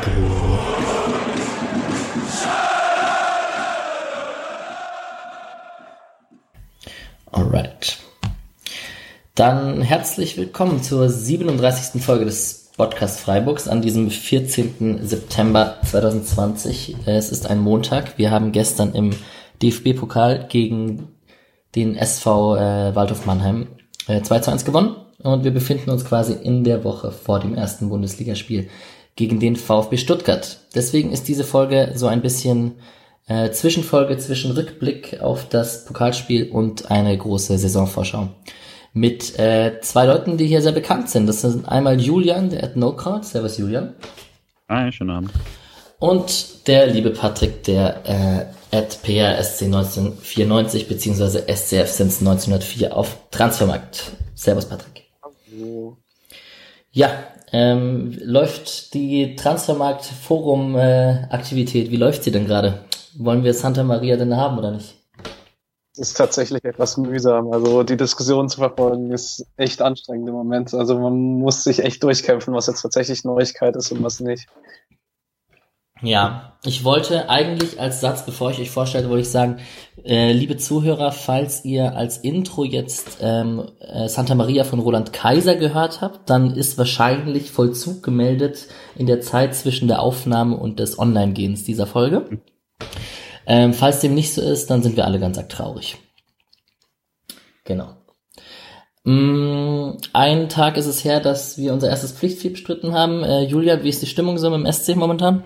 Intro. Alright. Dann herzlich willkommen zur 37. Folge des Podcast Freiburgs an diesem 14. September 2020. Es ist ein Montag. Wir haben gestern im DFB-Pokal gegen den SV äh, Waldhof Mannheim äh, 2 zu 1 gewonnen und wir befinden uns quasi in der Woche vor dem ersten Bundesligaspiel gegen den VfB Stuttgart. Deswegen ist diese Folge so ein bisschen äh, Zwischenfolge zwischen Rückblick auf das Pokalspiel und eine große Saisonvorschau. Mit äh, zwei Leuten, die hier sehr bekannt sind. Das sind einmal Julian, der at NoCard. Servus Julian. Hi, schönen Abend. Und der liebe Patrick, der äh, at PRSC 1994 bzw. SCF since 1904 auf Transfermarkt. Servus Patrick. Hallo. Ja, ähm, läuft die Transfermarkt Forum äh, Aktivität, wie läuft sie denn gerade? Wollen wir Santa Maria denn haben oder nicht? Ist tatsächlich etwas mühsam. Also die Diskussion zu verfolgen ist echt anstrengend im Moment. Also man muss sich echt durchkämpfen, was jetzt tatsächlich Neuigkeit ist und was nicht. Ja, ich wollte eigentlich als Satz, bevor ich euch vorstelle, wollte ich sagen, äh, liebe Zuhörer, falls ihr als Intro jetzt ähm, äh, Santa Maria von Roland Kaiser gehört habt, dann ist wahrscheinlich Vollzug gemeldet in der Zeit zwischen der Aufnahme und des Online-Gehens dieser Folge. Ähm, falls dem nicht so ist, dann sind wir alle ganz arg traurig. Genau. Mm, ein Tag ist es her, dass wir unser erstes Pflichtspiel bestritten haben. Äh, Julia, wie ist die Stimmung so im SC momentan?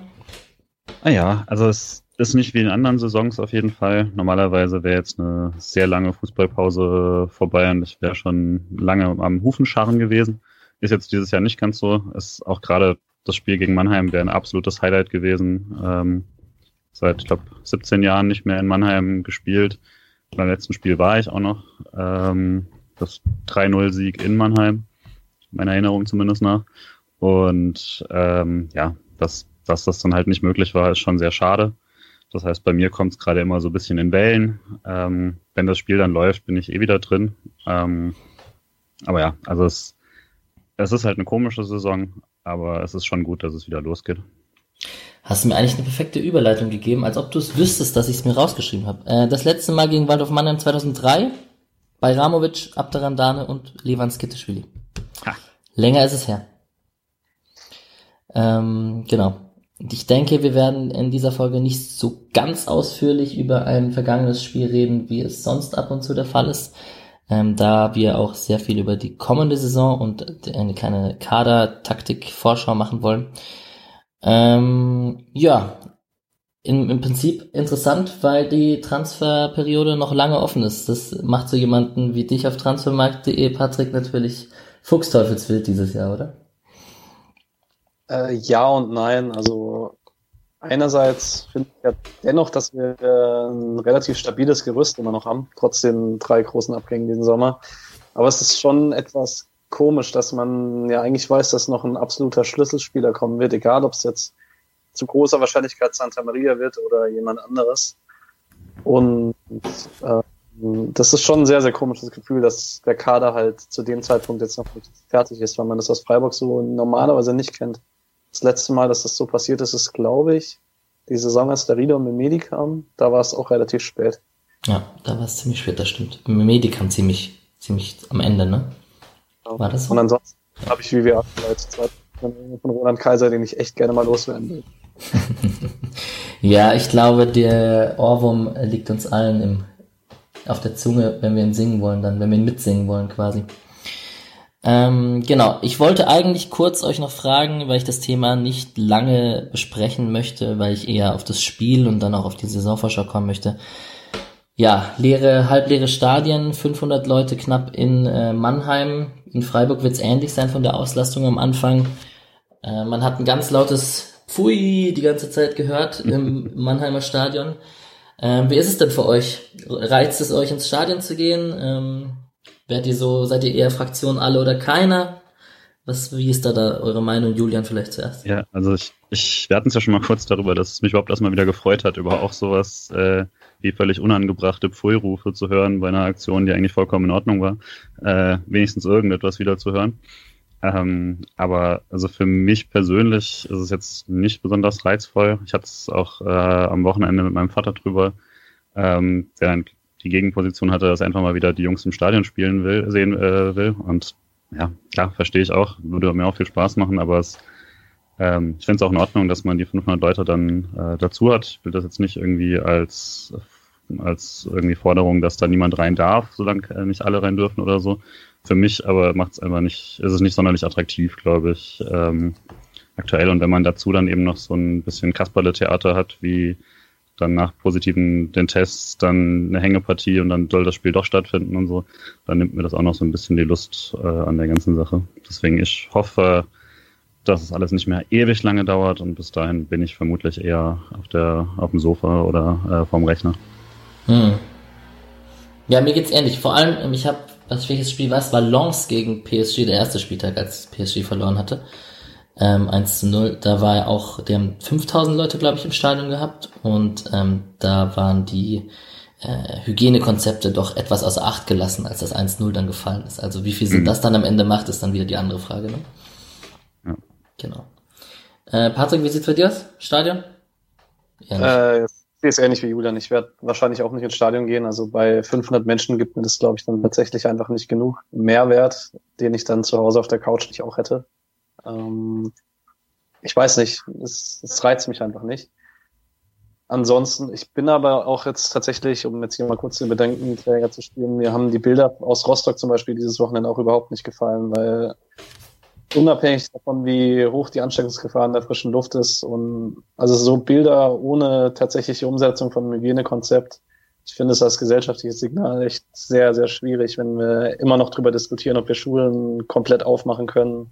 Ah also es ist nicht wie in anderen Saisons auf jeden Fall. Normalerweise wäre jetzt eine sehr lange Fußballpause vorbei und ich wäre schon lange am Hufenscharren gewesen. Ist jetzt dieses Jahr nicht ganz so. Ist auch gerade das Spiel gegen Mannheim wäre ein absolutes Highlight gewesen. Ähm, seit, ich glaube, 17 Jahren nicht mehr in Mannheim gespielt. Beim letzten Spiel war ich auch noch. Ähm, das 3-0-Sieg in Mannheim, meiner Erinnerung zumindest nach. Und ähm, ja, das dass das dann halt nicht möglich war, ist schon sehr schade. Das heißt, bei mir kommt es gerade immer so ein bisschen in Wellen. Ähm, wenn das Spiel dann läuft, bin ich eh wieder drin. Ähm, aber ja, also es, es ist halt eine komische Saison, aber es ist schon gut, dass es wieder losgeht. Hast du mir eigentlich eine perfekte Überleitung gegeben, als ob du es wüsstest, dass ich es mir rausgeschrieben habe. Äh, das letzte Mal gegen Waldorf Mannheim 2003 bei Ramovic, Abderandane und Levan Skitteschwili. Länger ist es her. Ähm, genau. Ich denke, wir werden in dieser Folge nicht so ganz ausführlich über ein vergangenes Spiel reden, wie es sonst ab und zu der Fall ist, ähm, da wir auch sehr viel über die kommende Saison und eine kleine Kader-Taktik-Vorschau machen wollen. Ähm, ja, in, im Prinzip interessant, weil die Transferperiode noch lange offen ist. Das macht so jemanden wie dich auf transfermarkt.de, Patrick, natürlich fuchsteufelswild dieses Jahr, oder? Äh, ja und nein. Also einerseits finde ich ja dennoch, dass wir äh, ein relativ stabiles Gerüst immer noch haben, trotz den drei großen Abgängen diesen Sommer. Aber es ist schon etwas komisch, dass man ja eigentlich weiß, dass noch ein absoluter Schlüsselspieler kommen wird, egal ob es jetzt zu großer Wahrscheinlichkeit Santa Maria wird oder jemand anderes. Und äh, das ist schon ein sehr, sehr komisches Gefühl, dass der Kader halt zu dem Zeitpunkt jetzt noch fertig ist, weil man das aus Freiburg so normalerweise nicht kennt. Das letzte Mal, dass das so passiert ist, ist, glaube ich, die Saison, als der Rieder und Memedi kam. Da war es auch relativ spät. Ja, da war es ziemlich spät, das stimmt. Memedi kam ziemlich, ziemlich am Ende, ne? War das so? Und ansonsten habe ich wie wir als von Roland Kaiser, den ich echt gerne mal loswerden will. ja, ich glaube, der Ohrwurm liegt uns allen im, auf der Zunge, wenn wir ihn singen wollen, dann, wenn wir ihn mitsingen wollen quasi. Ähm, genau, ich wollte eigentlich kurz euch noch fragen, weil ich das Thema nicht lange besprechen möchte, weil ich eher auf das Spiel und dann auch auf die Saisonvorschau kommen möchte. Ja, leere, halbleere Stadien, 500 Leute knapp in äh, Mannheim. In Freiburg wird es ähnlich sein von der Auslastung am Anfang. Äh, man hat ein ganz lautes Pfui die ganze Zeit gehört im Mannheimer Stadion. Ähm, wie ist es denn für euch? Reizt es euch ins Stadion zu gehen? Ähm, Werdet ihr so, seid ihr eher Fraktion alle oder keiner? Was, wie ist da, da eure Meinung, Julian, vielleicht zuerst? Ja, also ich, ich, wir hatten es ja schon mal kurz darüber, dass es mich überhaupt erstmal wieder gefreut hat, über auch sowas äh, wie völlig unangebrachte Pfui-Rufe zu hören bei einer Aktion, die eigentlich vollkommen in Ordnung war. Äh, wenigstens irgendetwas wieder zu hören. Ähm, aber also für mich persönlich ist es jetzt nicht besonders reizvoll. Ich hatte es auch äh, am Wochenende mit meinem Vater drüber, ähm, der die Gegenposition hatte, dass er einfach mal wieder die Jungs im Stadion spielen will, sehen äh, will. Und ja, klar, verstehe ich auch. Würde mir auch viel Spaß machen, aber es, ähm, ich finde es auch in Ordnung, dass man die 500 Leute dann äh, dazu hat. Ich will das jetzt nicht irgendwie als als irgendwie Forderung, dass da niemand rein darf, solange nicht alle rein dürfen oder so. Für mich aber macht es einfach nicht, ist es nicht sonderlich attraktiv, glaube ich, ähm, aktuell. Und wenn man dazu dann eben noch so ein bisschen Kasperle-Theater hat, wie dann nach positiven den Tests dann eine Hängepartie und dann soll das Spiel doch stattfinden und so, dann nimmt mir das auch noch so ein bisschen die Lust äh, an der ganzen Sache. Deswegen ich hoffe, dass es alles nicht mehr ewig lange dauert und bis dahin bin ich vermutlich eher auf der auf dem Sofa oder äh, vorm Rechner. Hm. Ja, mir geht's ähnlich. Vor allem, ähm, ich habe, was welches Spiel war, es war Lens gegen PSG, der erste Spieltag, als PSG verloren hatte. Ähm, 1 zu 0. Da war ja auch, die haben 5000 Leute, glaube ich, im Stadion gehabt und ähm, da waren die äh, Hygienekonzepte doch etwas außer Acht gelassen, als das 1-0 dann gefallen ist. Also wie viel Sinn mhm. das dann am Ende macht, ist dann wieder die andere Frage. Ne? Ja. Genau. Äh, Patrick, wie sieht's bei dir aus? Stadion? Ja, äh, sehe es ähnlich wie Julian. Ich werde wahrscheinlich auch nicht ins Stadion gehen. Also bei 500 Menschen gibt mir das, glaube ich, dann tatsächlich einfach nicht genug Mehrwert, den ich dann zu Hause auf der Couch nicht auch hätte. Ähm, ich weiß nicht, es, es reizt mich einfach nicht. Ansonsten, ich bin aber auch jetzt tatsächlich, um jetzt hier mal kurz den Bedenkenträger zu spielen, mir haben die Bilder aus Rostock zum Beispiel dieses Wochenende auch überhaupt nicht gefallen, weil unabhängig davon, wie hoch die Ansteckungsgefahr in der frischen Luft ist. Und also so Bilder ohne tatsächliche Umsetzung von Hygienekonzept. Ich finde es als gesellschaftliches Signal echt sehr, sehr schwierig, wenn wir immer noch darüber diskutieren, ob wir Schulen komplett aufmachen können.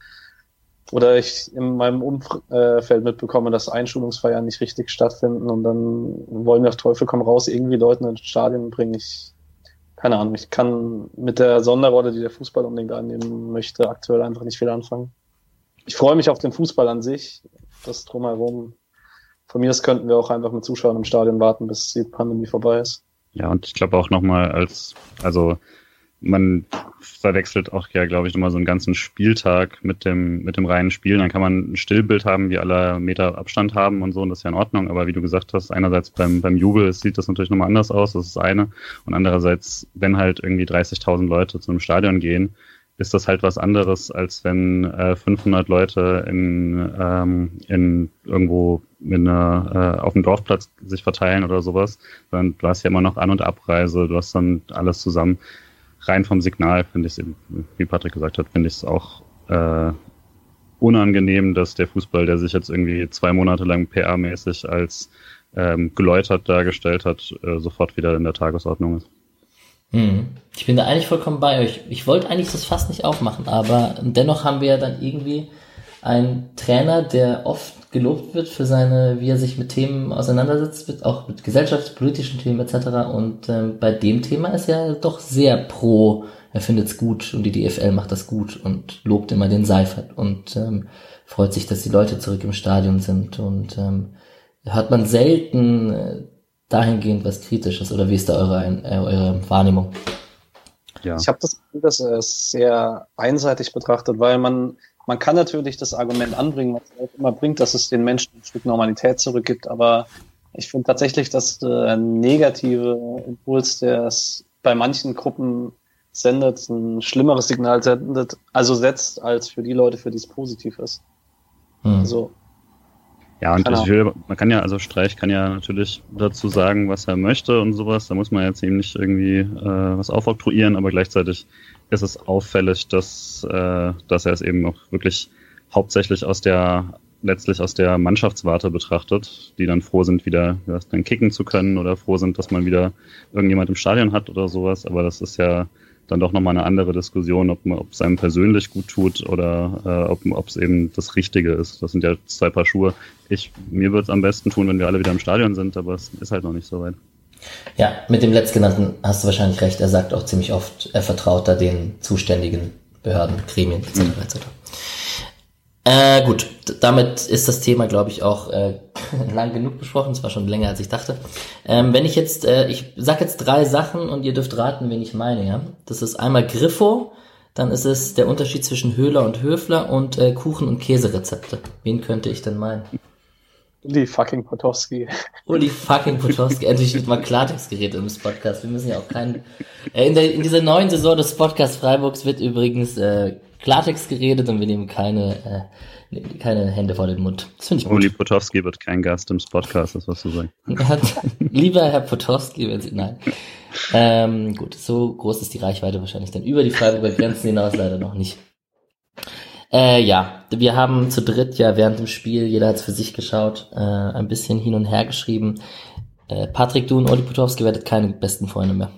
Oder ich in meinem Umfeld mitbekomme, dass Einschulungsfeiern nicht richtig stattfinden und dann wollen wir auf Teufel komm raus irgendwie Leuten ins Stadion bringen. Ich keine Ahnung, ich kann mit der Sonderrolle, die der Fußball unbedingt annehmen möchte, aktuell einfach nicht viel anfangen. Ich freue mich auf den Fußball an sich, das drumherum. Von mir aus könnten wir auch einfach mit Zuschauern im Stadion warten, bis die Pandemie vorbei ist. Ja, und ich glaube auch nochmal als, also man verwechselt auch ja, glaube ich, nochmal so einen ganzen Spieltag mit dem, mit dem reinen Spielen. Dann kann man ein Stillbild haben, wie alle Meter Abstand haben und so, und das ist ja in Ordnung. Aber wie du gesagt hast, einerseits beim, beim Jubel sieht das natürlich nochmal anders aus, das ist eine. Und andererseits, wenn halt irgendwie 30.000 Leute zu einem Stadion gehen, ist das halt was anderes, als wenn äh, 500 Leute in, ähm, in irgendwo in einer, äh, auf dem Dorfplatz sich verteilen oder sowas. Dann, du hast ja immer noch An- und Abreise, du hast dann alles zusammen rein vom Signal finde ich es, wie Patrick gesagt hat, finde ich es auch äh, unangenehm, dass der Fußball, der sich jetzt irgendwie zwei Monate lang PR-mäßig als ähm, geläutert dargestellt hat, äh, sofort wieder in der Tagesordnung ist. Hm. Ich bin da eigentlich vollkommen bei euch. Ich wollte eigentlich das fast nicht aufmachen, aber dennoch haben wir ja dann irgendwie einen Trainer, der oft gelobt wird für seine, wie er sich mit Themen auseinandersetzt, mit, auch mit gesellschaftspolitischen Themen etc. Und ähm, bei dem Thema ist er doch sehr pro, er findet es gut und die DFL macht das gut und lobt immer den Seifert und ähm, freut sich, dass die Leute zurück im Stadion sind und ähm, hat man selten äh, dahingehend was Kritisches oder wie ist da eure, äh, eure Wahrnehmung? Ja. Ich habe das Gefühl, dass er es sehr einseitig betrachtet, weil man man kann natürlich das Argument anbringen, was es immer bringt, dass es den Menschen ein Stück Normalität zurückgibt, aber ich finde tatsächlich, dass der negative Impuls, der es bei manchen Gruppen sendet, ein schlimmeres Signal sendet, also setzt, als für die Leute, für die es positiv ist. Hm. Also, ja, und ich will, man kann ja, also Streich kann ja natürlich dazu sagen, was er möchte und sowas. Da muss man jetzt eben nicht irgendwie äh, was aufoktroyieren, aber gleichzeitig ist es auffällig, dass, äh, dass er es eben auch wirklich hauptsächlich aus der letztlich aus der Mannschaftswarte betrachtet, die dann froh sind, wieder ja, dann kicken zu können oder froh sind, dass man wieder irgendjemand im Stadion hat oder sowas. Aber das ist ja dann doch nochmal eine andere Diskussion, ob, es einem persönlich gut tut oder äh, ob, ob es eben das Richtige ist. Das sind ja zwei Paar Schuhe. Ich, mir würde es am besten tun, wenn wir alle wieder im Stadion sind, aber es ist halt noch nicht so weit. Ja, mit dem letztgenannten hast du wahrscheinlich recht. Er sagt auch ziemlich oft, er vertraut da den zuständigen Behörden, Gremien etc. Mhm. etc. Äh, gut, damit ist das Thema, glaube ich, auch äh, lang genug besprochen. Es war schon länger, als ich dachte. Ähm, wenn ich jetzt, äh, ich sag jetzt drei Sachen und ihr dürft raten, wen ich meine, ja. Das ist einmal Griffo, dann ist es der Unterschied zwischen Höhler und Höfler und äh, Kuchen- und Käserezepte. Wen könnte ich denn meinen? Uli fucking Potowski. Uli fucking Potowski. Endlich wird mal Klartext geredet im Podcast. Wir müssen ja auch keinen. Äh, in, der, in dieser neuen Saison des Podcasts Freiburgs wird übrigens äh, Klartext geredet und wir nehmen keine, äh, keine Hände vor den Mund. Das finde ich gut. Uli Potowski wird kein Gast im Podcast, das was du sagst. Lieber Herr Potowski, wenn Sie. Nein. Ähm, gut, so groß ist die Reichweite wahrscheinlich dann über die Freiburger Grenzen hinaus leider noch nicht. Äh, ja, wir haben zu dritt ja während dem Spiel, jeder hat für sich geschaut, äh, ein bisschen hin und her geschrieben. Äh, Patrick, du und Oli Putowski werdet keine besten Freunde mehr.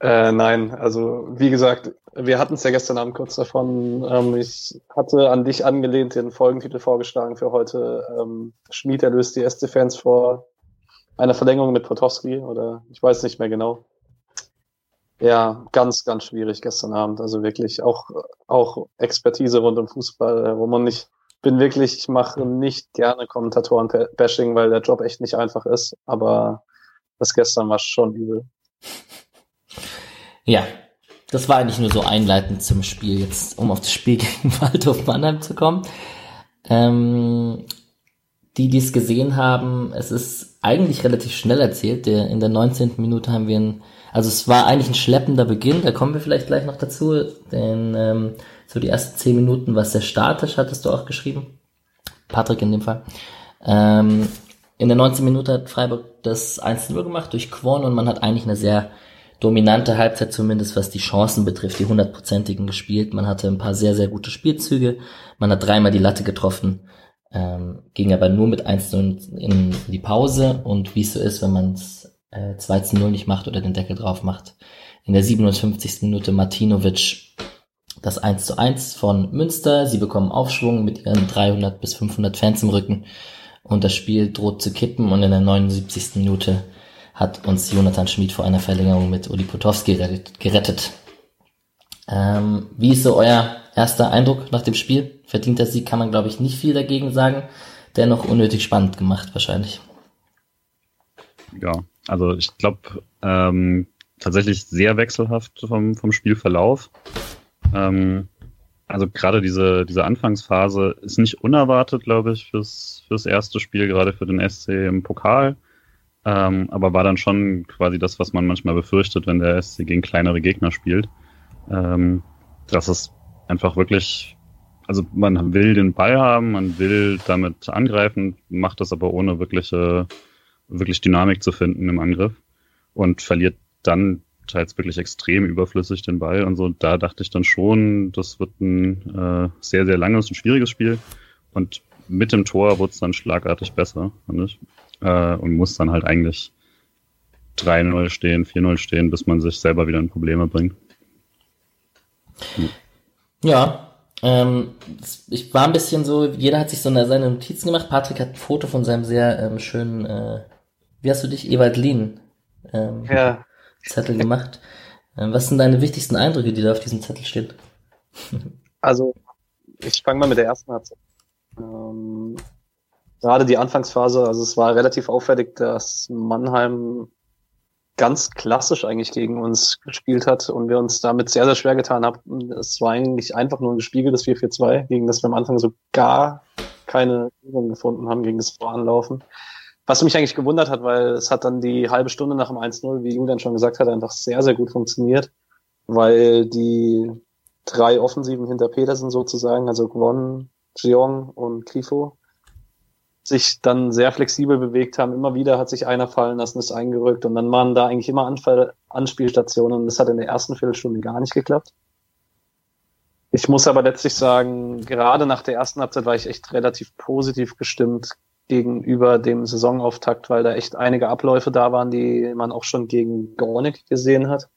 Äh, nein, also wie gesagt, wir hatten es ja gestern Abend kurz davon. Ähm, ich hatte an dich angelehnt den Folgentitel vorgeschlagen für heute. Ähm, Schmied erlöst die SC-Fans vor einer Verlängerung mit Potowski oder ich weiß nicht mehr genau. Ja, ganz, ganz schwierig gestern Abend. Also wirklich auch, auch Expertise rund um Fußball, wo man nicht, bin wirklich, ich mache nicht gerne Kommentatoren-Bashing, weil der Job echt nicht einfach ist. Aber das gestern war schon übel. Ja, das war eigentlich nur so einleitend zum Spiel, jetzt um auf das Spiel gegen Waldhof Mannheim zu kommen. Ähm, die, die es gesehen haben, es ist eigentlich relativ schnell erzählt. Der, in der 19. Minute haben wir ein, also es war eigentlich ein schleppender Beginn, da kommen wir vielleicht gleich noch dazu, denn ähm, so die ersten 10 Minuten war es sehr statisch, hattest du auch geschrieben. Patrick in dem Fall. Ähm, in der 19. Minute hat Freiburg das 1-0 gemacht durch Quon und man hat eigentlich eine sehr dominante Halbzeit zumindest, was die Chancen betrifft, die hundertprozentigen gespielt. Man hatte ein paar sehr, sehr gute Spielzüge. Man hat dreimal die Latte getroffen ähm, ging aber nur mit 1-0 in die Pause und wie es so ist, wenn man es äh, 2-0 nicht macht oder den Deckel drauf macht. In der 57. Minute Martinovic das 1 zu 1 von Münster. Sie bekommen Aufschwung mit ihren 300 bis 500 Fans im Rücken und das Spiel droht zu kippen und in der 79. Minute hat uns Jonathan Schmid vor einer Verlängerung mit Uli Potowski gerettet. Ähm, wie ist so euer erster Eindruck nach dem Spiel? Verdienter Sieg kann man, glaube ich, nicht viel dagegen sagen. Dennoch unnötig spannend gemacht, wahrscheinlich. Ja, also ich glaube, ähm, tatsächlich sehr wechselhaft vom, vom Spielverlauf. Ähm, also gerade diese, diese Anfangsphase ist nicht unerwartet, glaube ich, fürs, fürs erste Spiel, gerade für den SC im Pokal. Ähm, aber war dann schon quasi das, was man manchmal befürchtet, wenn der SC gegen kleinere Gegner spielt. Ähm, dass es einfach wirklich, also man will den Ball haben, man will damit angreifen, macht das aber ohne wirkliche, wirklich Dynamik zu finden im Angriff und verliert dann teils wirklich extrem überflüssig den Ball und so. Da dachte ich dann schon, das wird ein äh, sehr, sehr langes und schwieriges Spiel. Und mit dem Tor wurde es dann schlagartig besser, fand ich. Äh, und muss dann halt eigentlich 3-0 stehen, 4-0 stehen, bis man sich selber wieder in Probleme bringt. Ja, ähm, ich war ein bisschen so, jeder hat sich so eine, seine Notizen gemacht. Patrick hat ein Foto von seinem sehr ähm, schönen, äh, wie hast du dich, Ewald Lien, ähm, ja. Zettel gemacht. Ähm, was sind deine wichtigsten Eindrücke, die da auf diesem Zettel stehen? also, ich fange mal mit der ersten Halbzeit. Ähm, gerade die Anfangsphase, also es war relativ auffällig, dass Mannheim ganz klassisch eigentlich gegen uns gespielt hat und wir uns damit sehr, sehr schwer getan haben. Es war eigentlich einfach nur ein gespiegeltes 4-4-2, gegen das wir am Anfang so gar keine Übung gefunden haben gegen das Voranlaufen. Was mich eigentlich gewundert hat, weil es hat dann die halbe Stunde nach dem 1-0, wie Julian schon gesagt hat, einfach sehr, sehr gut funktioniert, weil die drei Offensiven hinter Petersen sozusagen, also Gwon, Jeong und Grifo, sich dann sehr flexibel bewegt haben. Immer wieder hat sich einer fallen lassen, ist eingerückt und dann waren da eigentlich immer Anfall Anspielstationen und das hat in der ersten Viertelstunde gar nicht geklappt. Ich muss aber letztlich sagen, gerade nach der ersten Halbzeit war ich echt relativ positiv gestimmt gegenüber dem Saisonauftakt, weil da echt einige Abläufe da waren, die man auch schon gegen Gornik gesehen hat,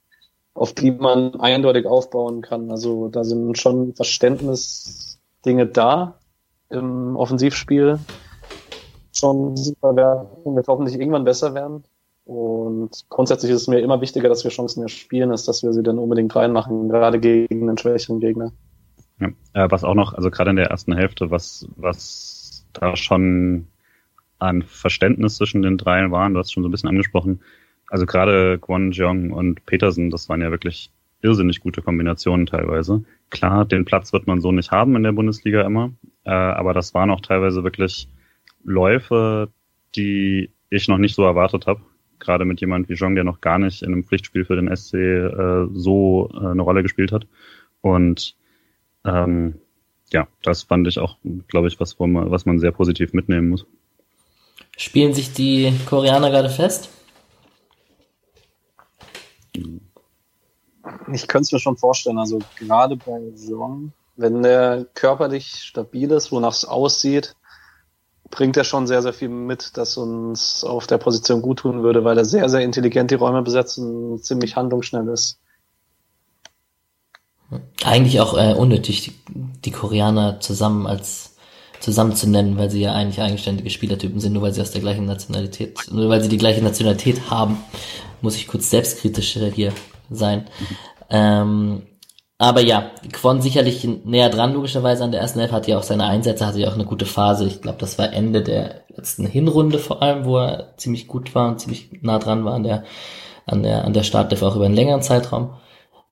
auf die man eindeutig aufbauen kann. Also da sind schon Verständnisdinge da im Offensivspiel schon super werden wird hoffentlich irgendwann besser werden. Und grundsätzlich ist es mir immer wichtiger, dass wir Chancen erspielen, als dass wir sie dann unbedingt reinmachen, gerade gegen einen schwächeren Gegner. Ja, äh, was auch noch, also gerade in der ersten Hälfte, was, was da schon an Verständnis zwischen den dreien waren, du hast schon so ein bisschen angesprochen. Also gerade Kwon Jeong und Petersen, das waren ja wirklich irrsinnig gute Kombinationen teilweise. Klar, den Platz wird man so nicht haben in der Bundesliga immer, äh, aber das waren auch teilweise wirklich Läufe, die ich noch nicht so erwartet habe. Gerade mit jemand wie Jong, der noch gar nicht in einem Pflichtspiel für den SC äh, so äh, eine Rolle gespielt hat. Und ähm, ja, das fand ich auch, glaube ich, was, was man sehr positiv mitnehmen muss. Spielen sich die Koreaner gerade fest? Ich könnte es mir schon vorstellen. Also gerade bei Jong, wenn der körperlich stabil ist, wonach es aussieht, bringt er schon sehr, sehr viel mit, das uns auf der Position gut tun würde, weil er sehr, sehr intelligent die Räume besetzt und ziemlich handlungsschnell ist. Eigentlich auch äh, unnötig, die, die Koreaner zusammen als zusammen zu nennen, weil sie ja eigentlich eigenständige Spielertypen sind, nur weil sie aus der gleichen Nationalität, nur weil sie die gleiche Nationalität haben, muss ich kurz selbstkritisch hier sein. Ähm, aber ja, Quon sicherlich näher dran, logischerweise an der ersten Elf, hat ja auch seine Einsätze, hatte ja auch eine gute Phase. Ich glaube, das war Ende der letzten Hinrunde vor allem, wo er ziemlich gut war und ziemlich nah dran war an der, an der, an der Startelf auch über einen längeren Zeitraum.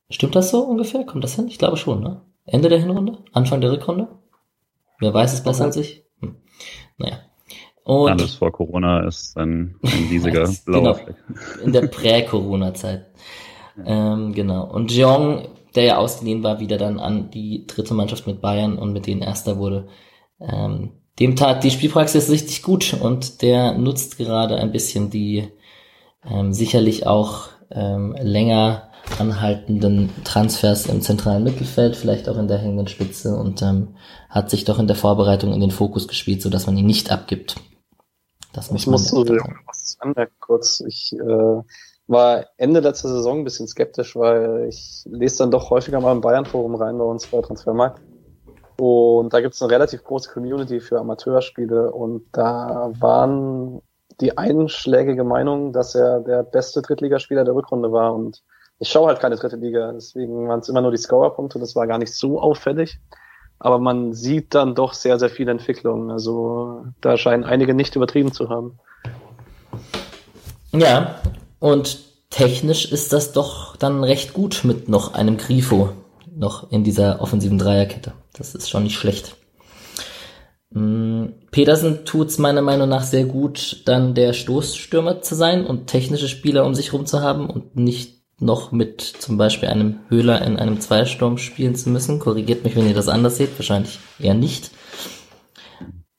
Stimmt das so ungefähr? Kommt das hin? Ich glaube schon, ne? Ende der Hinrunde? Anfang der Rückrunde? Wer weiß es besser als ich? Hm. Naja. Und Alles vor Corona ist ein, ein riesiger blauer genau, Fleck. In der Prä-Corona-Zeit. Ähm, genau. Und Jeong der ja ausgeliehen war, wieder dann an die dritte Mannschaft mit Bayern und mit denen Erster wurde. Ähm, dem tat die Spielpraxis richtig gut und der nutzt gerade ein bisschen die ähm, sicherlich auch ähm, länger anhaltenden Transfers im zentralen Mittelfeld, vielleicht auch in der hängenden Spitze und ähm, hat sich doch in der Vorbereitung in den Fokus gespielt, so dass man ihn nicht abgibt. Das muss ich muss so was anmerken kurz. Ich äh, war Ende letzter Saison ein bisschen skeptisch, weil ich lese dann doch häufiger mal im Bayern-Forum rein bei uns bei Transfermarkt. Und da gibt es eine relativ große Community für Amateurspiele und da waren die einschlägige Meinung, dass er der beste Drittligaspieler der Rückrunde war und ich schaue halt keine dritte Liga, deswegen waren es immer nur die Scorerpunkte, das war gar nicht so auffällig. Aber man sieht dann doch sehr, sehr viele Entwicklungen. Also da scheinen einige nicht übertrieben zu haben. Ja, und technisch ist das doch dann recht gut mit noch einem Grifo noch in dieser offensiven Dreierkette. Das ist schon nicht schlecht. Mm, Petersen tut's meiner Meinung nach sehr gut, dann der Stoßstürmer zu sein und technische Spieler um sich rum zu haben und nicht noch mit zum Beispiel einem Höhler in einem Zweisturm spielen zu müssen. Korrigiert mich, wenn ihr das anders seht. Wahrscheinlich eher nicht.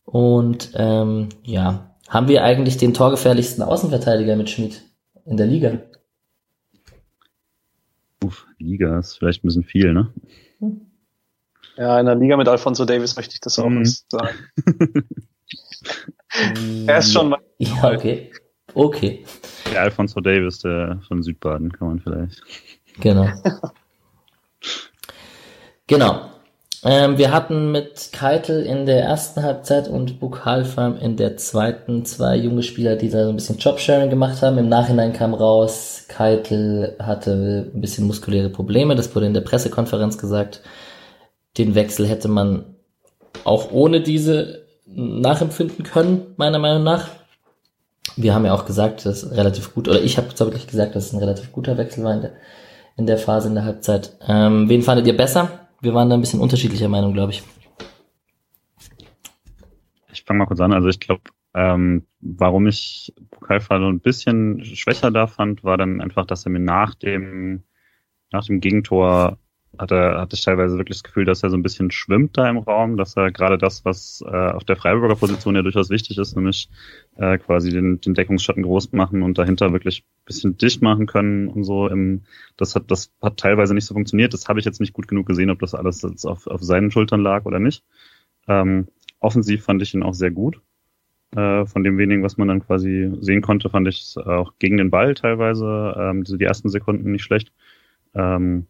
Und ähm, ja, haben wir eigentlich den torgefährlichsten Außenverteidiger mit Schmied? in der Liga? Uff, Liga ist vielleicht ein bisschen viel, ne? Ja, in der Liga mit Alfonso Davis möchte ich das auch mhm. sagen. er ist schon. Ja, okay. Okay. Der Alfonso Davis, der von Südbaden, kann man vielleicht. Genau. genau. Ähm, wir hatten mit Keitel in der ersten Halbzeit und Bukhalfam in der zweiten zwei junge Spieler, die da so ein bisschen Jobsharing gemacht haben. Im Nachhinein kam raus, Keitel hatte ein bisschen muskuläre Probleme. Das wurde in der Pressekonferenz gesagt. Den Wechsel hätte man auch ohne diese nachempfinden können, meiner Meinung nach. Wir haben ja auch gesagt, dass relativ gut, oder ich habe wirklich gesagt, dass es ein relativ guter Wechsel war in der, in der Phase in der Halbzeit. Ähm, wen fandet ihr besser? wir waren da ein bisschen unterschiedlicher Meinung, glaube ich. Ich fange mal kurz an. Also ich glaube, ähm, warum ich Pokalfall ein bisschen schwächer da fand, war dann einfach, dass er mir nach dem, nach dem Gegentor hatte, hatte ich teilweise wirklich das Gefühl, dass er so ein bisschen schwimmt da im Raum, dass er gerade das, was äh, auf der Freiburger Position ja durchaus wichtig ist, nämlich äh, quasi den, den Deckungsschatten groß machen und dahinter wirklich bisschen dicht machen können und so. Im, das hat das hat teilweise nicht so funktioniert. Das habe ich jetzt nicht gut genug gesehen, ob das alles jetzt auf, auf seinen Schultern lag oder nicht. Ähm, offensiv fand ich ihn auch sehr gut. Äh, von dem wenigen, was man dann quasi sehen konnte, fand ich es auch gegen den Ball teilweise, ähm, die ersten Sekunden nicht schlecht. Ähm,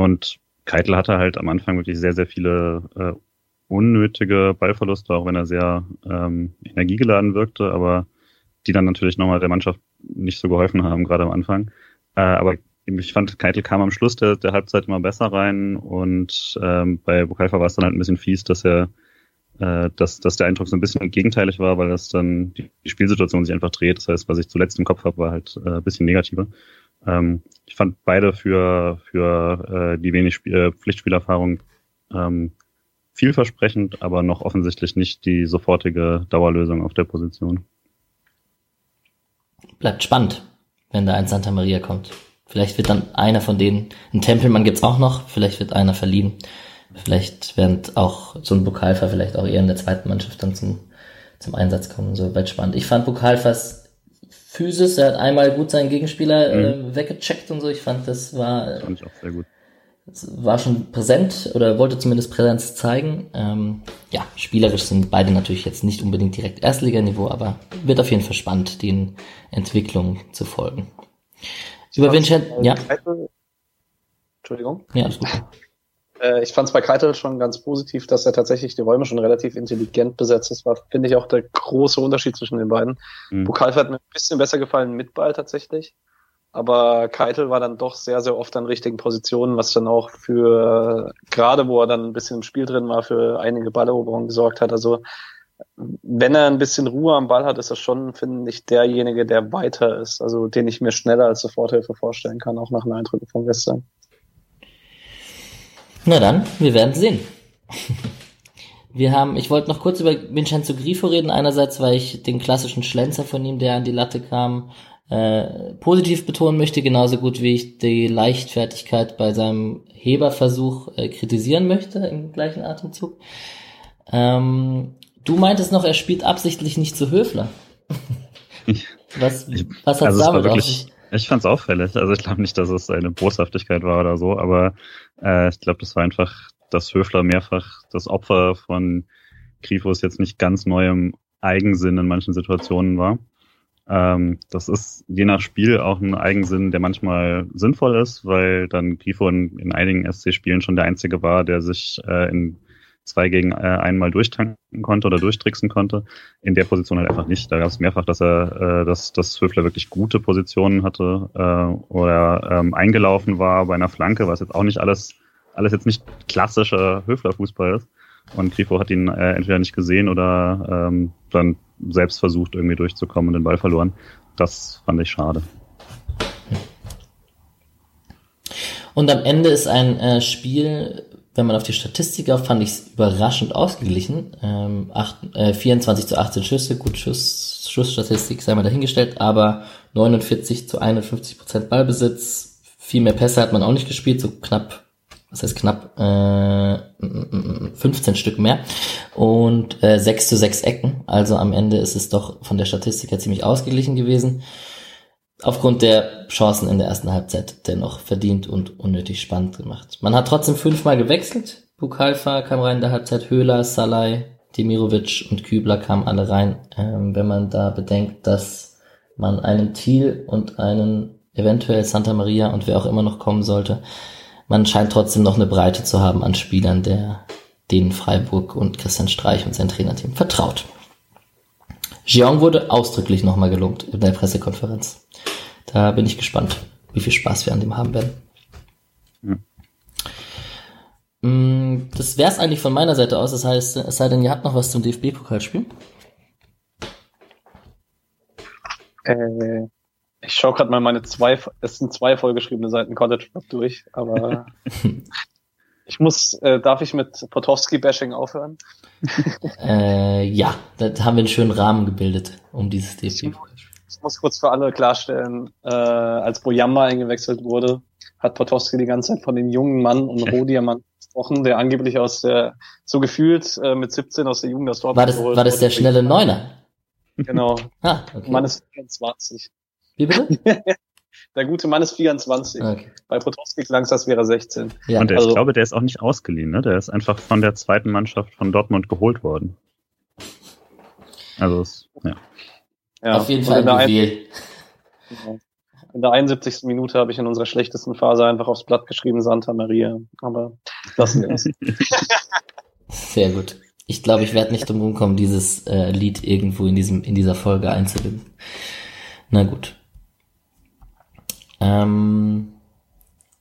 und Keitel hatte halt am Anfang wirklich sehr, sehr viele äh, unnötige Ballverluste, auch wenn er sehr ähm, energiegeladen wirkte, aber die dann natürlich nochmal der Mannschaft nicht so geholfen haben, gerade am Anfang. Äh, aber ich fand, Keitel kam am Schluss der, der Halbzeit immer besser rein und ähm, bei Bukalfa war es dann halt ein bisschen fies, dass er äh, dass, dass der Eindruck so ein bisschen gegenteilig war, weil das dann die, die Spielsituation sich einfach dreht. Das heißt, was ich zuletzt im Kopf habe, war halt äh, ein bisschen negativer. Ähm, ich fand beide für, für äh, die wenig Sp äh, Pflichtspielerfahrung ähm, vielversprechend, aber noch offensichtlich nicht die sofortige Dauerlösung auf der Position. Bleibt spannend, wenn da ein Santa Maria kommt. Vielleicht wird dann einer von denen, ein Tempelmann gibt's auch noch, vielleicht wird einer verliehen. Vielleicht wird auch so ein Bukalfa vielleicht auch eher in der zweiten Mannschaft dann zum, zum Einsatz kommen. So weit spannend. Ich fand Bukalfas Physis, er hat einmal gut seinen Gegenspieler mhm. äh, weggecheckt und so. Ich fand, das war. Fand ich auch sehr gut war schon präsent oder wollte zumindest Präsenz zeigen. Ähm, ja, spielerisch sind beide natürlich jetzt nicht unbedingt direkt Erstliganiveau, aber wird auf jeden Fall spannend, den Entwicklungen zu folgen. Über Vincent, ja. Entschuldigung. Ja, alles gut. Äh, ich fand es bei Keitel schon ganz positiv, dass er tatsächlich die Räume schon relativ intelligent besetzt. Das war, finde ich, auch der große Unterschied zwischen den beiden. Mhm. Bukalf hat mir ein bisschen besser gefallen mit Ball tatsächlich aber Keitel war dann doch sehr, sehr oft an richtigen Positionen, was dann auch für, gerade wo er dann ein bisschen im Spiel drin war, für einige Balleroberungen gesorgt hat. Also wenn er ein bisschen Ruhe am Ball hat, ist er schon, finde ich, derjenige, der weiter ist, also den ich mir schneller als Soforthilfe vorstellen kann, auch nach den Eindrücken von gestern. Na dann, wir werden sehen. Wir haben, ich wollte noch kurz über Vincenzo Grifo reden. Einerseits, weil ich den klassischen Schlenzer von ihm, der an die Latte kam, äh, positiv betonen möchte, genauso gut wie ich die Leichtfertigkeit bei seinem Heberversuch äh, kritisieren möchte im gleichen Atemzug. Ähm, du meintest noch, er spielt absichtlich nicht zu Höfler. was, was hat also damit auf sich? Ich fand es auffällig. Also ich glaube nicht, dass es eine Boshaftigkeit war oder so, aber äh, ich glaube, das war einfach, dass Höfler mehrfach das Opfer von Grifos jetzt nicht ganz neuem Eigensinn in manchen Situationen war. Ähm, das ist je nach Spiel auch ein Eigensinn, der manchmal sinnvoll ist, weil dann Grifo in, in einigen SC-Spielen schon der Einzige war, der sich äh, in zwei gegen äh, einmal durchtanken konnte oder durchtricksen konnte. In der Position halt einfach nicht. Da gab es mehrfach, dass er, äh, dass, dass Höfler wirklich gute Positionen hatte äh, oder ähm, eingelaufen war bei einer Flanke, was jetzt auch nicht alles, alles jetzt nicht klassischer Höfler-Fußball ist. Und Grifo hat ihn äh, entweder nicht gesehen oder ähm, dann selbst versucht, irgendwie durchzukommen und den Ball verloren. Das fand ich schade. Und am Ende ist ein äh, Spiel, wenn man auf die Statistik auf, fand ich es überraschend ausgeglichen. Ähm, acht, äh, 24 zu 18 Schüsse, gut, Schuss, Schussstatistik sei mal dahingestellt, aber 49 zu 51 Prozent Ballbesitz. Viel mehr Pässe hat man auch nicht gespielt, so knapp was heißt knapp, äh, 15 Stück mehr und äh, 6 zu 6 Ecken. Also am Ende ist es doch von der Statistik her ziemlich ausgeglichen gewesen. Aufgrund der Chancen in der ersten Halbzeit dennoch verdient und unnötig spannend gemacht. Man hat trotzdem fünfmal gewechselt. Bukalfa kam rein in der Halbzeit, Höhler, Salai, Demirovic und Kübler kamen alle rein. Ähm, wenn man da bedenkt, dass man einen Thiel und einen eventuell Santa Maria und wer auch immer noch kommen sollte, man scheint trotzdem noch eine Breite zu haben an Spielern, der denen Freiburg und Christian Streich und sein Trainerteam vertraut. Jeong wurde ausdrücklich nochmal gelobt in der Pressekonferenz. Da bin ich gespannt, wie viel Spaß wir an dem haben werden. Hm. Das wäre es eigentlich von meiner Seite aus. Das heißt, es sei denn, ihr habt noch was zum DFB-Pokalspiel. Äh, ich schaue gerade mal meine zwei, es sind zwei vollgeschriebene Seiten College Club durch, aber ich muss, äh, darf ich mit Potowski-Bashing aufhören? äh, ja, da haben wir einen schönen Rahmen gebildet um dieses DFB. Ich muss kurz für alle klarstellen, äh, als Boyamba eingewechselt wurde, hat Potowski die ganze Zeit von dem jungen Mann und Rohdiamant gesprochen, der angeblich aus der, so gefühlt äh, mit 17 aus der Jugend aus Dortmund War das, war das der schnelle Neuner? Genau. ah, okay. Mann ist 24. Wie bitte? Der gute Mann ist 24. Okay. Bei Potowski klang es, als wäre er 16. Ja. Und der, also, ich glaube, der ist auch nicht ausgeliehen, ne? Der ist einfach von der zweiten Mannschaft von Dortmund geholt worden. Also, ja. ja. Auf jeden Fall. Genau. In der 71. Minute habe ich in unserer schlechtesten Phase einfach aufs Blatt geschrieben Santa Maria. Aber lassen wir das. Sehr gut. Ich glaube, ich werde nicht drum kommen, dieses äh, Lied irgendwo in diesem in dieser Folge einzubinden. Na gut. Ähm,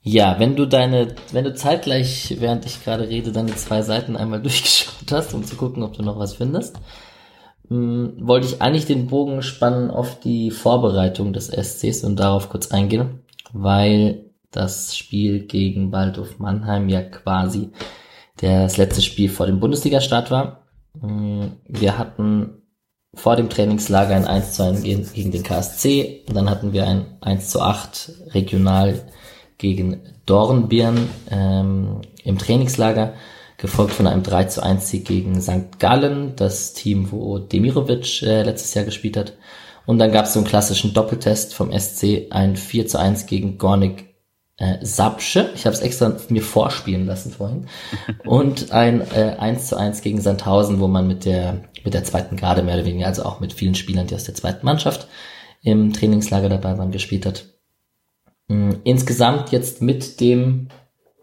ja, wenn du deine, wenn du zeitgleich, während ich gerade rede, deine zwei Seiten einmal durchgeschaut hast, um zu gucken, ob du noch was findest, mh, hm, wollte ich eigentlich den Bogen spannen auf die Vorbereitung des SCs und darauf kurz eingehen. weil das Spiel gegen Waldhof Mannheim ja quasi das letzte Spiel vor dem Bundesliga-Start war. Mm, wir hatten vor dem Trainingslager ein 1 zu 1 gegen den KSC, dann hatten wir ein 1 zu 8 regional gegen Dornbirn ähm, im Trainingslager, gefolgt von einem 3 zu 1 Sieg gegen St. Gallen, das Team, wo Demirovic äh, letztes Jahr gespielt hat. Und dann gab es so einen klassischen Doppeltest vom SC, ein 4 zu 1 gegen Gornik äh, Sapsche. Ich habe es extra mir vorspielen lassen vorhin. Und ein äh, 1 zu 1 gegen Sandhausen, wo man mit der, mit der zweiten Garde mehr oder weniger, also auch mit vielen Spielern, die aus der zweiten Mannschaft im Trainingslager dabei waren, gespielt hat. Mhm. Insgesamt jetzt mit dem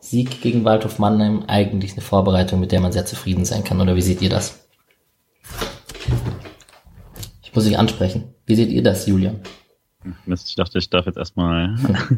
Sieg gegen Waldhof Mannheim eigentlich eine Vorbereitung, mit der man sehr zufrieden sein kann. Oder wie seht ihr das? Ich muss dich ansprechen. Wie seht ihr das, Julian? Mist, ich dachte, ich darf jetzt erstmal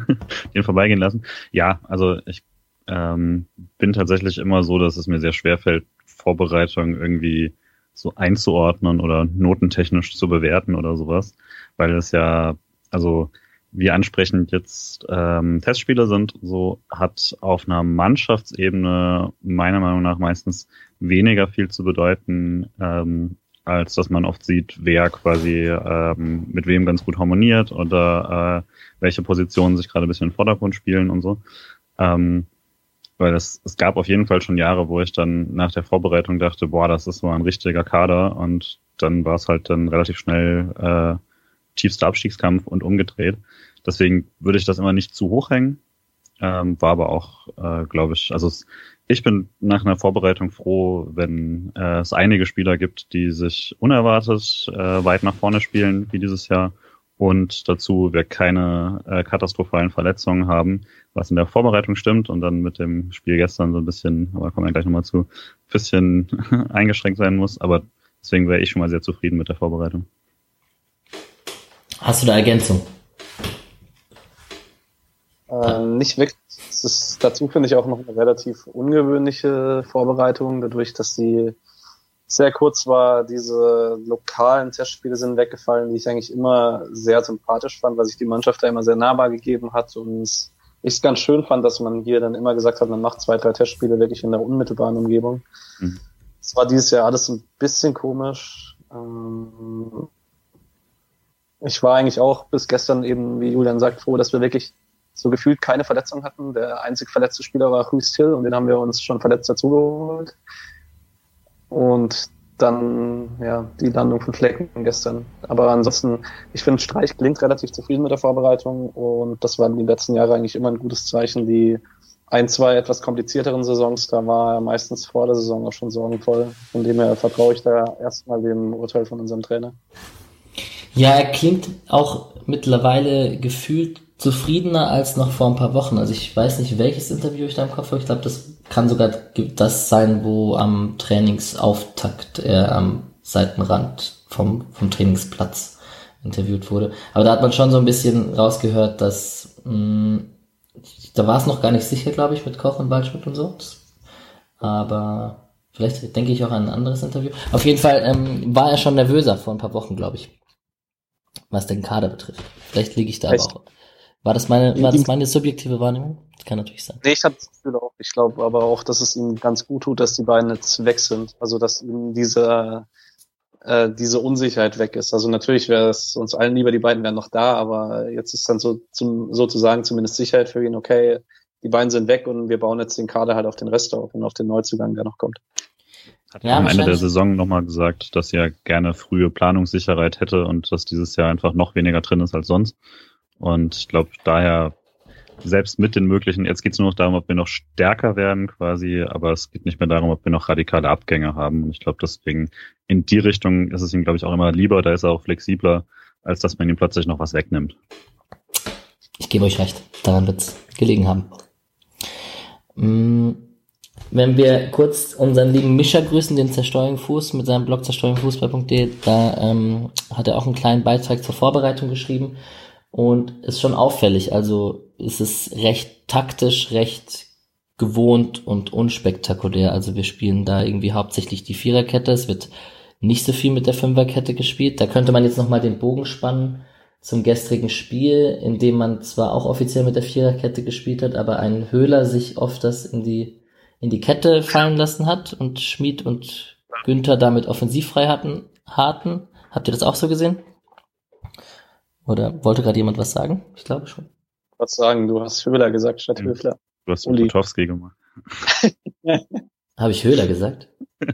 den vorbeigehen lassen. Ja, also ich ähm, bin tatsächlich immer so, dass es mir sehr schwer fällt, Vorbereitung irgendwie so einzuordnen oder notentechnisch zu bewerten oder sowas, weil es ja, also wie ansprechend jetzt ähm, Testspiele sind, so hat auf einer Mannschaftsebene meiner Meinung nach meistens weniger viel zu bedeuten, ähm, als dass man oft sieht, wer quasi ähm, mit wem ganz gut harmoniert oder äh, welche Positionen sich gerade ein bisschen im Vordergrund spielen und so. Ähm, weil es, es gab auf jeden Fall schon Jahre, wo ich dann nach der Vorbereitung dachte, boah, das ist so ein richtiger Kader und dann war es halt dann relativ schnell äh, tiefster Abstiegskampf und umgedreht. Deswegen würde ich das immer nicht zu hoch hängen. Ähm, war aber auch, äh, glaube ich, also es, ich bin nach einer Vorbereitung froh, wenn äh, es einige Spieler gibt, die sich unerwartet äh, weit nach vorne spielen, wie dieses Jahr. Und dazu wir keine äh, katastrophalen Verletzungen haben, was in der Vorbereitung stimmt und dann mit dem Spiel gestern so ein bisschen, aber kommen wir gleich nochmal zu, bisschen eingeschränkt sein muss. Aber deswegen wäre ich schon mal sehr zufrieden mit der Vorbereitung. Hast du da Ergänzung? Äh, nicht wirklich es ist dazu finde ich auch noch eine relativ ungewöhnliche Vorbereitung, dadurch, dass sie sehr kurz war. Diese lokalen Testspiele sind weggefallen, die ich eigentlich immer sehr sympathisch fand, weil sich die Mannschaft da immer sehr nahbar gegeben hat und ich es ganz schön fand, dass man hier dann immer gesagt hat, man macht zwei, drei Testspiele wirklich in der unmittelbaren Umgebung. Mhm. Es war dieses Jahr alles ein bisschen komisch. Ähm, ich war eigentlich auch bis gestern eben, wie Julian sagt, froh, dass wir wirklich so gefühlt keine Verletzung hatten. Der einzig verletzte Spieler war Rhys Hill und den haben wir uns schon verletzt dazugeholt. Und dann ja die Landung von Flecken gestern. Aber ansonsten, ich finde, Streich klingt relativ zufrieden mit der Vorbereitung und das waren die letzten Jahre eigentlich immer ein gutes Zeichen. Die ein, zwei etwas komplizierteren Saisons, da war er meistens vor der Saison auch schon sorgenvoll. Von dem her vertraue ich da erstmal dem Urteil von unserem Trainer. Ja, er klingt auch mittlerweile gefühlt zufriedener als noch vor ein paar Wochen. Also ich weiß nicht, welches Interview ich da im Kopf habe. Ich glaube, das kann sogar das sein, wo am Trainingsauftakt er am Seitenrand vom, vom Trainingsplatz interviewt wurde. Aber da hat man schon so ein bisschen rausgehört, dass mh, mm, da war es noch gar nicht sicher, glaube ich, mit Koch und Waldschmidt und so. Aber vielleicht denke ich auch an ein anderes Interview. Auf jeden Fall ähm, war er schon nervöser vor ein paar Wochen, glaube ich, was den Kader betrifft. Vielleicht liege ich da aber auch war das meine, war das meine subjektive Wahrnehmung? Das kann natürlich sein. Nee, ich habe das Gefühl auch. Ich glaube aber auch, dass es ihm ganz gut tut, dass die beiden jetzt weg sind. Also, dass ihm diese, äh, diese Unsicherheit weg ist. Also natürlich wäre es uns allen lieber, die beiden wären noch da, aber jetzt ist dann so zum, sozusagen zumindest Sicherheit für ihn, okay, die beiden sind weg und wir bauen jetzt den Kader halt auf den Rest auf und auf den Neuzugang, der noch kommt. Hat ja, am Ende der Saison nochmal gesagt, dass er gerne frühe Planungssicherheit hätte und dass dieses Jahr einfach noch weniger drin ist als sonst. Und ich glaube, daher selbst mit den möglichen, jetzt geht es nur noch darum, ob wir noch stärker werden quasi, aber es geht nicht mehr darum, ob wir noch radikale Abgänge haben. Und ich glaube, deswegen in die Richtung ist es ihm, glaube ich, auch immer lieber, da ist er auch flexibler, als dass man ihm plötzlich noch was wegnimmt. Ich gebe euch recht, daran wird es gelegen haben. Mm, wenn wir kurz unseren lieben Mischer grüßen, den Zersteuerung Fuß mit seinem Blog zersteuerungfußball.de, da ähm, hat er auch einen kleinen Beitrag zur Vorbereitung geschrieben und ist schon auffällig. Also ist es recht taktisch, recht gewohnt und unspektakulär. Also wir spielen da irgendwie hauptsächlich die Viererkette. Es wird nicht so viel mit der Fünferkette gespielt. Da könnte man jetzt nochmal den Bogen spannen zum gestrigen Spiel, in dem man zwar auch offiziell mit der Viererkette gespielt hat, aber ein Höhler sich oft das in die, in die Kette fallen lassen hat und Schmid und Günther damit offensivfrei hatten, hatten. Habt ihr das auch so gesehen? Oder wollte gerade jemand was sagen? Ich glaube schon. Was sagen, du hast Höhler gesagt statt Höfler. Du hast Butowski gemacht. Habe ich Höhler gesagt?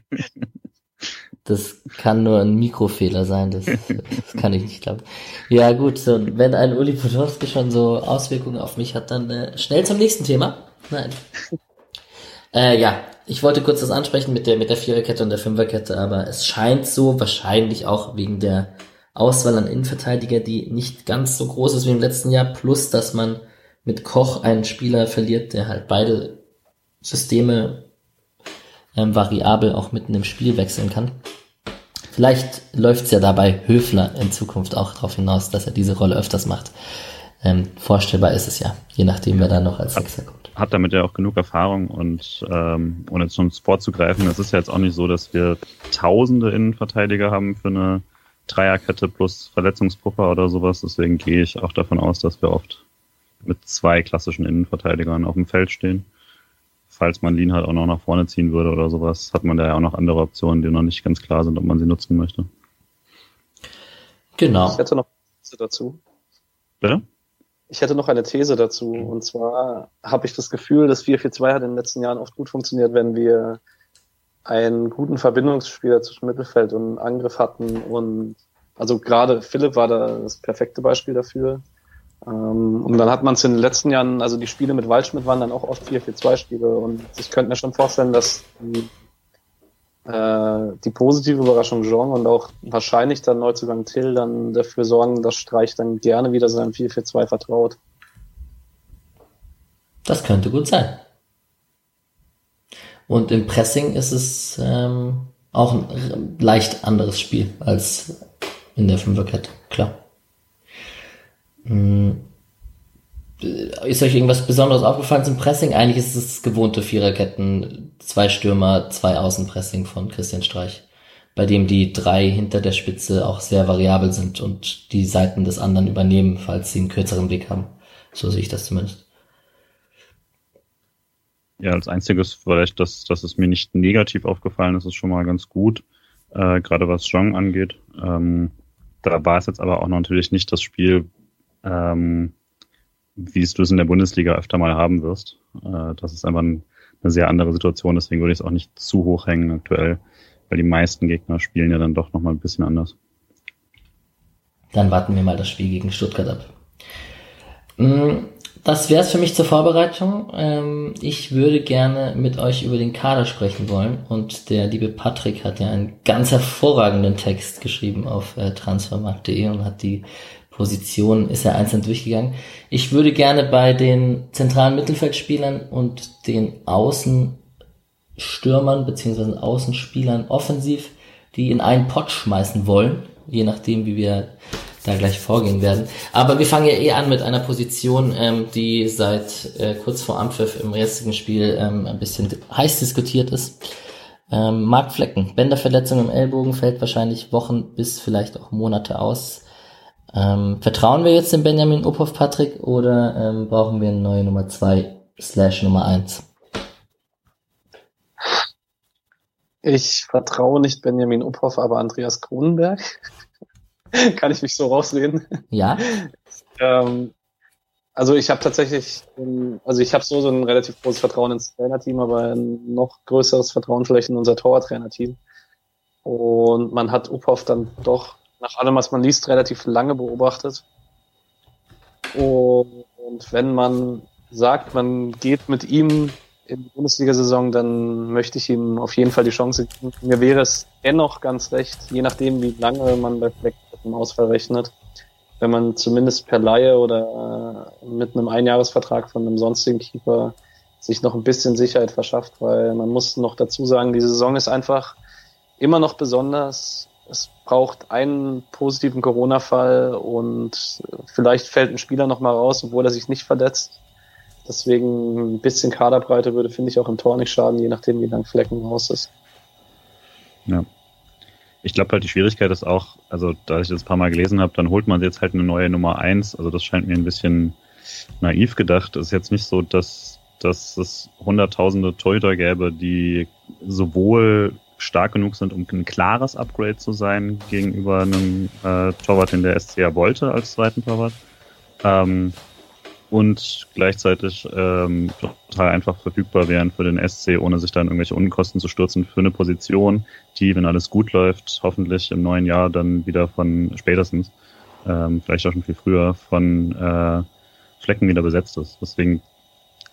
Das kann nur ein Mikrofehler sein, das, das kann ich nicht glauben. Ja gut, so, wenn ein Uli Potowski schon so Auswirkungen auf mich hat, dann äh, schnell zum nächsten Thema. Nein. Äh, ja, ich wollte kurz das ansprechen mit der, mit der Viererkette und der Fünferkette, aber es scheint so, wahrscheinlich auch wegen der Auswahl an Innenverteidiger, die nicht ganz so groß ist wie im letzten Jahr, plus dass man mit Koch einen Spieler verliert, der halt beide Systeme ähm, variabel auch mitten im Spiel wechseln kann. Vielleicht läuft's ja dabei Höfler in Zukunft auch darauf hinaus, dass er diese Rolle öfters macht. Ähm, vorstellbar ist es ja, je nachdem, wer da noch als Sechser kommt. Hat damit ja auch genug Erfahrung und ähm, ohne jetzt schon vorzugreifen, es ist ja jetzt auch nicht so, dass wir tausende Innenverteidiger haben für eine Dreierkette plus Verletzungspuffer oder sowas. Deswegen gehe ich auch davon aus, dass wir oft mit zwei klassischen Innenverteidigern auf dem Feld stehen falls man Lean halt auch noch nach vorne ziehen würde oder sowas, hat man da ja auch noch andere Optionen, die noch nicht ganz klar sind, ob man sie nutzen möchte. Genau. Ich hätte noch eine These dazu. Bitte? Ich hätte noch eine These dazu. Und zwar habe ich das Gefühl, dass 4-4-2 hat in den letzten Jahren oft gut funktioniert, wenn wir einen guten Verbindungsspieler zwischen Mittelfeld und Angriff hatten. Und also gerade Philipp war da das perfekte Beispiel dafür. Ähm, und dann hat man es in den letzten Jahren, also die Spiele mit Waldschmidt waren dann auch oft 4-4-2-Spiele und ich könnte mir schon vorstellen, dass die, äh, die positive Überraschung Jean und auch wahrscheinlich dann Neuzugang Till dann dafür sorgen, dass Streich dann gerne wieder seinem 4-4-2 vertraut. Das könnte gut sein. Und im Pressing ist es ähm, auch ein leicht anderes Spiel als in der Fünferkette, klar. Hm. Ist euch irgendwas Besonderes aufgefallen zum Pressing? Eigentlich ist es gewohnte Viererketten, zwei Stürmer, zwei Außenpressing von Christian Streich, bei dem die drei hinter der Spitze auch sehr variabel sind und die Seiten des anderen übernehmen, falls sie einen kürzeren Weg haben. So sehe ich das zumindest. Ja, als einziges vielleicht, dass, dass es mir nicht negativ aufgefallen ist, ist schon mal ganz gut, äh, gerade was Strong angeht. Ähm, da war es jetzt aber auch natürlich nicht das Spiel, ähm, wie du es in der Bundesliga öfter mal haben wirst. Äh, das ist einfach ein, eine sehr andere Situation, deswegen würde ich es auch nicht zu hoch hängen aktuell, weil die meisten Gegner spielen ja dann doch nochmal ein bisschen anders. Dann warten wir mal das Spiel gegen Stuttgart ab. Mm, das wäre es für mich zur Vorbereitung. Ähm, ich würde gerne mit euch über den Kader sprechen wollen und der liebe Patrick hat ja einen ganz hervorragenden Text geschrieben auf äh, transfermarkt.de und hat die Position ist er einzeln durchgegangen. Ich würde gerne bei den zentralen Mittelfeldspielern und den Außenstürmern beziehungsweise Außenspielern offensiv die in einen Pott schmeißen wollen, je nachdem, wie wir da gleich vorgehen werden. Aber wir fangen ja eh an mit einer Position, ähm, die seit äh, kurz vor Ampfiff im restlichen Spiel ähm, ein bisschen heiß diskutiert ist. Ähm, Mark Flecken, Bänderverletzung im Ellbogen, fällt wahrscheinlich Wochen bis vielleicht auch Monate aus. Ähm, vertrauen wir jetzt dem Benjamin Uphoff Patrick oder ähm, brauchen wir eine neue Nummer 2 slash Nummer 1? Ich vertraue nicht Benjamin Uphoff, aber Andreas Kronenberg. Kann ich mich so rausreden? Ja. ähm, also ich habe tatsächlich, also ich habe so, so ein relativ großes Vertrauen ins Trainerteam, aber ein noch größeres Vertrauen vielleicht in unser Torwarttrainerteam. Und man hat Uphoff dann doch nach allem, was man liest, relativ lange beobachtet. Und wenn man sagt, man geht mit ihm in die Bundesliga-Saison, dann möchte ich ihm auf jeden Fall die Chance geben. Mir wäre es dennoch ganz recht, je nachdem, wie lange man bei Fleck dem Ausfall rechnet, wenn man zumindest per Laie oder mit einem Einjahresvertrag von einem sonstigen Keeper sich noch ein bisschen Sicherheit verschafft, weil man muss noch dazu sagen, die Saison ist einfach immer noch besonders es braucht einen positiven Corona-Fall und vielleicht fällt ein Spieler nochmal raus, obwohl er sich nicht verletzt. Deswegen ein bisschen Kaderbreite würde, finde ich, auch im Tor nicht schaden, je nachdem, wie lang Flecken raus ist. Ja. ich glaube halt, die Schwierigkeit ist auch, also da ich das ein paar Mal gelesen habe, dann holt man jetzt halt eine neue Nummer eins. Also das scheint mir ein bisschen naiv gedacht. Es ist jetzt nicht so, dass, dass es hunderttausende Torhüter gäbe, die sowohl stark genug sind, um ein klares Upgrade zu sein gegenüber einem äh, Torwart, den der SCA wollte als zweiten Torwart. Ähm, und gleichzeitig ähm, total einfach verfügbar wären für den SC, ohne sich dann irgendwelche Unkosten zu stürzen für eine Position, die, wenn alles gut läuft, hoffentlich im neuen Jahr dann wieder von spätestens, ähm, vielleicht auch schon viel früher, von äh, Flecken wieder besetzt ist. Deswegen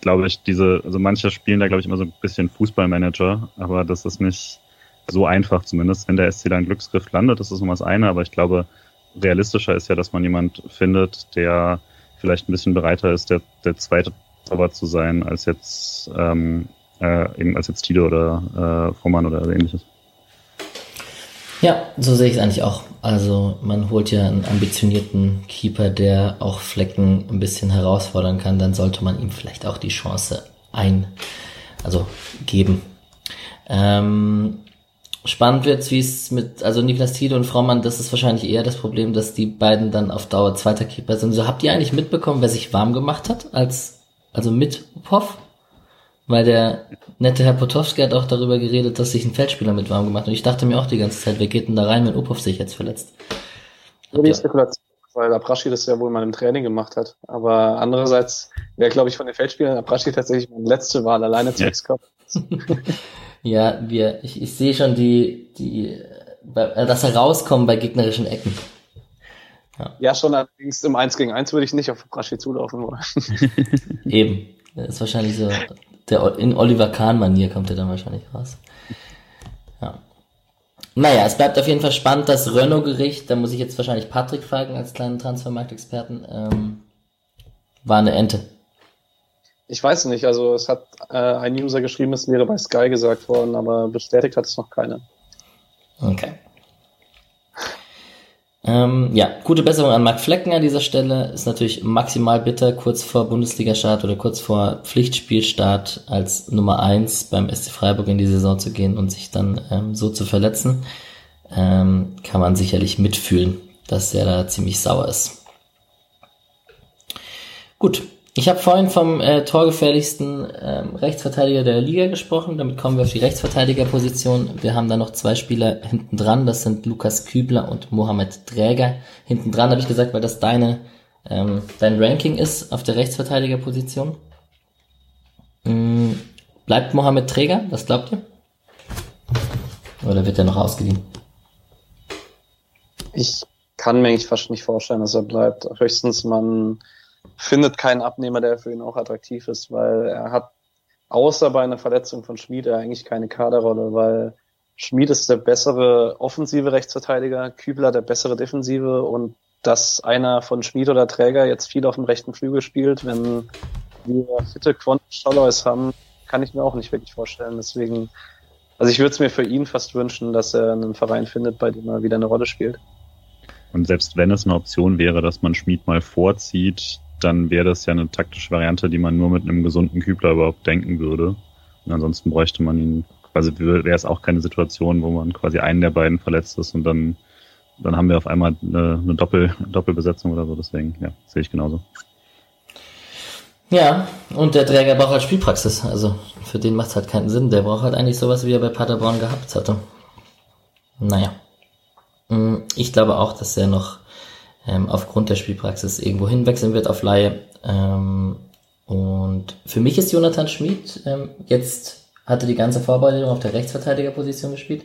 glaube ich, diese, also manche spielen da, glaube ich, immer so ein bisschen Fußballmanager, aber das ist nicht so einfach zumindest. Wenn der SC da einen Glücksgriff landet, das ist immer das eine, aber ich glaube, realistischer ist ja, dass man jemand findet, der vielleicht ein bisschen bereiter ist, der, der zweite Torwart zu sein, als jetzt ähm, äh, eben als jetzt Tide oder äh, Vormann oder ähnliches. Ja, so sehe ich es eigentlich auch. Also man holt ja einen ambitionierten Keeper, der auch Flecken ein bisschen herausfordern kann, dann sollte man ihm vielleicht auch die Chance ein, also geben. Ähm, Spannend wird's, wie es mit, also Niklas Tide und Fraumann, das ist wahrscheinlich eher das Problem, dass die beiden dann auf Dauer zweiter Keeper sind. So habt ihr eigentlich mitbekommen, wer sich warm gemacht hat, als, also mit Uphoff? Weil der nette Herr Potowski hat auch darüber geredet, dass sich ein Feldspieler mit warm gemacht hat. Und ich dachte mir auch die ganze Zeit, wer geht denn da rein, wenn Uphoff sich jetzt verletzt? Nur die Spekulation, weil Abraschi das ja wohl mal im Training gemacht hat. Aber andererseits wäre, glaube ich, von den Feldspielern Abraschi tatsächlich meine letzte Wahl, alleine zu ja. Ja, wir, ich, ich sehe schon die, die, äh, das Herauskommen bei gegnerischen Ecken. Ja, ja schon allerdings im 1 gegen 1 würde ich nicht auf Rashi zulaufen wollen. Eben. Das ist wahrscheinlich so, der, in Oliver Kahn-Manier kommt er dann wahrscheinlich raus. Ja. Naja, es bleibt auf jeden Fall spannend, das Renault-Gericht, da muss ich jetzt wahrscheinlich Patrick fragen als kleinen Transfermarktexperten, ähm, war eine Ente. Ich weiß nicht, also es hat äh, ein User geschrieben, es wäre bei Sky gesagt worden, aber bestätigt hat es noch keiner. Okay. Ähm, ja, gute Besserung an Marc Flecken an dieser Stelle. Ist natürlich maximal bitter, kurz vor Bundesliga-Start oder kurz vor Pflichtspielstart als Nummer eins beim SC Freiburg in die Saison zu gehen und sich dann ähm, so zu verletzen. Ähm, kann man sicherlich mitfühlen, dass er da ziemlich sauer ist. Gut, ich habe vorhin vom äh, torgefährlichsten ähm, Rechtsverteidiger der Liga gesprochen. Damit kommen wir auf die Rechtsverteidigerposition. Wir haben da noch zwei Spieler hinten dran. Das sind Lukas Kübler und Mohamed Träger. Hinten dran habe ich gesagt, weil das deine ähm, dein Ranking ist auf der Rechtsverteidigerposition. Mhm. Bleibt Mohamed Träger? Was glaubt ihr? Oder wird er noch ausgeliehen? Ich kann mir eigentlich fast nicht vorstellen, dass er bleibt. Höchstens man findet keinen Abnehmer, der für ihn auch attraktiv ist, weil er hat außer bei einer Verletzung von Schmid eigentlich keine Kaderrolle, weil Schmid ist der bessere offensive Rechtsverteidiger, Kübler der bessere Defensive und dass einer von Schmid oder Träger jetzt viel auf dem rechten Flügel spielt, wenn wir fitte Quant-Schollois haben, kann ich mir auch nicht wirklich vorstellen. Deswegen, also ich würde es mir für ihn fast wünschen, dass er einen Verein findet, bei dem er wieder eine Rolle spielt. Und selbst wenn es eine Option wäre, dass man Schmid mal vorzieht, dann wäre das ja eine taktische Variante, die man nur mit einem gesunden Kübler überhaupt denken würde. Und ansonsten bräuchte man ihn, quasi wäre es auch keine Situation, wo man quasi einen der beiden verletzt ist und dann, dann haben wir auf einmal eine, eine Doppel, Doppelbesetzung oder so. Deswegen, ja, sehe ich genauso. Ja, und der Träger braucht halt Spielpraxis. Also für den macht es halt keinen Sinn. Der braucht halt eigentlich sowas, wie er bei Paderborn gehabt hatte. Naja. Hm, ich glaube auch, dass er noch ähm, aufgrund der Spielpraxis irgendwo hinwechseln wird auf Laie. Ähm, und für mich ist Jonathan Schmid ähm, jetzt hatte die ganze Vorbereitung auf der Rechtsverteidigerposition gespielt.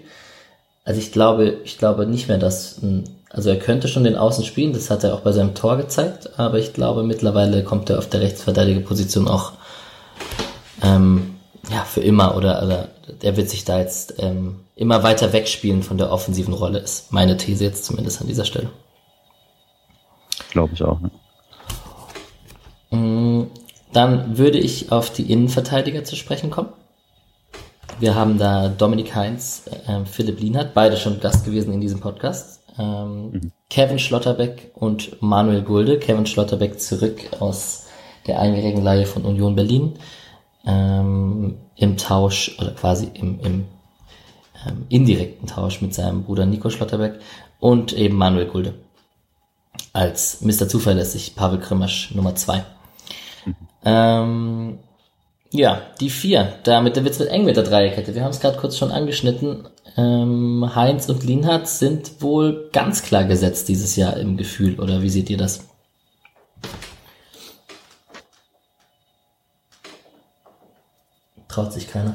Also ich glaube, ich glaube nicht mehr, dass, also er könnte schon den Außen spielen, das hat er auch bei seinem Tor gezeigt, aber ich glaube mittlerweile kommt er auf der Rechtsverteidigerposition auch ähm, ja für immer oder, oder er wird sich da jetzt ähm, immer weiter wegspielen von der offensiven Rolle, ist meine These jetzt zumindest an dieser Stelle. Glaube ich auch. Ne? Mm, dann würde ich auf die Innenverteidiger zu sprechen kommen. Wir haben da Dominik Heinz, äh, Philipp Lienhardt, beide schon Gast gewesen in diesem Podcast. Ähm, mhm. Kevin Schlotterbeck und Manuel Gulde. Kevin Schlotterbeck zurück aus der einjährigen Leihe von Union Berlin. Ähm, Im Tausch oder quasi im, im ähm, indirekten Tausch mit seinem Bruder Nico Schlotterbeck und eben Manuel Gulde als Mr. Zuverlässig, Pavel Krimasch Nummer zwei. Mhm. Ähm, ja, die vier. Damit der Witz wird eng mit der Dreierkette. Wir haben es gerade kurz schon angeschnitten. Ähm, Heinz und Lienhardt sind wohl ganz klar gesetzt dieses Jahr im Gefühl. Oder wie seht ihr das? Traut sich keiner.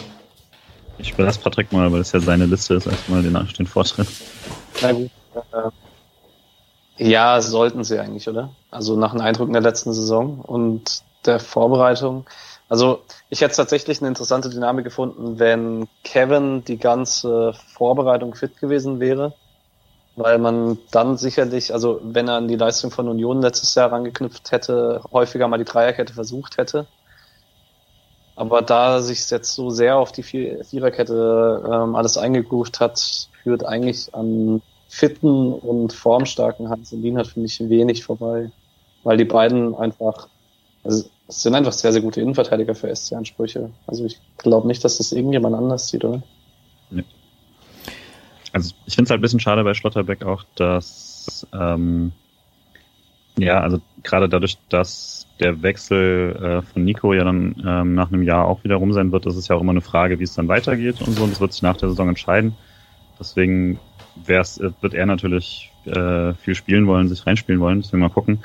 Ich überlasse Patrick mal, weil es ja seine Liste ist, erstmal den, den Vortritt. Na gut. Äh, ja, sollten sie eigentlich, oder? Also nach den Eindrücken der letzten Saison und der Vorbereitung. Also ich hätte tatsächlich eine interessante Dynamik gefunden, wenn Kevin die ganze Vorbereitung fit gewesen wäre, weil man dann sicherlich, also wenn er an die Leistung von Union letztes Jahr angeknüpft hätte, häufiger mal die Dreierkette versucht hätte. Aber da sich jetzt so sehr auf die Viererkette ähm, alles eingegroovt hat, führt eigentlich an fitten und formstarken Hans und hat finde ich wenig vorbei, weil die beiden einfach, also es sind einfach sehr, sehr gute Innenverteidiger für SC-Ansprüche. Also ich glaube nicht, dass das irgendjemand anders sieht, oder? Nee. Also ich finde es halt ein bisschen schade bei Schlotterbeck auch, dass ähm, ja, also gerade dadurch, dass der Wechsel äh, von Nico ja dann ähm, nach einem Jahr auch wieder rum sein wird, ist es ja auch immer eine Frage, wie es dann weitergeht und so. Und das wird sich nach der Saison entscheiden. Deswegen wird er natürlich äh, viel spielen wollen, sich reinspielen wollen. Deswegen mal gucken.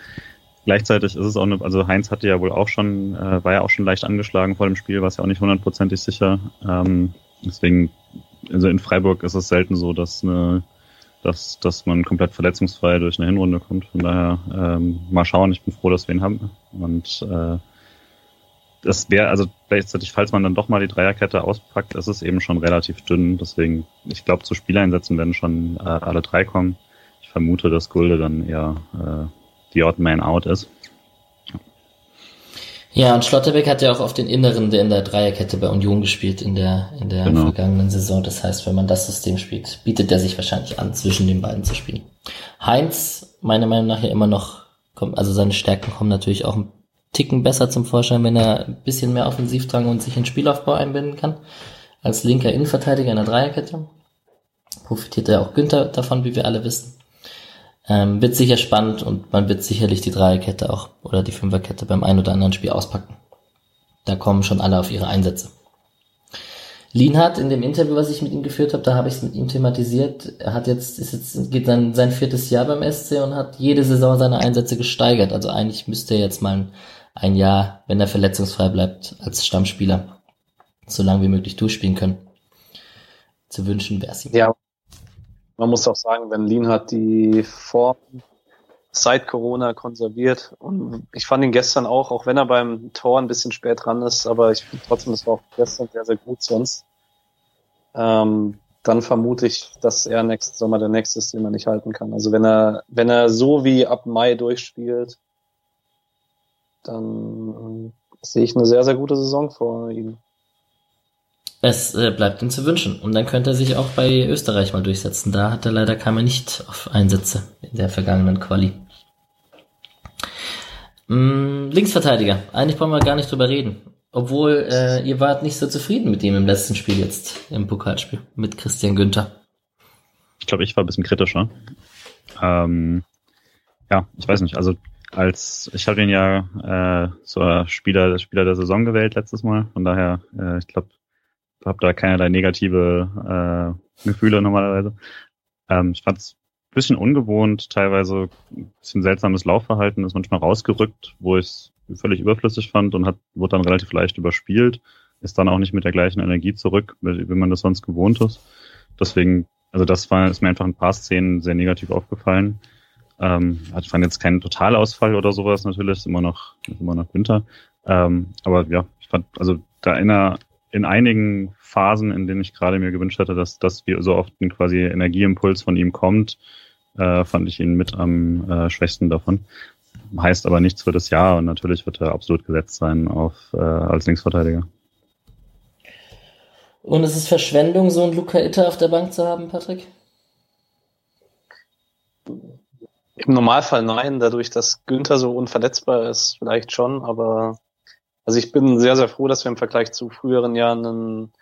Gleichzeitig ist es auch eine, also Heinz hatte ja wohl auch schon, äh, war ja auch schon leicht angeschlagen vor dem Spiel, war es ja auch nicht hundertprozentig sicher. Ähm, deswegen, also in Freiburg ist es selten so, dass eine dass, dass man komplett verletzungsfrei durch eine Hinrunde kommt. Von daher ähm, mal schauen. Ich bin froh, dass wir ihn haben. Und äh, das wäre, also gleichzeitig, falls man dann doch mal die Dreierkette auspackt, ist es eben schon relativ dünn. Deswegen, ich glaube, zu Spieleinsätzen werden schon äh, alle drei kommen. Ich vermute, dass Gulde dann eher äh, die Odd Man Out ist. Ja, und Schlotterbeck hat ja auch auf den Inneren der in der Dreierkette bei Union gespielt in der, in der genau. vergangenen Saison. Das heißt, wenn man das System spielt, bietet er sich wahrscheinlich an, zwischen den beiden zu spielen. Heinz, meiner Meinung nach ja immer noch, kommt, also seine Stärken kommen natürlich auch ein Ticken besser zum Vorschein, wenn er ein bisschen mehr Offensivdrang und sich in Spielaufbau einbinden kann. Als linker Innenverteidiger in der Dreierkette. Profitiert ja auch Günther davon, wie wir alle wissen. Ähm, wird sicher spannend und man wird sicherlich die Dreierkette auch oder die Fünferkette beim ein oder anderen Spiel auspacken. Da kommen schon alle auf ihre Einsätze. Lienhardt in dem Interview, was ich mit ihm geführt habe, da habe ich es mit ihm thematisiert. Er hat jetzt, ist jetzt, geht sein, sein viertes Jahr beim SC und hat jede Saison seine Einsätze gesteigert. Also eigentlich müsste er jetzt mal ein, ein Jahr, wenn er verletzungsfrei bleibt, als Stammspieler so lange wie möglich durchspielen können. Zu wünschen wäre es ihm. Ja, man muss auch sagen, wenn hat die Form seit Corona konserviert und ich fand ihn gestern auch, auch wenn er beim Tor ein bisschen spät dran ist, aber ich finde trotzdem, das war auch gestern sehr, sehr gut sonst. Ähm, dann vermute ich, dass er nächsten Sommer der nächste ist, den man nicht halten kann. Also wenn er, wenn er so wie ab Mai durchspielt, dann äh, sehe ich eine sehr, sehr gute Saison vor ihm. Es äh, bleibt ihm zu wünschen. Und dann könnte er sich auch bei Österreich mal durchsetzen. Da hat er leider kam er nicht auf Einsätze in der vergangenen Quali. Mm, Linksverteidiger. Eigentlich brauchen wir gar nicht drüber reden. Obwohl äh, ihr wart nicht so zufrieden mit ihm im letzten Spiel jetzt, im Pokalspiel, mit Christian Günther. Ich glaube, ich war ein bisschen kritischer. Ähm, ja, ich weiß nicht. Also als ich habe ihn ja äh, zur Spieler, Spieler der Saison gewählt letztes Mal. Von daher, äh, ich glaube, habe da keinerlei negative äh, Gefühle normalerweise. Ähm, ich fand es ein bisschen ungewohnt, teilweise ein bisschen seltsames Laufverhalten, ist manchmal rausgerückt, wo ich es völlig überflüssig fand und hat, wurde dann relativ leicht überspielt, ist dann auch nicht mit der gleichen Energie zurück, wie man das sonst gewohnt ist. Deswegen, also das war, ist mir einfach ein paar Szenen sehr negativ aufgefallen. Ähm, ich fand jetzt keinen Totalausfall oder sowas natürlich, ist immer noch, ist immer noch Winter. Ähm, aber ja, ich fand, also da in einer in einigen Phasen, in denen ich gerade mir gewünscht hatte, dass, dass wir so oft ein quasi Energieimpuls von ihm kommt, äh, fand ich ihn mit am äh, schwächsten davon. Heißt aber nichts für das Jahr und natürlich wird er absolut gesetzt sein auf äh, als Linksverteidiger. Und es ist Verschwendung, so einen Luca Itter auf der Bank zu haben, Patrick? Im Normalfall nein, dadurch, dass Günther so unverletzbar ist, vielleicht schon, aber also ich bin sehr, sehr froh, dass wir im Vergleich zu früheren Jahren einen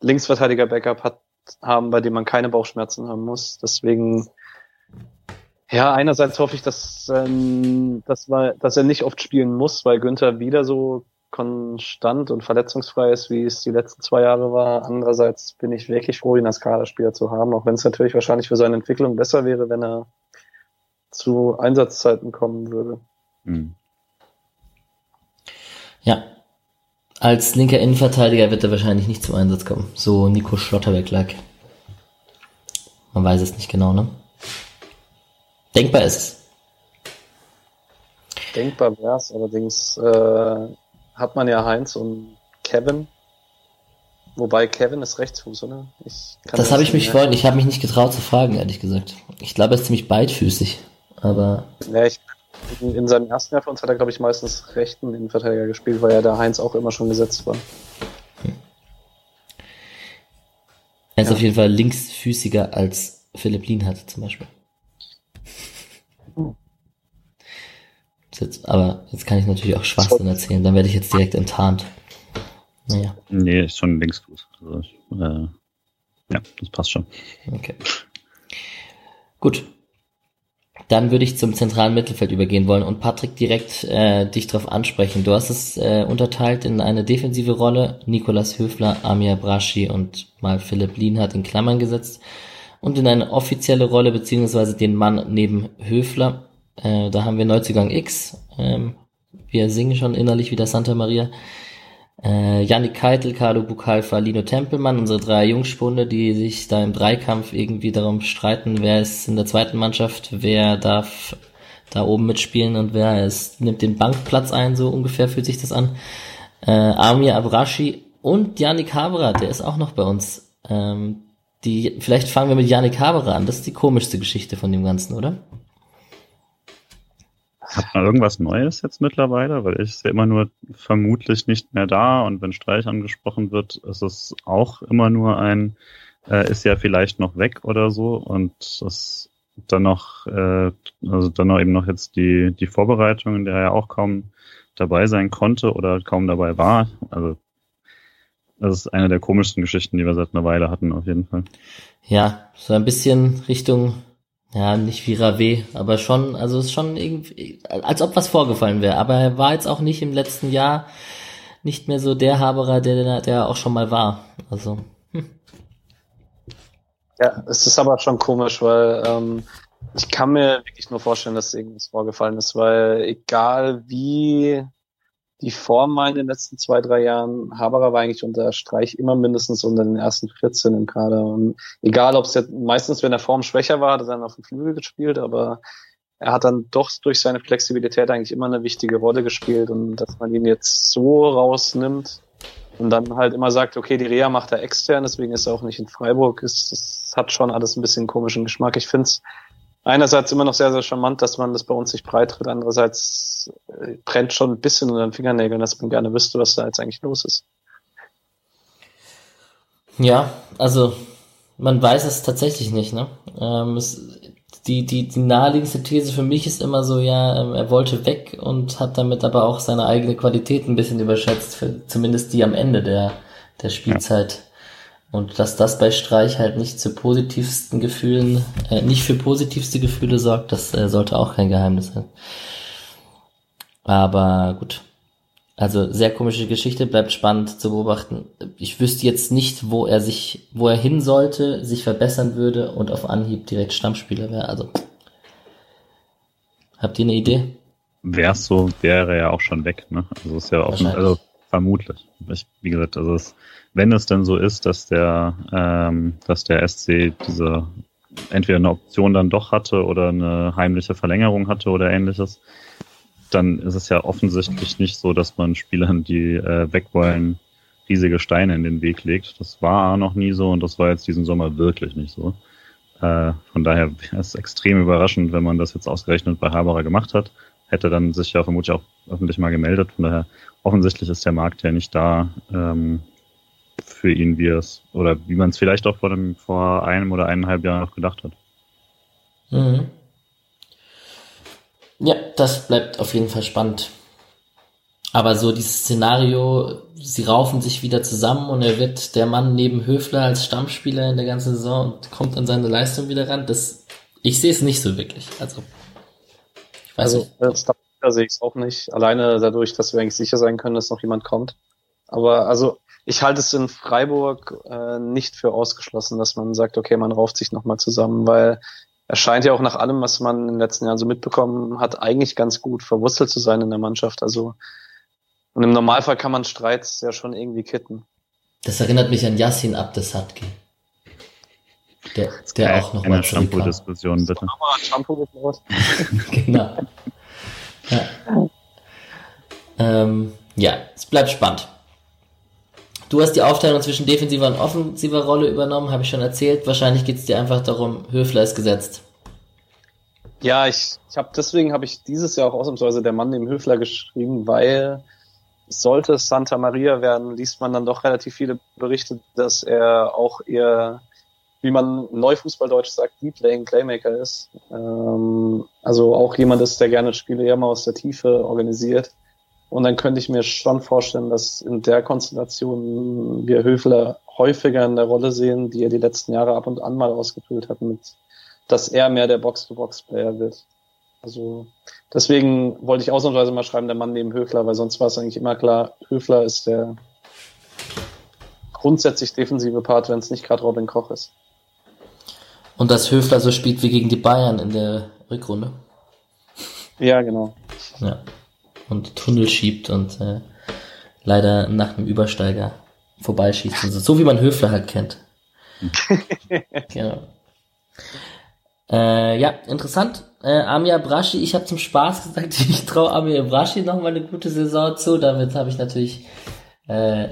Linksverteidiger-Backup haben, bei dem man keine Bauchschmerzen haben muss. Deswegen, ja, einerseits hoffe ich, dass, ähm, dass, wir, dass er nicht oft spielen muss, weil Günther wieder so konstant und verletzungsfrei ist, wie es die letzten zwei Jahre war. Andererseits bin ich wirklich froh, ihn als Kaderspieler zu haben, auch wenn es natürlich wahrscheinlich für seine Entwicklung besser wäre, wenn er zu Einsatzzeiten kommen würde. Mhm. Ja. Als linker Innenverteidiger wird er wahrscheinlich nicht zum Einsatz kommen. So Nico Schlotterbeck-like. Man weiß es nicht genau, ne? Denkbar ist es. Denkbar wäre es, allerdings äh, hat man ja Heinz und Kevin. Wobei Kevin ist Rechtsfuß, oder? das habe ich mich vorhin, ich habe mich nicht getraut zu fragen, ehrlich gesagt. Ich glaube, er ist ziemlich beidfüßig, aber. Ja, ich, in, in seinem ersten Jahr für uns hat er, glaube ich, meistens rechten Innenverteidiger gespielt, weil ja der Heinz auch immer schon gesetzt war. Hm. Er ist ja. auf jeden Fall linksfüßiger als Philipp Lien hatte, zum Beispiel. Hm. Jetzt, aber jetzt kann ich natürlich auch Schwachsinn erzählen, dann werde ich jetzt direkt enttarnt. Naja. Nee, ist schon Linksfuß. Also, äh, ja, das passt schon. Okay. Gut. Dann würde ich zum zentralen Mittelfeld übergehen wollen und Patrick direkt äh, dich darauf ansprechen. Du hast es äh, unterteilt in eine defensive Rolle. Nikolas Höfler, Amir Braschi und mal Philipp Lien hat in Klammern gesetzt. Und in eine offizielle Rolle, beziehungsweise den Mann neben Höfler. Äh, da haben wir Neuzugang X. Ähm, wir singen schon innerlich wie der Santa Maria. Äh, Yannick Keitel, Carlo Bukalfa, Lino Tempelmann, unsere drei Jungspunde, die sich da im Dreikampf irgendwie darum streiten, wer ist in der zweiten Mannschaft, wer darf da oben mitspielen und wer ist, nimmt den Bankplatz ein, so ungefähr fühlt sich das an. Äh, Amir Abrashi und Yannick Haberer, der ist auch noch bei uns. Ähm, die, vielleicht fangen wir mit Yannick Haberer an, das ist die komischste Geschichte von dem Ganzen, oder? Hat man irgendwas Neues jetzt mittlerweile? Weil ich sehe immer nur vermutlich nicht mehr da und wenn Streich angesprochen wird, ist es auch immer nur ein, äh, ist ja vielleicht noch weg oder so und das dann noch, äh, also dann noch eben noch jetzt die, die Vorbereitung, in der er ja auch kaum dabei sein konnte oder kaum dabei war. Also das ist eine der komischsten Geschichten, die wir seit einer Weile hatten, auf jeden Fall. Ja, so ein bisschen Richtung ja, nicht wie Rave, aber schon, also es ist schon irgendwie, als ob was vorgefallen wäre. Aber er war jetzt auch nicht im letzten Jahr nicht mehr so der Haberer, der, der auch schon mal war. Also. Hm. Ja, es ist aber schon komisch, weil ähm, ich kann mir wirklich nur vorstellen, dass irgendwas vorgefallen ist, weil egal wie die Form war in den letzten zwei, drei Jahren. Haberer war eigentlich unter Streich immer mindestens unter den ersten 14 im Kader. Und egal, ob es jetzt meistens, wenn der Form schwächer war, hat er dann auf dem Flügel gespielt, aber er hat dann doch durch seine Flexibilität eigentlich immer eine wichtige Rolle gespielt und dass man ihn jetzt so rausnimmt und dann halt immer sagt, okay, die Reha macht er extern, deswegen ist er auch nicht in Freiburg, ist, das hat schon alles ein bisschen komischen Geschmack. Ich finde es einerseits immer noch sehr, sehr charmant, dass man das bei uns nicht breit tritt. Andererseits äh, brennt schon ein bisschen unter den Fingernägeln, dass man gerne wüsste, was da jetzt eigentlich los ist. Ja, also man weiß es tatsächlich nicht. Ne? Ähm, es, die, die, die naheliegendste These für mich ist immer so, ja, ähm, er wollte weg und hat damit aber auch seine eigene Qualität ein bisschen überschätzt, für, zumindest die am Ende der, der Spielzeit. Ja. Und dass das bei Streich halt nicht zu positivsten Gefühlen, äh, nicht für positivste Gefühle sorgt, das äh, sollte auch kein Geheimnis sein. Aber gut. Also sehr komische Geschichte, bleibt spannend zu beobachten. Ich wüsste jetzt nicht, wo er sich, wo er hin sollte, sich verbessern würde und auf Anhieb direkt Stammspieler wäre. Also habt ihr eine Idee? Wär's so, wäre er ja auch schon weg, ne? Also ist ja offen, also vermutlich. Ich, wie gesagt, also es wenn es denn so ist, dass der, ähm, dass der SC diese entweder eine Option dann doch hatte oder eine heimliche Verlängerung hatte oder ähnliches, dann ist es ja offensichtlich nicht so, dass man Spielern, die äh, weg wollen, riesige Steine in den Weg legt. Das war noch nie so und das war jetzt diesen Sommer wirklich nicht so. Äh, von daher wäre es extrem überraschend, wenn man das jetzt ausgerechnet bei Haberer gemacht hat. Hätte dann sich ja vermutlich auch öffentlich mal gemeldet. Von daher offensichtlich ist der Markt ja nicht da, ähm, für ihn, wie es oder wie man es vielleicht auch vor, dem, vor einem oder eineinhalb Jahren noch gedacht hat. Mhm. Ja, das bleibt auf jeden Fall spannend. aber so dieses Szenario, sie raufen sich wieder zusammen und er wird der Mann neben Höfler als Stammspieler in der ganzen Saison und kommt an seine Leistung wieder ran, das, ich sehe es nicht so wirklich. Also, ich weiß also, nicht. Da sehe ich es auch nicht. Alleine dadurch, dass wir eigentlich sicher sein können, dass noch jemand kommt. Aber also, ich halte es in Freiburg äh, nicht für ausgeschlossen, dass man sagt, okay, man rauft sich nochmal zusammen, weil er scheint ja auch nach allem, was man in den letzten Jahren so mitbekommen hat, eigentlich ganz gut verwurzelt zu sein in der Mannschaft. Also und im Normalfall kann man Streits ja schon irgendwie kitten. Das erinnert mich an Yassin Abdesatki. Der, der auch noch mal Shampoo-Diskussion, bitte. Shampoo genau. Ja. Ähm, ja, es bleibt spannend. Du hast die Aufteilung zwischen defensiver und offensiver Rolle übernommen, habe ich schon erzählt. Wahrscheinlich geht es dir einfach darum, Höfler ist gesetzt. Ja, ich, ich habe deswegen habe ich dieses Jahr auch ausnahmsweise der Mann neben Höfler geschrieben, weil sollte es Santa Maria werden, liest man dann doch relativ viele Berichte, dass er auch eher, wie man Neufußballdeutsch sagt, Deep Playing Playmaker ist. Ähm, also auch jemand ist, der gerne Spiele eher mal aus der Tiefe organisiert. Und dann könnte ich mir schon vorstellen, dass in der Konstellation wir Höfler häufiger in der Rolle sehen, die er die letzten Jahre ab und an mal ausgefüllt hat, mit, dass er mehr der Box-to-Box-Player wird. Also deswegen wollte ich ausnahmsweise mal schreiben, der Mann neben Höfler, weil sonst war es eigentlich immer klar, Höfler ist der grundsätzlich defensive Part, wenn es nicht gerade Robin Koch ist. Und dass Höfler so spielt wie gegen die Bayern in der Rückrunde. Ja, genau. Ja und Tunnel schiebt und äh, leider nach einem Übersteiger vorbeischießt. Also, so wie man Höfler halt kennt. genau. Äh, ja, interessant. Äh, Amir Braschi, ich habe zum Spaß gesagt, ich traue Amir Braschi noch mal eine gute Saison zu. Damit habe ich natürlich, äh,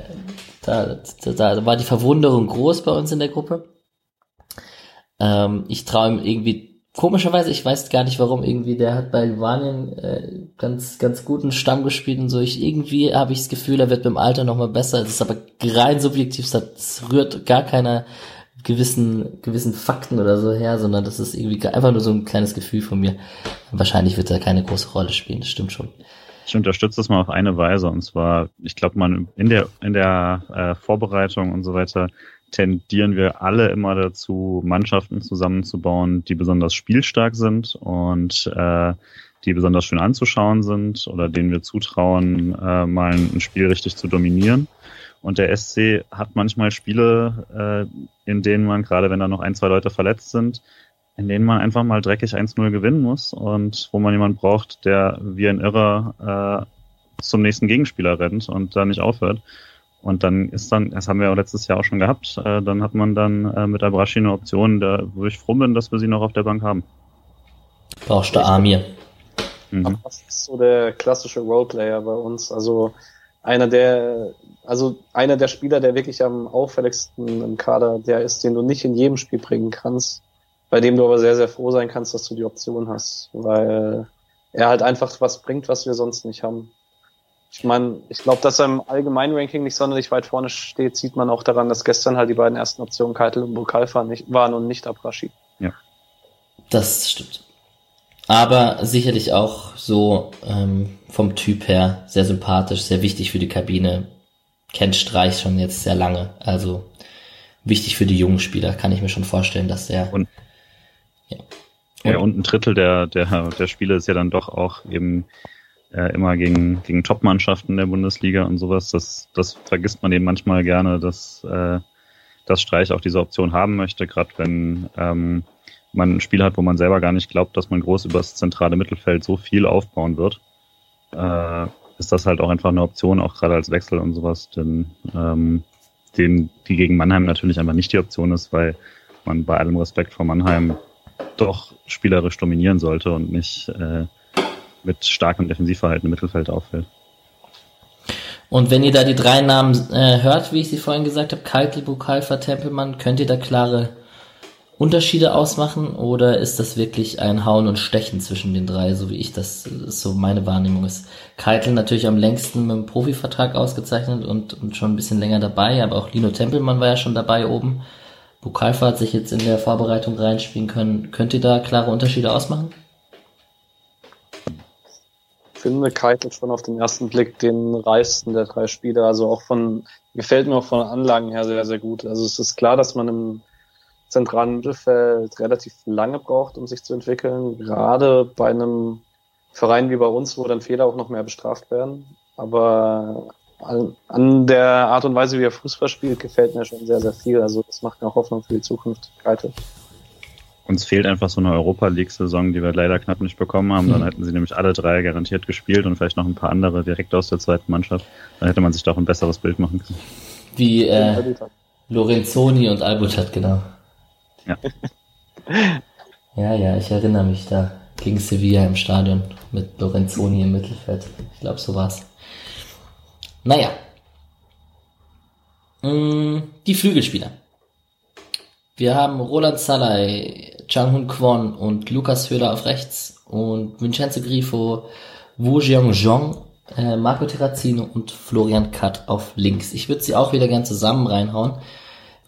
da, da, da war die Verwunderung groß bei uns in der Gruppe. Ähm, ich traue ihm irgendwie komischerweise, ich weiß gar nicht warum, irgendwie, der hat bei Livanien äh, ganz, ganz guten Stamm gespielt und so. Ich irgendwie habe ich das Gefühl, er wird beim Alter nochmal besser. Es ist aber rein subjektiv, das rührt gar keiner gewissen, gewissen Fakten oder so her, sondern das ist irgendwie einfach nur so ein kleines Gefühl von mir. Wahrscheinlich wird er keine große Rolle spielen, das stimmt schon. Ich unterstütze das mal auf eine Weise und zwar, ich glaube, man in der in der äh, Vorbereitung und so weiter tendieren wir alle immer dazu, Mannschaften zusammenzubauen, die besonders spielstark sind und äh, die besonders schön anzuschauen sind oder denen wir zutrauen, äh, mal ein Spiel richtig zu dominieren. Und der SC hat manchmal Spiele, äh, in denen man, gerade wenn da noch ein, zwei Leute verletzt sind, in denen man einfach mal dreckig 1-0 gewinnen muss und wo man jemand braucht, der wie ein Irrer äh, zum nächsten Gegenspieler rennt und da nicht aufhört. Und dann ist dann, das haben wir auch letztes Jahr auch schon gehabt, äh, dann hat man dann äh, mit Abrashi eine Option, da, wo ich froh bin, dass wir sie noch auf der Bank haben. Brauchst du Amir. Mhm. Das ist so der klassische Roleplayer bei uns. Also einer der, also einer der Spieler, der wirklich am auffälligsten im Kader, der ist, den du nicht in jedem Spiel bringen kannst, bei dem du aber sehr, sehr froh sein kannst, dass du die Option hast, weil er halt einfach was bringt, was wir sonst nicht haben. Ich meine, ich glaube, dass er im allgemeinen Ranking nicht sonderlich weit vorne steht, sieht man auch daran, dass gestern halt die beiden ersten Optionen Keitel und Bukalfa nicht waren und nicht Abrashi. Ja. Das stimmt. Aber sicherlich auch so ähm, vom Typ her sehr sympathisch, sehr wichtig für die Kabine. Kennt Streich schon jetzt sehr lange. Also wichtig für die jungen Spieler, kann ich mir schon vorstellen, dass der. Und, ja. Und, ja, und ein Drittel der, der, der Spiele ist ja dann doch auch eben äh, immer gegen, gegen Top-Mannschaften der Bundesliga und sowas. Das, das vergisst man eben manchmal gerne, dass, äh, dass Streich auch diese Option haben möchte, gerade wenn ähm, man ein Spiel hat, wo man selber gar nicht glaubt, dass man groß übers zentrale Mittelfeld so viel aufbauen wird. Äh, ist das halt auch einfach eine Option, auch gerade als Wechsel und sowas, denn ähm, den, die gegen Mannheim natürlich einfach nicht die Option ist, weil man bei allem Respekt vor Mannheim doch spielerisch dominieren sollte und nicht äh, mit starkem Defensivverhalten im Mittelfeld auffällt. Und wenn ihr da die drei Namen äh, hört, wie ich sie vorhin gesagt habe, Kaltl, Bukalfa, Tempelmann, könnt ihr da klare Unterschiede ausmachen oder ist das wirklich ein Hauen und Stechen zwischen den drei, so wie ich das so meine Wahrnehmung ist? Keitel natürlich am längsten mit dem Profivertrag ausgezeichnet und, und schon ein bisschen länger dabei, aber auch Lino Tempelmann war ja schon dabei oben. Bukalfa hat sich jetzt in der Vorbereitung reinspielen können. Könnt ihr da klare Unterschiede ausmachen? Finde Keitel schon auf den ersten Blick den reichsten der drei Spieler. Also auch von, gefällt mir auch von Anlagen her sehr, sehr gut. Also es ist klar, dass man im zentralen Mittelfeld relativ lange braucht, um sich zu entwickeln. Gerade bei einem Verein wie bei uns, wo dann Fehler auch noch mehr bestraft werden. Aber an der Art und Weise, wie er Fußball spielt, gefällt mir schon sehr, sehr viel. Also das macht mir auch Hoffnung für die Zukunft. Keitel. Uns fehlt einfach so eine Europa League-Saison, die wir leider knapp nicht bekommen haben. Dann hm. hätten sie nämlich alle drei garantiert gespielt und vielleicht noch ein paar andere direkt aus der zweiten Mannschaft. Dann hätte man sich doch ein besseres Bild machen können. Wie äh, Lorenzoni und Albutat, genau. Ja. ja, ja, ich erinnere mich da gegen Sevilla im Stadion mit Lorenzoni im Mittelfeld. Ich glaube, so war's. Naja. Mm, die Flügelspieler. Wir haben Roland Salai, Chang-Hun Kwon und Lukas Höhler auf rechts und Vincenzo Grifo, Wu Jianzhong, äh, Marco Terrazino und Florian Katt auf links. Ich würde sie auch wieder gern zusammen reinhauen.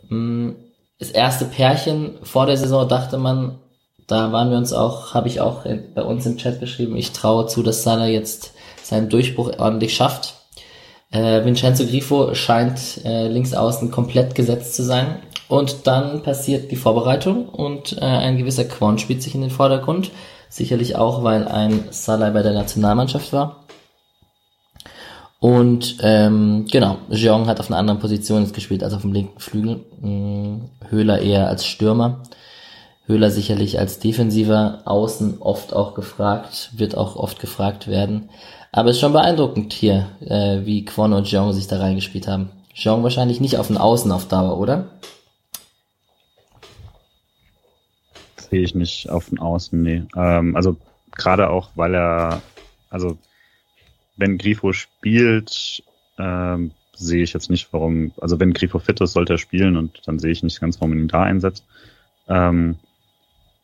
Mm, das erste Pärchen vor der Saison dachte man, da waren wir uns auch, habe ich auch bei uns im Chat geschrieben, ich traue zu, dass Salah jetzt seinen Durchbruch ordentlich schafft. Äh, Vincenzo Grifo scheint äh, links außen komplett gesetzt zu sein. Und dann passiert die Vorbereitung und äh, ein gewisser Quan spielt sich in den Vordergrund. Sicherlich auch, weil ein Salah bei der Nationalmannschaft war. Und ähm, genau, Jeong hat auf einer anderen Position jetzt gespielt als auf dem linken Flügel. Hm, Höhler eher als Stürmer. Höhler sicherlich als defensiver Außen oft auch gefragt, wird auch oft gefragt werden. Aber es ist schon beeindruckend hier, äh, wie Kwon und Jeong sich da reingespielt haben. Jeong wahrscheinlich nicht auf den Außen auf Dauer, oder? Sehe ich nicht auf den Außen, nee. Ähm, also gerade auch, weil er, also wenn Grifo spielt, ähm, sehe ich jetzt nicht, warum, also wenn Grifo fit ist, sollte er spielen und dann sehe ich nicht ganz, warum man ihn da einsetzt. Ähm,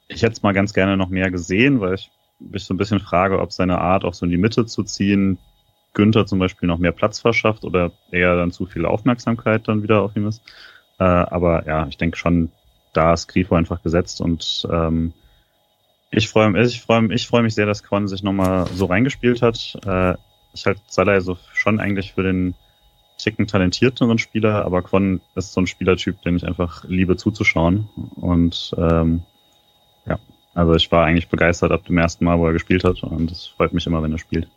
ich hätte es mal ganz gerne noch mehr gesehen, weil ich mich so ein bisschen frage, ob seine Art auch so in die Mitte zu ziehen, Günther zum Beispiel noch mehr Platz verschafft oder eher dann zu viel Aufmerksamkeit dann wieder auf ihm ist. Äh, aber ja, ich denke schon, da ist Grifo einfach gesetzt und ähm, ich freue mich, ich freue ich freue mich sehr, dass Quan sich nochmal so reingespielt hat. Äh, ich halte Salah so schon eigentlich für den Ticken talentierteren Spieler, aber Quan ist so ein Spielertyp, den ich einfach liebe zuzuschauen. Und ähm, ja, also ich war eigentlich begeistert ab dem ersten Mal, wo er gespielt hat und es freut mich immer, wenn er spielt.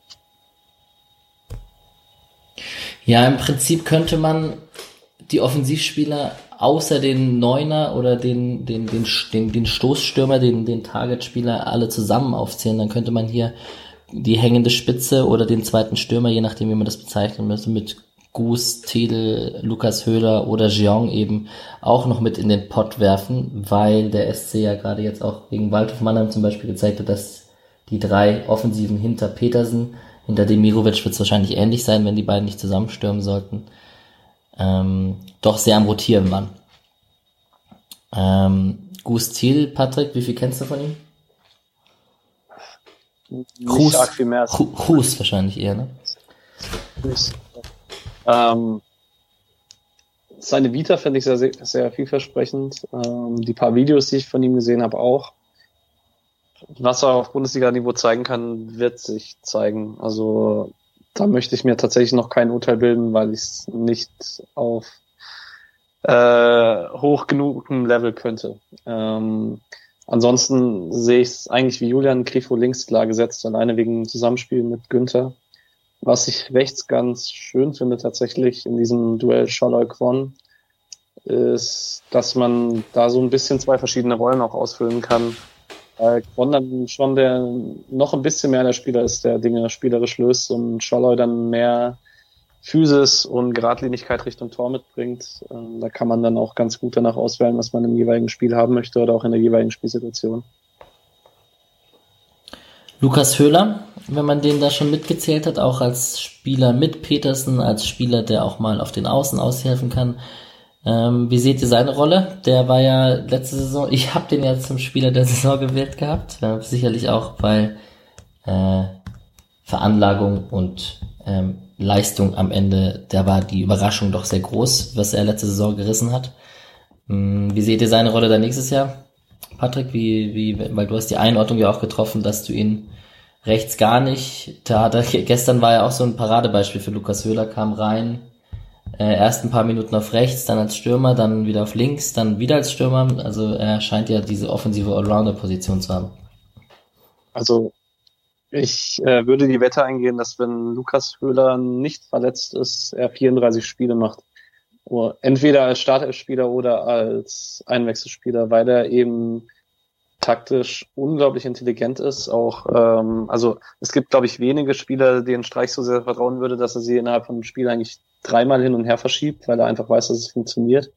Ja, im Prinzip könnte man die Offensivspieler außer den Neuner oder den, den, den, den, den Stoßstürmer, den, den Targetspieler alle zusammen aufzählen. Dann könnte man hier die hängende Spitze oder den zweiten Stürmer, je nachdem, wie man das bezeichnen müsste, mit Gus, Tedel, Lukas Höhler oder Jeong eben auch noch mit in den Pott werfen, weil der SC ja gerade jetzt auch gegen Waldhof Mannheim zum Beispiel gezeigt hat, dass die drei Offensiven hinter Petersen, hinter Demirovic wird es wahrscheinlich ähnlich sein, wenn die beiden nicht zusammenstürmen sollten, ähm, doch sehr am Rotieren waren. Ähm, Gus Thiel, Patrick, wie viel kennst du von ihm? Hus, Hus wahrscheinlich eher, ne? Hus. Ähm, seine Vita finde ich sehr, sehr, sehr vielversprechend. Ähm, die paar Videos, die ich von ihm gesehen habe, auch. Was er auf Bundesliga-Niveau zeigen kann, wird sich zeigen. Also da möchte ich mir tatsächlich noch kein Urteil bilden, weil ich es nicht auf äh, hoch genugem Level könnte. Ähm, ansonsten sehe ich es eigentlich wie Julian Grifo links klar gesetzt, alleine wegen Zusammenspiel mit Günther. Was ich rechts ganz schön finde tatsächlich in diesem Duell Scholloy Kwon, ist, dass man da so ein bisschen zwei verschiedene Rollen auch ausfüllen kann. Weil Kwon dann schon der noch ein bisschen mehr der Spieler ist, der Dinge spielerisch löst und Scholloy dann mehr Physis und Geradlinigkeit Richtung Tor mitbringt. Ähm, da kann man dann auch ganz gut danach auswählen, was man im jeweiligen Spiel haben möchte oder auch in der jeweiligen Spielsituation. Lukas Höhler, wenn man den da schon mitgezählt hat, auch als Spieler mit Petersen, als Spieler, der auch mal auf den Außen aushelfen kann. Ähm, wie seht ihr seine Rolle? Der war ja letzte Saison, ich habe den ja zum Spieler der Saison gewählt gehabt, äh, sicherlich auch, weil äh, Veranlagung und ähm, Leistung am Ende, da war die Überraschung doch sehr groß, was er letzte Saison gerissen hat. Ähm, wie seht ihr seine Rolle da nächstes Jahr? Patrick, wie, wie, weil du hast die Einordnung ja auch getroffen, dass du ihn rechts gar nicht. Da hat er, gestern war ja auch so ein Paradebeispiel für Lukas Höhler, kam rein, äh, erst ein paar Minuten auf rechts, dann als Stürmer, dann wieder auf links, dann wieder als Stürmer. Also er scheint ja diese offensive Allrounder-Position zu haben. Also ich äh, würde die Wette eingehen, dass wenn Lukas Höhler nicht verletzt ist, er 34 Spiele macht. Entweder als Startelfspieler oder als Einwechselspieler, weil er eben taktisch unglaublich intelligent ist. Auch ähm, also es gibt, glaube ich, wenige Spieler, denen Streich so sehr vertrauen würde, dass er sie innerhalb von einem Spiel eigentlich dreimal hin und her verschiebt, weil er einfach weiß, dass es funktioniert.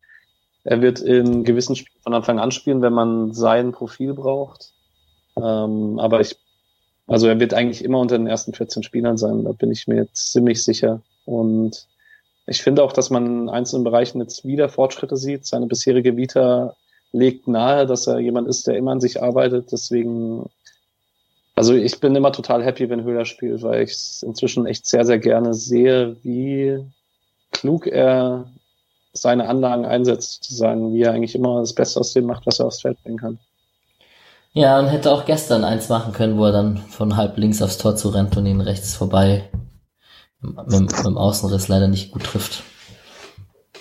Er wird in gewissen Spielen von Anfang an spielen, wenn man sein Profil braucht. Ähm, aber ich, also er wird eigentlich immer unter den ersten 14 Spielern sein, da bin ich mir jetzt ziemlich sicher. Und ich finde auch, dass man in einzelnen Bereichen jetzt wieder Fortschritte sieht. Seine bisherige Vita legt nahe, dass er jemand ist, der immer an sich arbeitet. Deswegen, also ich bin immer total happy, wenn Höhler spielt, weil ich es inzwischen echt sehr, sehr gerne sehe, wie klug er seine Anlagen einsetzt, zu sagen, wie er eigentlich immer das Beste aus dem macht, was er aufs Feld bringen kann. Ja, und hätte auch gestern eins machen können, wo er dann von halb links aufs Tor zu rennt und ihn rechts vorbei mit, mit dem Außenriss leider nicht gut trifft.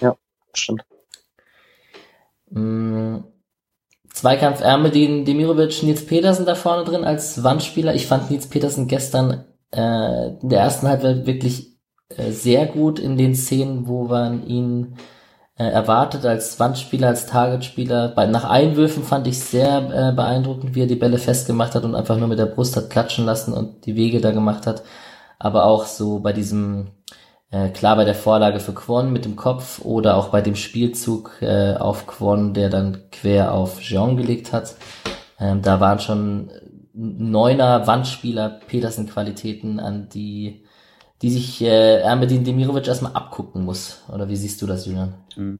Ja, stimmt. Mm, Zweikampf Ermedin, Demirovic, Nils Petersen da vorne drin als Wandspieler. Ich fand Nils Petersen gestern äh, in der ersten Halbzeit wirklich sehr gut in den Szenen, wo man ihn äh, erwartet als Wandspieler, als Targetspieler. Bei, nach Einwürfen fand ich sehr äh, beeindruckend, wie er die Bälle festgemacht hat und einfach nur mit der Brust hat klatschen lassen und die Wege da gemacht hat. Aber auch so bei diesem äh, klar bei der Vorlage für Kwon mit dem Kopf oder auch bei dem Spielzug äh, auf Kwon, der dann quer auf Jean gelegt hat. Ähm, da waren schon neuner Wandspieler Petersen-Qualitäten, an die, die sich äh, Ermedin Demirovic erstmal abgucken muss. Oder wie siehst du das, Julian? Mhm.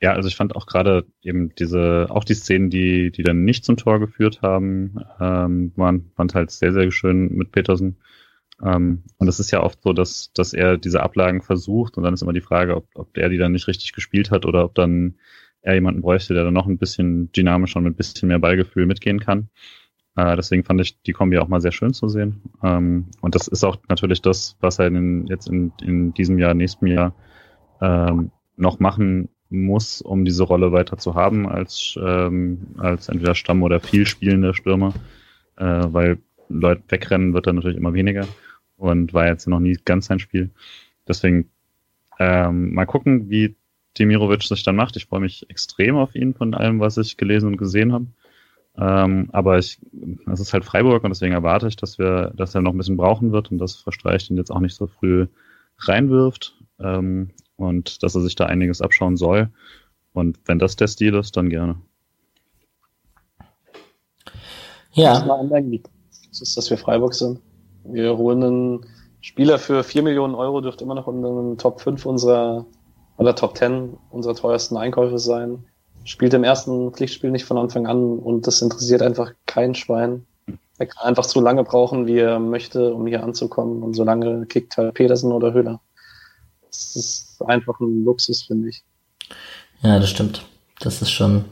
Ja, also ich fand auch gerade eben diese, auch die Szenen, die, die dann nicht zum Tor geführt haben, ähm, waren, waren halt sehr, sehr schön mit Petersen. Ähm, und es ist ja oft so, dass, dass er diese Ablagen versucht und dann ist immer die Frage, ob, ob er die dann nicht richtig gespielt hat oder ob dann er jemanden bräuchte, der dann noch ein bisschen dynamischer und mit ein bisschen mehr Ballgefühl mitgehen kann. Äh, deswegen fand ich die Kombi auch mal sehr schön zu sehen. Ähm, und das ist auch natürlich das, was er in, jetzt in, in diesem Jahr, nächsten Jahr ähm, noch machen muss, um diese Rolle weiter zu haben als, ähm, als entweder Stamm oder viel spielender Stürmer, äh, weil Leute wegrennen wird dann natürlich immer weniger und war jetzt noch nie ganz sein Spiel. Deswegen ähm, mal gucken, wie Demirovic sich dann macht. Ich freue mich extrem auf ihn von allem, was ich gelesen und gesehen habe. Ähm, aber ich, es ist halt Freiburg und deswegen erwarte ich, dass wir, dass er noch ein bisschen brauchen wird und dass Verstreicht ihn jetzt auch nicht so früh reinwirft ähm, und dass er sich da einiges abschauen soll. Und wenn das der Stil ist, dann gerne. Ja. Das ist, dass wir Freiburg sind. Wir holen einen Spieler für 4 Millionen Euro, dürfte immer noch in den Top 5 unserer oder Top 10 unserer teuersten Einkäufe sein. Spielt im ersten Pflichtspiel nicht von Anfang an und das interessiert einfach kein Schwein. Er kann einfach so lange brauchen, wie er möchte, um hier anzukommen. Und so lange kickt halt Petersen oder Höhler. Das ist einfach ein Luxus, finde ich. Ja, das stimmt. Das ist schon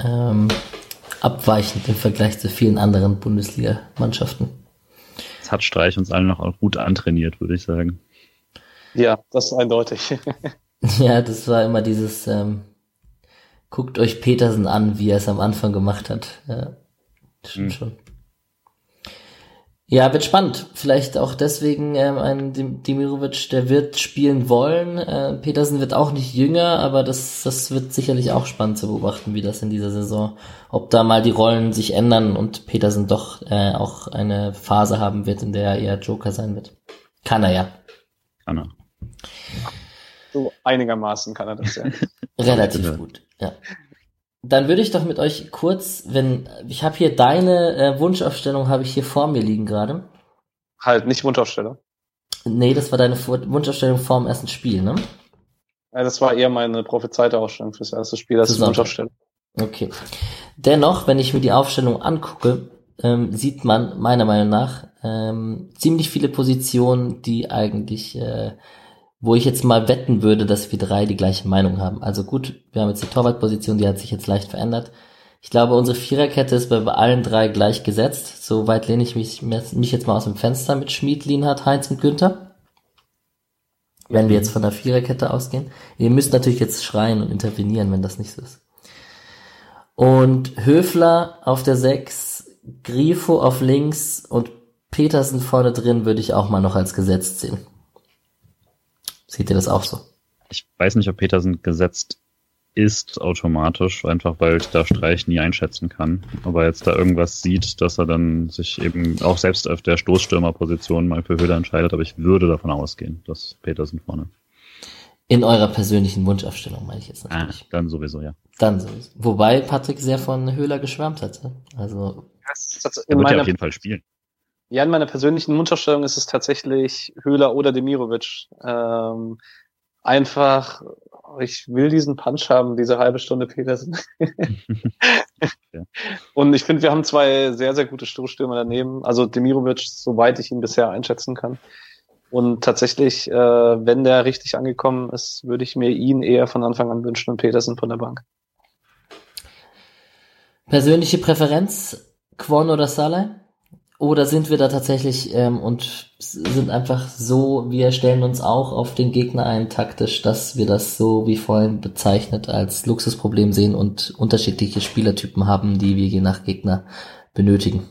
ähm, abweichend im Vergleich zu vielen anderen Bundesliga-Mannschaften. Das hat Streich uns alle noch gut antrainiert, würde ich sagen. Ja, das ist eindeutig. ja, das war immer dieses, ähm, guckt euch Petersen an, wie er es am Anfang gemacht hat. Ja, stimmt hm. schon. Ja, wird spannend. Vielleicht auch deswegen ähm, ein Demirovic, der wird spielen wollen. Äh, Petersen wird auch nicht jünger, aber das, das wird sicherlich auch spannend zu beobachten, wie das in dieser Saison, ob da mal die Rollen sich ändern und Petersen doch äh, auch eine Phase haben wird, in der er eher Joker sein wird. Kann er ja. Kann er. So einigermaßen kann er das ja. Relativ gut, ja. Dann würde ich doch mit euch kurz, wenn ich habe hier deine äh, Wunschaufstellung, habe ich hier vor mir liegen gerade. Halt, nicht Wunschaufstellung. Nee, das war deine Wunschaufstellung vor dem ersten Spiel, ne? Ja, das war eher meine prophezeite Ausstellung fürs erste Spiel, das ist Wunschaufstellung. Okay. Dennoch, wenn ich mir die Aufstellung angucke, ähm, sieht man meiner Meinung nach ähm, ziemlich viele Positionen, die eigentlich äh, wo ich jetzt mal wetten würde, dass wir drei die gleiche Meinung haben. Also gut, wir haben jetzt die Torwartposition, die hat sich jetzt leicht verändert. Ich glaube, unsere Viererkette ist bei allen drei gleich gesetzt. So weit lehne ich mich, mich jetzt mal aus dem Fenster mit Schmid, Lienhardt, Heinz und Günther. Wenn wir jetzt von der Viererkette ausgehen. Ihr müsst natürlich jetzt schreien und intervenieren, wenn das nicht so ist. Und Höfler auf der 6, Grifo auf links und Petersen vorne drin würde ich auch mal noch als gesetzt sehen. Seht ihr das auch so? Ich weiß nicht, ob Petersen gesetzt ist automatisch, einfach weil ich da Streich nie einschätzen kann. Aber jetzt da irgendwas sieht, dass er dann sich eben auch selbst auf der Stoßstürmerposition mal für Höhler entscheidet, aber ich würde davon ausgehen, dass Petersen vorne. In eurer persönlichen Wunschaufstellung meine ich jetzt ah, natürlich. Ah, dann sowieso, ja. Dann sowieso. Wobei Patrick sehr von Höhler geschwärmt hatte. Also. er wird ja auf jeden Fall spielen. Ja, in meiner persönlichen Wunschaufstellung ist es tatsächlich Höhler oder Demirovic. Ähm, einfach ich will diesen Punch haben, diese halbe Stunde Petersen. ja. Und ich finde, wir haben zwei sehr, sehr gute Stoßstürmer daneben. Also Demirovic, soweit ich ihn bisher einschätzen kann. Und tatsächlich, äh, wenn der richtig angekommen ist, würde ich mir ihn eher von Anfang an wünschen und Petersen von der Bank. Persönliche Präferenz, Quon oder Saleh? Oder sind wir da tatsächlich ähm, und sind einfach so, wir stellen uns auch auf den Gegner ein taktisch, dass wir das so wie vorhin bezeichnet als Luxusproblem sehen und unterschiedliche Spielertypen haben, die wir je nach Gegner benötigen.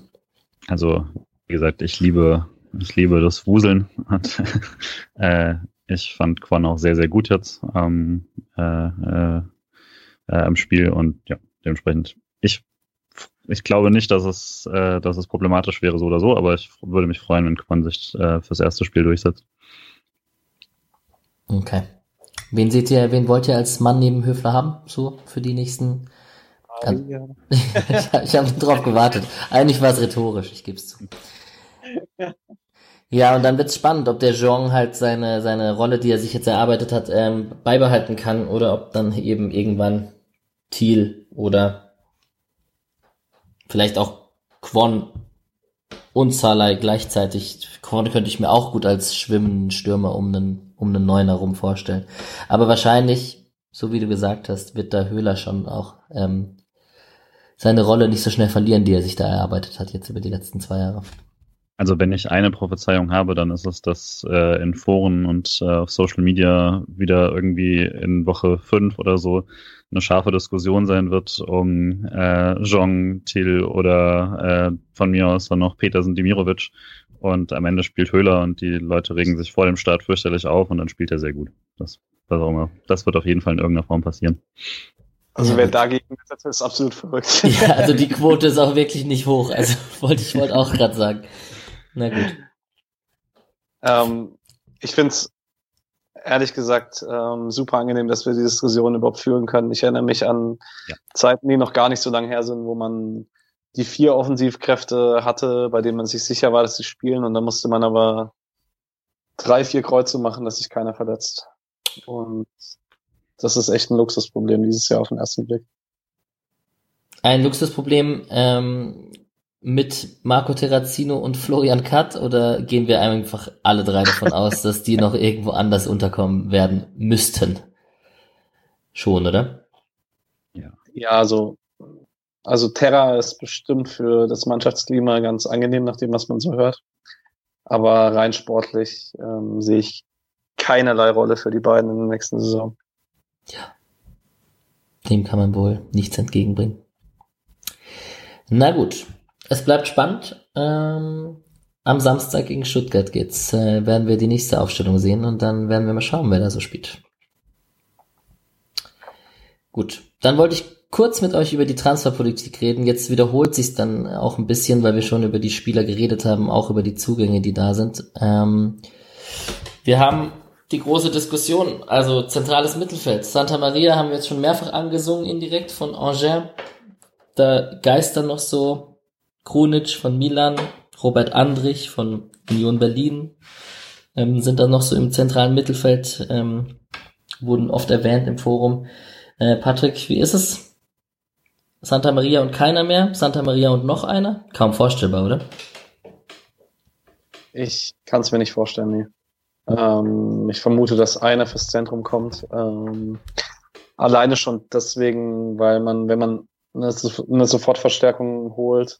Also, wie gesagt, ich liebe, ich liebe das Wuseln. Und, äh, ich fand Quan auch sehr, sehr gut jetzt ähm, äh, äh, äh, im Spiel und ja, dementsprechend, ich ich glaube nicht, dass es, äh, dass es problematisch wäre, so oder so, aber ich würde mich freuen, wenn Quan sich äh, fürs erste Spiel durchsetzt. Okay. Wen seht ihr, wen wollt ihr als Mann neben Höfler haben, so für die nächsten? Ah, ja. ich ich habe drauf gewartet. Eigentlich war es rhetorisch, ich gebe es zu. Ja, und dann wird's spannend, ob der Jean halt seine, seine Rolle, die er sich jetzt erarbeitet hat, ähm, beibehalten kann oder ob dann eben irgendwann Thiel oder Vielleicht auch Quon und Salai gleichzeitig. Quon könnte ich mir auch gut als schwimmenden Stürmer um einen, um einen Neuen herum vorstellen. Aber wahrscheinlich, so wie du gesagt hast, wird da Höhler schon auch ähm, seine Rolle nicht so schnell verlieren, die er sich da erarbeitet hat jetzt über die letzten zwei Jahre. Also wenn ich eine Prophezeiung habe, dann ist es, dass äh, in Foren und äh, auf Social Media wieder irgendwie in Woche fünf oder so eine scharfe Diskussion sein wird um äh, Jong, Till oder äh, von mir aus dann noch Petersen Dimirovic. Und am Ende spielt Höhler und die Leute regen sich vor dem Start fürchterlich auf und dann spielt er sehr gut. Das, was auch immer. das wird auf jeden Fall in irgendeiner Form passieren. Also wer dagegen ist, ist absolut verrückt. Ja, also die Quote ist auch wirklich nicht hoch. Also wollte ich wollte auch gerade sagen. Na gut. Ähm, ich finde es ehrlich gesagt ähm, super angenehm, dass wir die Diskussion überhaupt führen können. Ich erinnere mich an ja. Zeiten, die noch gar nicht so lange her sind, wo man die vier Offensivkräfte hatte, bei denen man sich sicher war, dass sie spielen und dann musste man aber drei, vier Kreuze machen, dass sich keiner verletzt. Und das ist echt ein Luxusproblem dieses Jahr auf den ersten Blick. Ein Luxusproblem, ähm, mit Marco Terrazino und Florian Katt oder gehen wir einfach alle drei davon aus, dass die noch irgendwo anders unterkommen werden müssten? Schon, oder? Ja, ja also, also Terra ist bestimmt für das Mannschaftsklima ganz angenehm, nach dem, was man so hört. Aber rein sportlich ähm, sehe ich keinerlei Rolle für die beiden in der nächsten Saison. Ja. Dem kann man wohl nichts entgegenbringen. Na gut, es bleibt spannend. Ähm, am Samstag gegen Stuttgart geht's, äh, werden wir die nächste Aufstellung sehen und dann werden wir mal schauen, wer da so spielt. Gut, dann wollte ich kurz mit euch über die Transferpolitik reden. Jetzt wiederholt sich dann auch ein bisschen, weil wir schon über die Spieler geredet haben, auch über die Zugänge, die da sind. Ähm, wir haben die große Diskussion, also zentrales Mittelfeld. Santa Maria haben wir jetzt schon mehrfach angesungen, indirekt von Angers. Da geistern noch so Krunic von Milan, Robert Andrich von Union Berlin ähm, sind dann noch so im zentralen Mittelfeld, ähm, wurden oft erwähnt im Forum. Äh, Patrick, wie ist es? Santa Maria und keiner mehr? Santa Maria und noch einer? Kaum vorstellbar, oder? Ich kann es mir nicht vorstellen, nee. Ähm, ich vermute, dass einer fürs Zentrum kommt. Ähm, alleine schon deswegen, weil man, wenn man eine, eine Sofortverstärkung holt,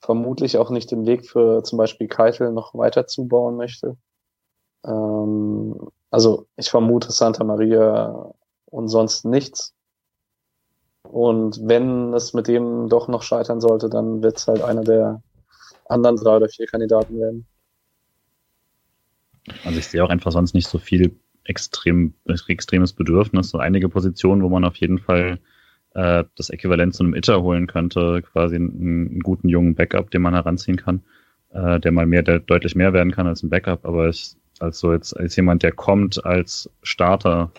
vermutlich auch nicht den Weg für zum Beispiel Keitel noch weiter zubauen möchte. Ähm, also ich vermute Santa Maria und sonst nichts. Und wenn es mit dem doch noch scheitern sollte, dann wird es halt einer der anderen drei oder vier Kandidaten werden. Also ich sehe auch einfach sonst nicht so viel extrem, extremes Bedürfnis. So einige Positionen, wo man auf jeden Fall äh, das Äquivalent zu einem Itter holen könnte, quasi einen, einen, guten jungen Backup, den man heranziehen kann, äh, der mal mehr, der deutlich mehr werden kann als ein Backup. Aber ich, als so jetzt als jemand, der kommt als Starter,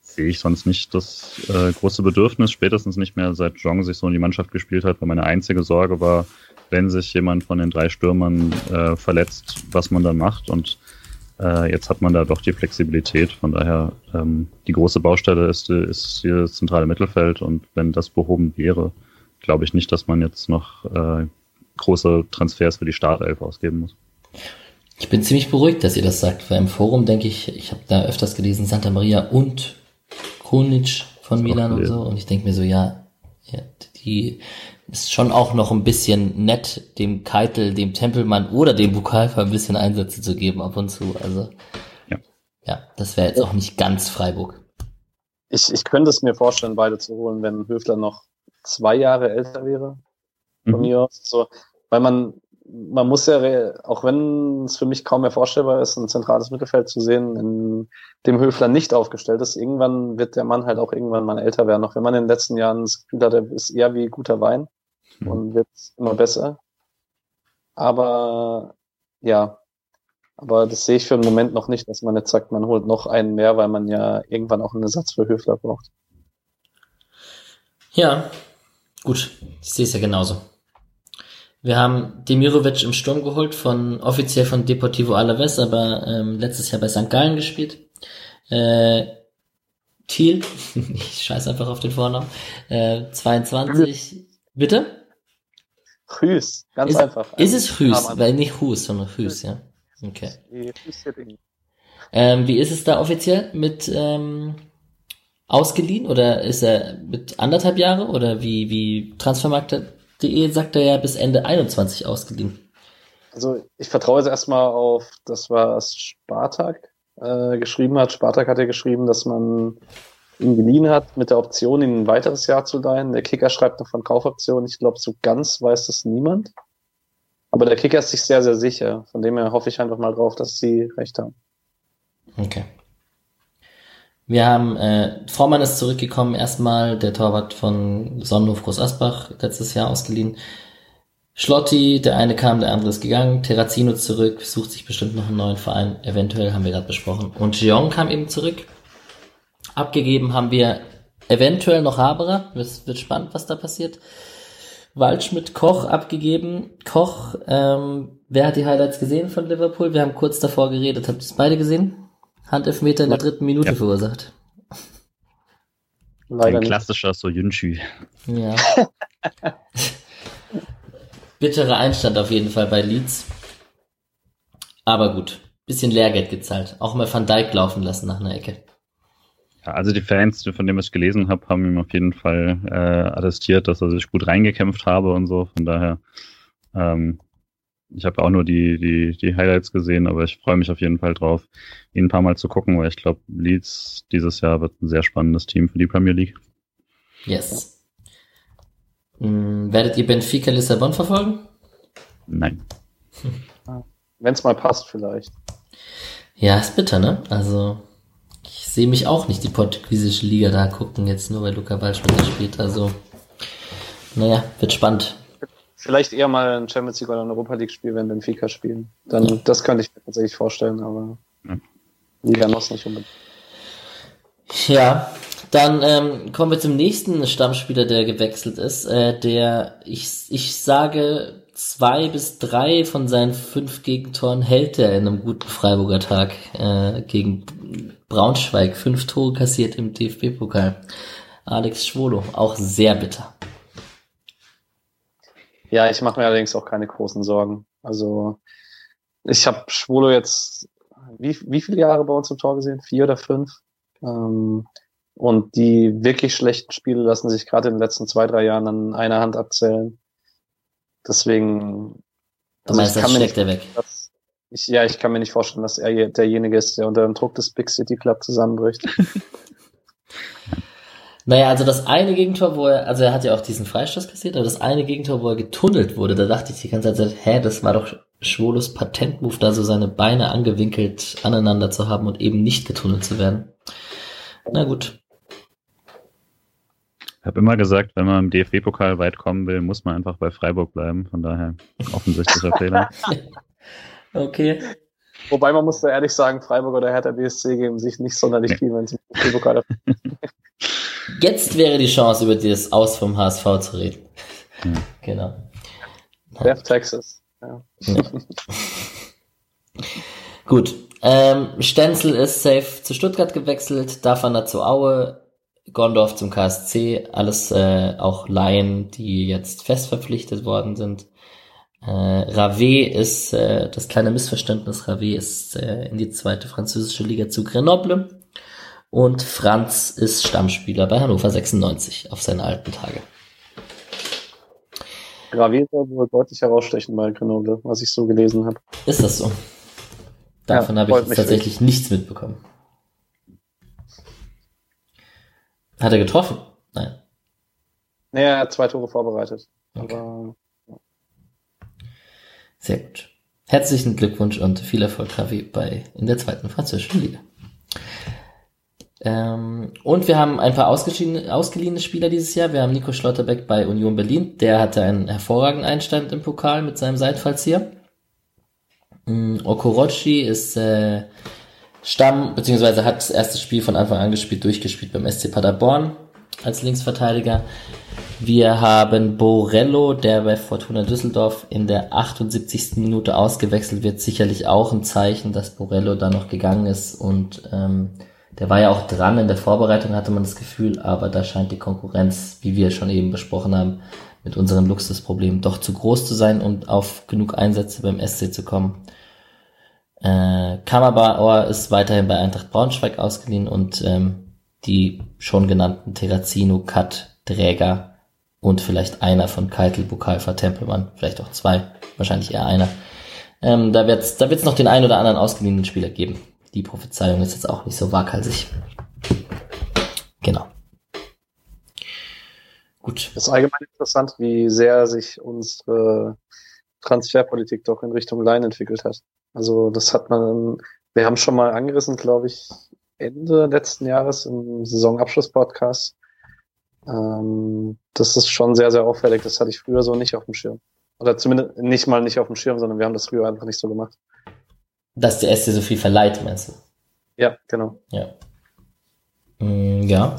sehe ich sonst nicht das äh, große Bedürfnis, spätestens nicht mehr seit Jong sich so in die Mannschaft gespielt hat, weil meine einzige Sorge war, wenn sich jemand von den drei Stürmern äh, verletzt, was man dann macht. Und äh, jetzt hat man da doch die Flexibilität. Von daher, ähm, die große Baustelle ist, ist hier das zentrale Mittelfeld. Und wenn das behoben wäre, glaube ich nicht, dass man jetzt noch äh, große Transfers für die Startelf ausgeben muss. Ich bin ziemlich beruhigt, dass ihr das sagt, weil im Forum denke ich, ich habe da öfters gelesen, Santa Maria und Konic von Milan und so. Und ich denke mir so, ja, ja, die ist schon auch noch ein bisschen nett, dem Keitel, dem Tempelmann oder dem Bukalfa ein bisschen Einsätze zu geben ab und zu. Also ja, ja das wäre jetzt auch nicht ganz Freiburg. Ich, ich könnte es mir vorstellen, beide zu holen, wenn Höfler noch zwei Jahre älter wäre. Von mhm. mir aus. So, weil man man muss ja, auch wenn es für mich kaum mehr vorstellbar ist, ein zentrales Mittelfeld zu sehen, in dem Höfler nicht aufgestellt ist, irgendwann wird der Mann halt auch irgendwann mal älter werden. Auch wenn man in den letzten Jahren das Gefühl hat, er ist eher wie guter Wein mhm. und wird immer besser. Aber ja, aber das sehe ich für einen Moment noch nicht, dass man jetzt sagt, man holt noch einen mehr, weil man ja irgendwann auch einen Ersatz für Höfler braucht. Ja, gut, ich sehe es ja genauso. Wir haben Demirovic im Sturm geholt, von offiziell von Deportivo Alaves, aber ähm, letztes Jahr bei St. Gallen gespielt. Äh, Thiel, ich scheiß einfach auf den Vornamen, äh, 22, bitte? Hüß, ganz ist, einfach. Ist es Hüß, weil nicht Hus, sondern Hüß, ja. Okay. Ähm, wie ist es da offiziell mit ähm, ausgeliehen oder ist er mit anderthalb Jahre oder wie, wie Transfermarkt De sagt er ja bis Ende 21 ausgeliehen. Also ich vertraue jetzt erstmal auf das, was Spartak äh, geschrieben hat. Spartak hat ja geschrieben, dass man ihn geliehen hat mit der Option, ihn ein weiteres Jahr zu leihen. Der Kicker schreibt noch von Kaufoption. Ich glaube, so ganz weiß das niemand. Aber der Kicker ist sich sehr, sehr sicher. Von dem her hoffe ich einfach mal drauf, dass sie recht haben. Okay. Wir haben, äh, Vormann ist zurückgekommen, erstmal der Torwart von Sonnenhof Groß Asbach, letztes Jahr ausgeliehen. Schlotti, der eine kam, der andere ist gegangen. Terrazino zurück, sucht sich bestimmt noch einen neuen Verein. Eventuell haben wir gerade besprochen. Und Jeong kam eben zurück. Abgegeben haben wir eventuell noch Haberer. Es wird spannend, was da passiert. Waldschmidt Koch abgegeben. Koch, ähm, wer hat die Highlights gesehen von Liverpool? Wir haben kurz davor geredet. Habt ihr es beide gesehen? Handelfmeter in der dritten Minute ja. verursacht. Leider Ein klassischer Soyuncu. Ja. Bitterer Einstand auf jeden Fall bei Leeds. Aber gut, bisschen Lehrgeld gezahlt. Auch mal Van Dijk laufen lassen nach einer Ecke. Ja, also die Fans, von denen ich gelesen habe, haben ihm auf jeden Fall äh, attestiert, dass er sich gut reingekämpft habe und so. Von daher ähm, ich habe auch nur die, die, die Highlights gesehen, aber ich freue mich auf jeden Fall drauf, ihn ein paar Mal zu gucken, weil ich glaube, Leeds dieses Jahr wird ein sehr spannendes Team für die Premier League. Yes. Hm, werdet ihr Benfica Lissabon verfolgen? Nein. Wenn es mal passt, vielleicht. Ja, ist bitter, ne? Also, ich sehe mich auch nicht die portugiesische Liga da gucken, jetzt nur weil Luca Waldschmidt spielt. Also, naja, wird spannend. Vielleicht eher mal ein Champions League oder ein Europa League Spiel, wenn Benfica spielen. Dann, das könnte ich mir tatsächlich vorstellen, aber ja. Liga noch nicht unbedingt. Ja, dann ähm, kommen wir zum nächsten Stammspieler, der gewechselt ist. Äh, der, ich, ich sage, zwei bis drei von seinen fünf Gegentoren hält er in einem guten Freiburger Tag äh, gegen Braunschweig. Fünf Tore kassiert im DFB-Pokal. Alex Schwolo, auch sehr bitter. Ja, ich mache mir allerdings auch keine großen Sorgen. Also ich habe Schwolo jetzt wie, wie viele Jahre bei uns im Tor gesehen? Vier oder fünf? Ähm, Und die wirklich schlechten Spiele lassen sich gerade in den letzten zwei, drei Jahren an einer Hand abzählen. Deswegen. Also meinst, ich kann mir nicht, weg. Dass, ich, ja, ich kann mir nicht vorstellen, dass er derjenige ist, der unter dem Druck des Big City Club zusammenbricht. Naja, also das eine Gegentor, wo er, also er hat ja auch diesen Freistoß kassiert, aber das eine Gegentor, wo er getunnelt wurde, da dachte ich die ganze Zeit, hä, das war doch Schwolos Patentmove, da so seine Beine angewinkelt aneinander zu haben und eben nicht getunnelt zu werden. Na gut. Ich habe immer gesagt, wenn man im DFB-Pokal weit kommen will, muss man einfach bei Freiburg bleiben. Von daher offensichtlicher Fehler. Okay. Wobei man muss da ehrlich sagen, Freiburg oder Hertha BSC geben sich nicht sonderlich viel, wenn sie im DFB-Pokal Jetzt wäre die Chance, über das Aus vom HSV zu reden. Hm. Genau. Left Texas. Ja. ja. Gut. Ähm, Stenzel ist safe zu Stuttgart gewechselt, Dafaner zu Aue, Gondorf zum KSC, alles äh, auch Laien, die jetzt fest verpflichtet worden sind. Äh, Rave ist, äh, das kleine Missverständnis, Rave ist äh, in die zweite französische Liga zu Grenoble. Und Franz ist Stammspieler bei Hannover 96 auf seine alten Tage. Gravier soll wohl deutlich herausstechen bei Grenoble, was ich so gelesen habe. Ist das so? Davon ja, habe ich tatsächlich nicht. nichts mitbekommen. Hat er getroffen? Nein. Nee, er hat zwei Tore vorbereitet. Okay. Aber. Sehr gut. Herzlichen Glückwunsch und viel Erfolg, Javi, bei in der zweiten französischen Liga. Ähm, und wir haben ein paar ausgeliehene Spieler dieses Jahr. Wir haben Nico Schlotterbeck bei Union Berlin. Der hatte einen hervorragenden Einstand im Pokal mit seinem Seitfallzieher. Ähm, Okorochi ist äh, Stamm, beziehungsweise hat das erste Spiel von Anfang an gespielt, durchgespielt beim SC Paderborn als Linksverteidiger. Wir haben Borello, der bei Fortuna Düsseldorf in der 78. Minute ausgewechselt wird. Sicherlich auch ein Zeichen, dass Borello da noch gegangen ist und ähm, der war ja auch dran in der Vorbereitung, hatte man das Gefühl, aber da scheint die Konkurrenz, wie wir schon eben besprochen haben, mit unserem Luxusproblem doch zu groß zu sein, um auf genug Einsätze beim SC zu kommen. Äh, Kammerbauer ist weiterhin bei Eintracht Braunschweig ausgeliehen und ähm, die schon genannten Terrazino, Cut, Dräger und vielleicht einer von Keitel, Bukalfa, Tempelmann, vielleicht auch zwei, wahrscheinlich eher einer. Ähm, da wird es da wird's noch den einen oder anderen ausgeliehenen Spieler geben die Prophezeiung ist jetzt auch nicht so waghalsig. Genau. Gut. Es ist allgemein interessant, wie sehr sich unsere Transferpolitik doch in Richtung Line entwickelt hat. Also das hat man, wir haben schon mal angerissen, glaube ich, Ende letzten Jahres im Saisonabschluss-Podcast. Ähm, das ist schon sehr, sehr auffällig. Das hatte ich früher so nicht auf dem Schirm. Oder zumindest nicht mal nicht auf dem Schirm, sondern wir haben das früher einfach nicht so gemacht. Dass der SC so viel verleiht, meinst du? Ja, genau. Ja. Mm, ja.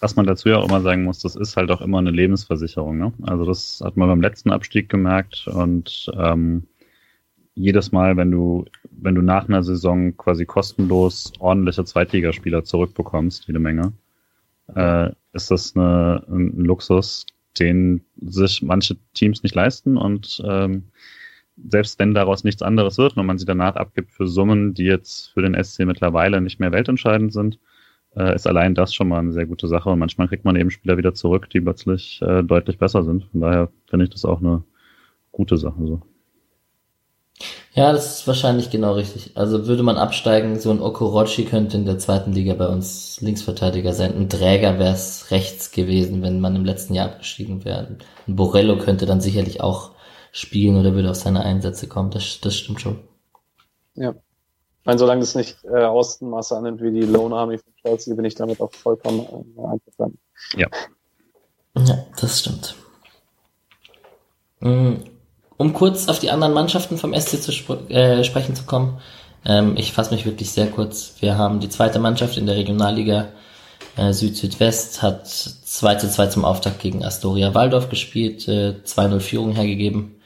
Was man dazu ja auch immer sagen muss, das ist halt auch immer eine Lebensversicherung. Ne? Also das hat man beim letzten Abstieg gemerkt und ähm, jedes Mal, wenn du, wenn du nach einer Saison quasi kostenlos ordentliche Zweitligaspieler zurückbekommst, jede Menge, äh, ist das eine, ein Luxus, den sich manche Teams nicht leisten und ähm, selbst wenn daraus nichts anderes wird und man sie danach abgibt für Summen, die jetzt für den SC mittlerweile nicht mehr weltentscheidend sind, äh, ist allein das schon mal eine sehr gute Sache. Und manchmal kriegt man eben Spieler wieder zurück, die plötzlich äh, deutlich besser sind. Von daher finde ich das auch eine gute Sache. So. Ja, das ist wahrscheinlich genau richtig. Also würde man absteigen, so ein Okorochi könnte in der zweiten Liga bei uns Linksverteidiger sein. Ein Träger wäre es rechts gewesen, wenn man im letzten Jahr abgestiegen wäre. Ein Borello könnte dann sicherlich auch spielen oder würde auf seine Einsätze kommen. Das, das stimmt schon. Ja. Ich meine, solange das nicht äh, Außenmaße annimmt wie die Lone Army von Chelsea, bin ich damit auch vollkommen äh, einverstanden. Ja. Ja, das stimmt. Mm, um kurz auf die anderen Mannschaften vom SC zu sp äh, sprechen zu kommen, ähm, ich fasse mich wirklich sehr kurz. Wir haben die zweite Mannschaft in der Regionalliga äh, Süd-Südwest, hat 2 zu 2 zum Auftakt gegen Astoria Waldorf gespielt, äh, 2-0 Führung hergegeben.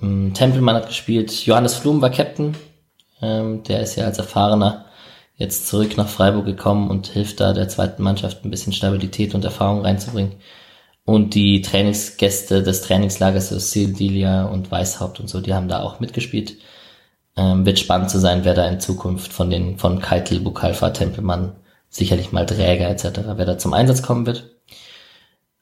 Ähm, Tempelmann hat gespielt. Johannes Flum war Captain. Ähm, der ist ja als Erfahrener jetzt zurück nach Freiburg gekommen und hilft da der zweiten Mannschaft ein bisschen Stabilität und Erfahrung reinzubringen. Und die Trainingsgäste des Trainingslagers, so Sildilia und Weißhaupt und so, die haben da auch mitgespielt. Ähm, wird spannend zu sein, wer da in Zukunft von den von Keitel, Bukalfa, Tempelmann sicherlich mal Träger etc., wer da zum Einsatz kommen wird.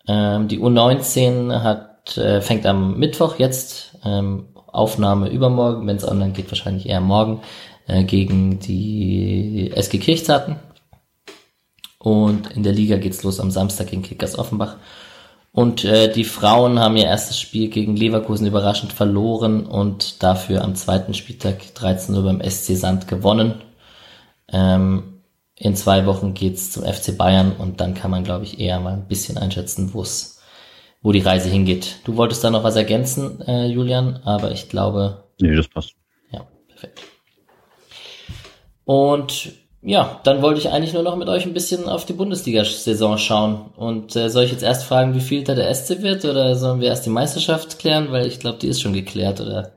Ähm, die U19 hat, äh, fängt am Mittwoch jetzt, ähm, Aufnahme übermorgen, wenn es online geht, wahrscheinlich eher morgen, äh, gegen die SG Kirchzarten. Und in der Liga geht's los am Samstag gegen Kickers Offenbach. Und äh, die Frauen haben ihr erstes Spiel gegen Leverkusen überraschend verloren und dafür am zweiten Spieltag 13 Uhr beim SC Sand gewonnen. Ähm, in zwei Wochen geht's zum FC Bayern und dann kann man, glaube ich, eher mal ein bisschen einschätzen, wo es, wo die Reise hingeht. Du wolltest da noch was ergänzen, äh, Julian, aber ich glaube. Nee, das passt. Ja, perfekt. Und ja, dann wollte ich eigentlich nur noch mit euch ein bisschen auf die Bundesliga-Saison schauen. Und äh, soll ich jetzt erst fragen, wie viel da der SC wird oder sollen wir erst die Meisterschaft klären? Weil ich glaube, die ist schon geklärt. Oder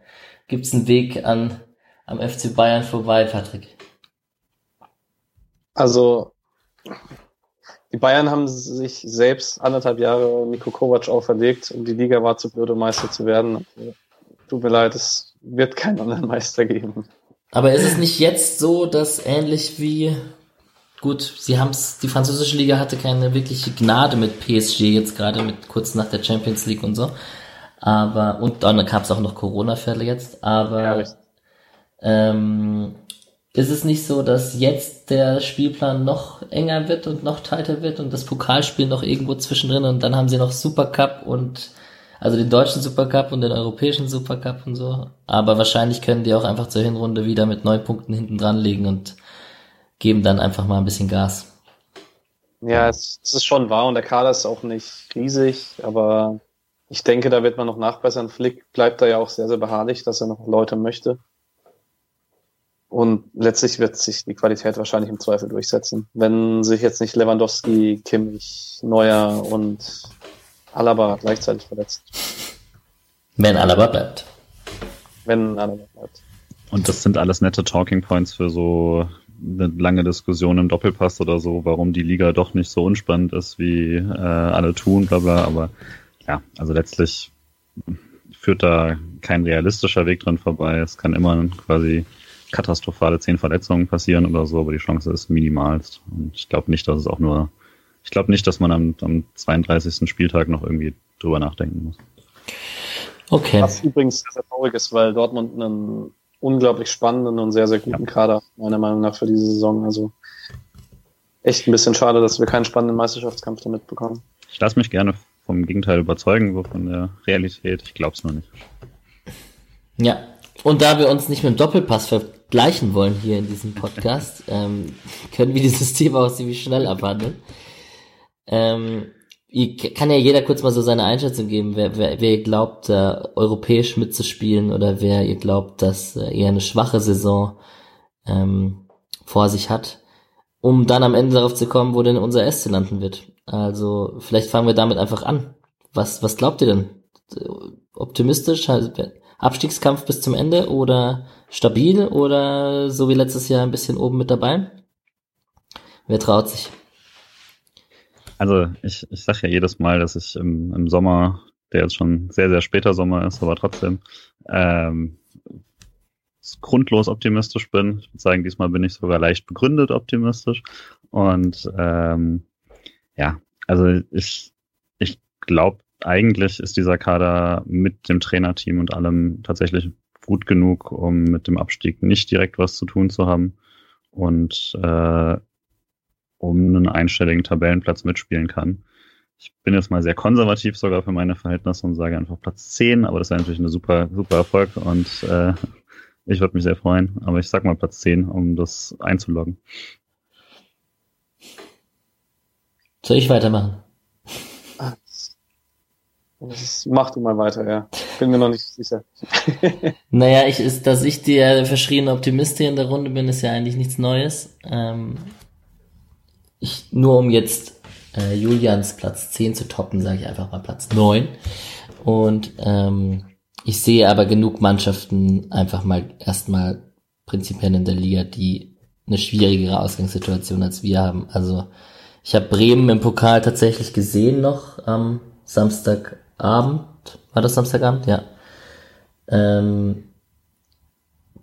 gibt's einen Weg an am FC Bayern vorbei, Patrick? Also, die Bayern haben sich selbst anderthalb Jahre Niko Kovac auferlegt und die Liga war zu blöd, um Meister zu werden. Tut mir leid, es wird keinen anderen Meister geben. Aber ist es nicht jetzt so, dass ähnlich wie gut, sie haben's, die französische Liga hatte keine wirkliche Gnade mit PSG jetzt gerade mit kurz nach der Champions League und so. Aber und dann gab es auch noch Corona-Fälle jetzt. Aber ja, ähm, ist es nicht so, dass jetzt der Spielplan noch enger wird und noch tighter wird und das Pokalspiel noch irgendwo zwischendrin und dann haben sie noch Supercup und also den deutschen Supercup und den europäischen Supercup und so. Aber wahrscheinlich können die auch einfach zur Hinrunde wieder mit neun Punkten hinten dran legen und geben dann einfach mal ein bisschen Gas. Ja, es, es ist schon wahr und der Kader ist auch nicht riesig, aber ich denke, da wird man noch nachbessern. Flick bleibt da ja auch sehr, sehr beharrlich, dass er noch Leute möchte. Und letztlich wird sich die Qualität wahrscheinlich im Zweifel durchsetzen. Wenn sich jetzt nicht Lewandowski, Kimmich, Neuer und Alaba gleichzeitig verletzt. Wenn Alaba bleibt. Wenn Alaba bleibt. Und das sind alles nette Talking Points für so eine lange Diskussion im Doppelpass oder so, warum die Liga doch nicht so unspannend ist, wie äh, alle tun, bla bla. Aber ja, also letztlich führt da kein realistischer Weg dran vorbei. Es kann immer quasi katastrophale zehn Verletzungen passieren oder so, aber die Chance ist minimalst. Und ich glaube nicht, dass es auch nur, ich glaube nicht, dass man am, am 32. Spieltag noch irgendwie drüber nachdenken muss. Okay. Was übrigens sehr, sehr traurig ist, weil Dortmund einen unglaublich spannenden und sehr, sehr guten ja. Kader, meiner Meinung nach, für diese Saison. Also echt ein bisschen schade, dass wir keinen spannenden Meisterschaftskampf damit bekommen. Ich lasse mich gerne vom Gegenteil überzeugen, von der Realität. Ich glaube es nur nicht. Ja, und da wir uns nicht mit dem Doppelpass vergleichen wollen hier in diesem Podcast, ähm, können wir dieses Thema auch ziemlich schnell abhandeln. Ähm, kann ja jeder kurz mal so seine Einschätzung geben, wer, wer, wer glaubt, äh, europäisch mitzuspielen oder wer ihr glaubt, dass äh, eher eine schwache Saison ähm, vor sich hat, um dann am Ende darauf zu kommen, wo denn unser SC landen wird. Also vielleicht fangen wir damit einfach an. Was, was glaubt ihr denn? Optimistisch? Abstiegskampf bis zum Ende oder stabil oder so wie letztes Jahr ein bisschen oben mit dabei? Wer traut sich? Also ich, ich sage ja jedes Mal, dass ich im, im Sommer, der jetzt schon sehr, sehr später Sommer ist, aber trotzdem ähm, grundlos optimistisch bin. Ich würde sagen, diesmal bin ich sogar leicht begründet optimistisch. Und ähm, ja, also ich, ich glaube, eigentlich ist dieser Kader mit dem Trainerteam und allem tatsächlich gut genug, um mit dem Abstieg nicht direkt was zu tun zu haben und äh, um einen einstelligen Tabellenplatz mitspielen kann. Ich bin jetzt mal sehr konservativ sogar für meine Verhältnisse und sage einfach Platz 10, aber das wäre natürlich eine super, super Erfolg und äh, ich würde mich sehr freuen. Aber ich sag mal Platz 10, um das einzuloggen. Soll ich weitermachen? Das mach du mal weiter, ja. Bin mir noch nicht sicher. naja, ich, ist, dass ich der verschriene Optimist hier in der Runde bin, ist ja eigentlich nichts Neues. Ähm, ich, nur um jetzt äh, Julians Platz 10 zu toppen, sage ich einfach mal Platz 9. Und ähm, ich sehe aber genug Mannschaften einfach mal erstmal prinzipiell in der Liga, die eine schwierigere Ausgangssituation als wir haben. Also ich habe Bremen im Pokal tatsächlich gesehen noch am Samstagabend. War das Samstagabend? Ja. Ähm,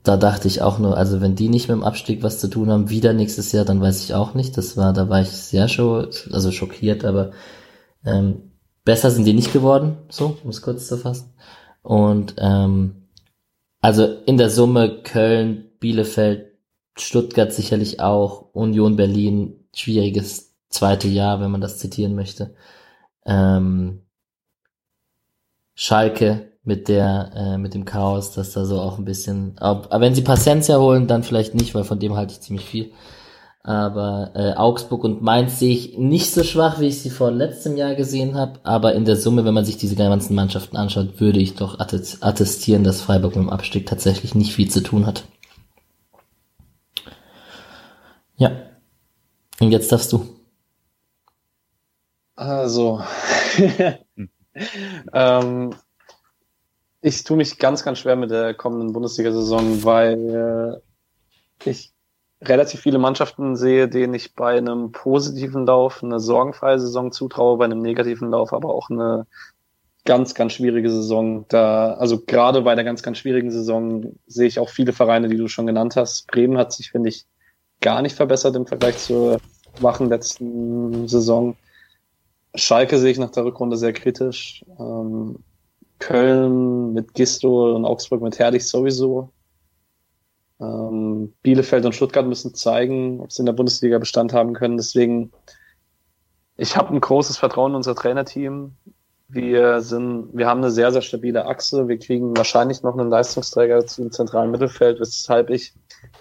da dachte ich auch nur, also wenn die nicht mit dem Abstieg was zu tun haben, wieder nächstes Jahr, dann weiß ich auch nicht. Das war, da war ich sehr schon, also schockiert, aber ähm, besser sind die nicht geworden, so, um es kurz zu fassen. Und ähm, also in der Summe Köln, Bielefeld, Stuttgart sicherlich auch, Union Berlin, schwieriges zweite Jahr, wenn man das zitieren möchte. Ähm, Schalke mit der, äh, mit dem Chaos, dass da so auch ein bisschen, aber wenn sie Paciencia holen, dann vielleicht nicht, weil von dem halte ich ziemlich viel. Aber äh, Augsburg und Mainz sehe ich nicht so schwach, wie ich sie vor letztem Jahr gesehen habe. Aber in der Summe, wenn man sich diese ganzen Mannschaften anschaut, würde ich doch attestieren, dass Freiburg mit dem Abstieg tatsächlich nicht viel zu tun hat. Ja. Und jetzt darfst du. Also, ähm, ich tue mich ganz, ganz schwer mit der kommenden Bundesliga-Saison, weil äh, ich relativ viele Mannschaften sehe, denen ich bei einem positiven Lauf eine sorgenfreie Saison zutraue, bei einem negativen Lauf aber auch eine ganz, ganz schwierige Saison. Da, also gerade bei der ganz, ganz schwierigen Saison sehe ich auch viele Vereine, die du schon genannt hast. Bremen hat sich, finde ich, gar nicht verbessert im Vergleich zur schwachen letzten Saison. Schalke sehe ich nach der Rückrunde sehr kritisch. Ähm, Köln mit Gisto und Augsburg mit Herrlich sowieso. Ähm, Bielefeld und Stuttgart müssen zeigen, ob sie in der Bundesliga Bestand haben können. Deswegen, ich habe ein großes Vertrauen in unser Trainerteam. Wir sind, wir haben eine sehr, sehr stabile Achse. Wir kriegen wahrscheinlich noch einen Leistungsträger zum zentralen Mittelfeld, weshalb ich,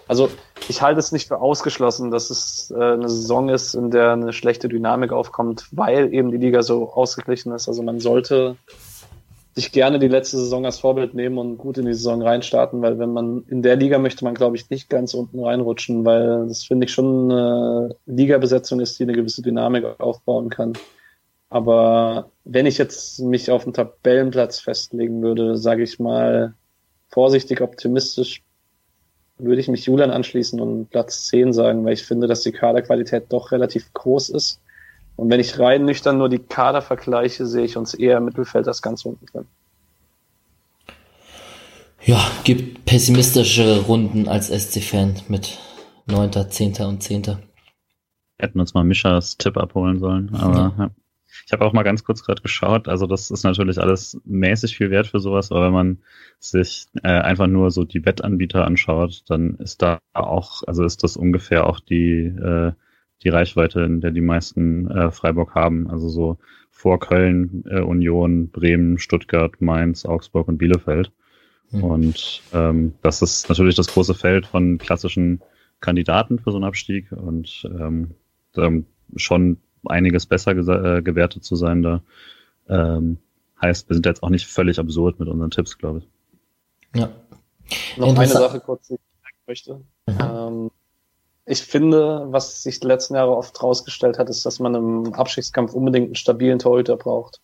also ich halte es nicht für ausgeschlossen, dass es äh, eine Saison ist, in der eine schlechte Dynamik aufkommt, weil eben die Liga so ausgeglichen ist. Also man sollte sich gerne die letzte Saison als Vorbild nehmen und gut in die Saison reinstarten, weil wenn man in der Liga möchte man, glaube ich, nicht ganz unten reinrutschen, weil das finde ich schon eine Ligabesetzung ist, die eine gewisse Dynamik aufbauen kann. Aber wenn ich jetzt mich auf einen Tabellenplatz festlegen würde, sage ich mal vorsichtig optimistisch, würde ich mich Julian anschließen und Platz 10 sagen, weil ich finde, dass die Kaderqualität doch relativ groß ist und wenn ich rein nüchtern nur die Kader vergleiche, sehe ich uns eher im Mittelfeld als ganz unten drin. Ja, gibt pessimistischere Runden als SC-Fan mit 9., 10. und 10. Hätten uns mal Mischas Tipp abholen sollen, aber ja. Ich habe auch mal ganz kurz gerade geschaut, also das ist natürlich alles mäßig viel wert für sowas, aber wenn man sich äh, einfach nur so die Wettanbieter anschaut, dann ist da auch, also ist das ungefähr auch die äh, die Reichweite, in der die meisten äh, Freiburg haben. Also so vor Köln, äh, Union, Bremen, Stuttgart, Mainz, Augsburg und Bielefeld. Mhm. Und ähm, das ist natürlich das große Feld von klassischen Kandidaten für so einen Abstieg und ähm, ähm, schon einiges besser äh, gewertet zu sein da. Ähm, heißt, wir sind jetzt auch nicht völlig absurd mit unseren Tipps, glaube ich. Ja. Noch eine Sache kurz, die ich sagen möchte. Mhm. Ähm, ich finde, was sich die letzten Jahre oft herausgestellt hat, ist, dass man im Abstiegskampf unbedingt einen stabilen Torhüter braucht.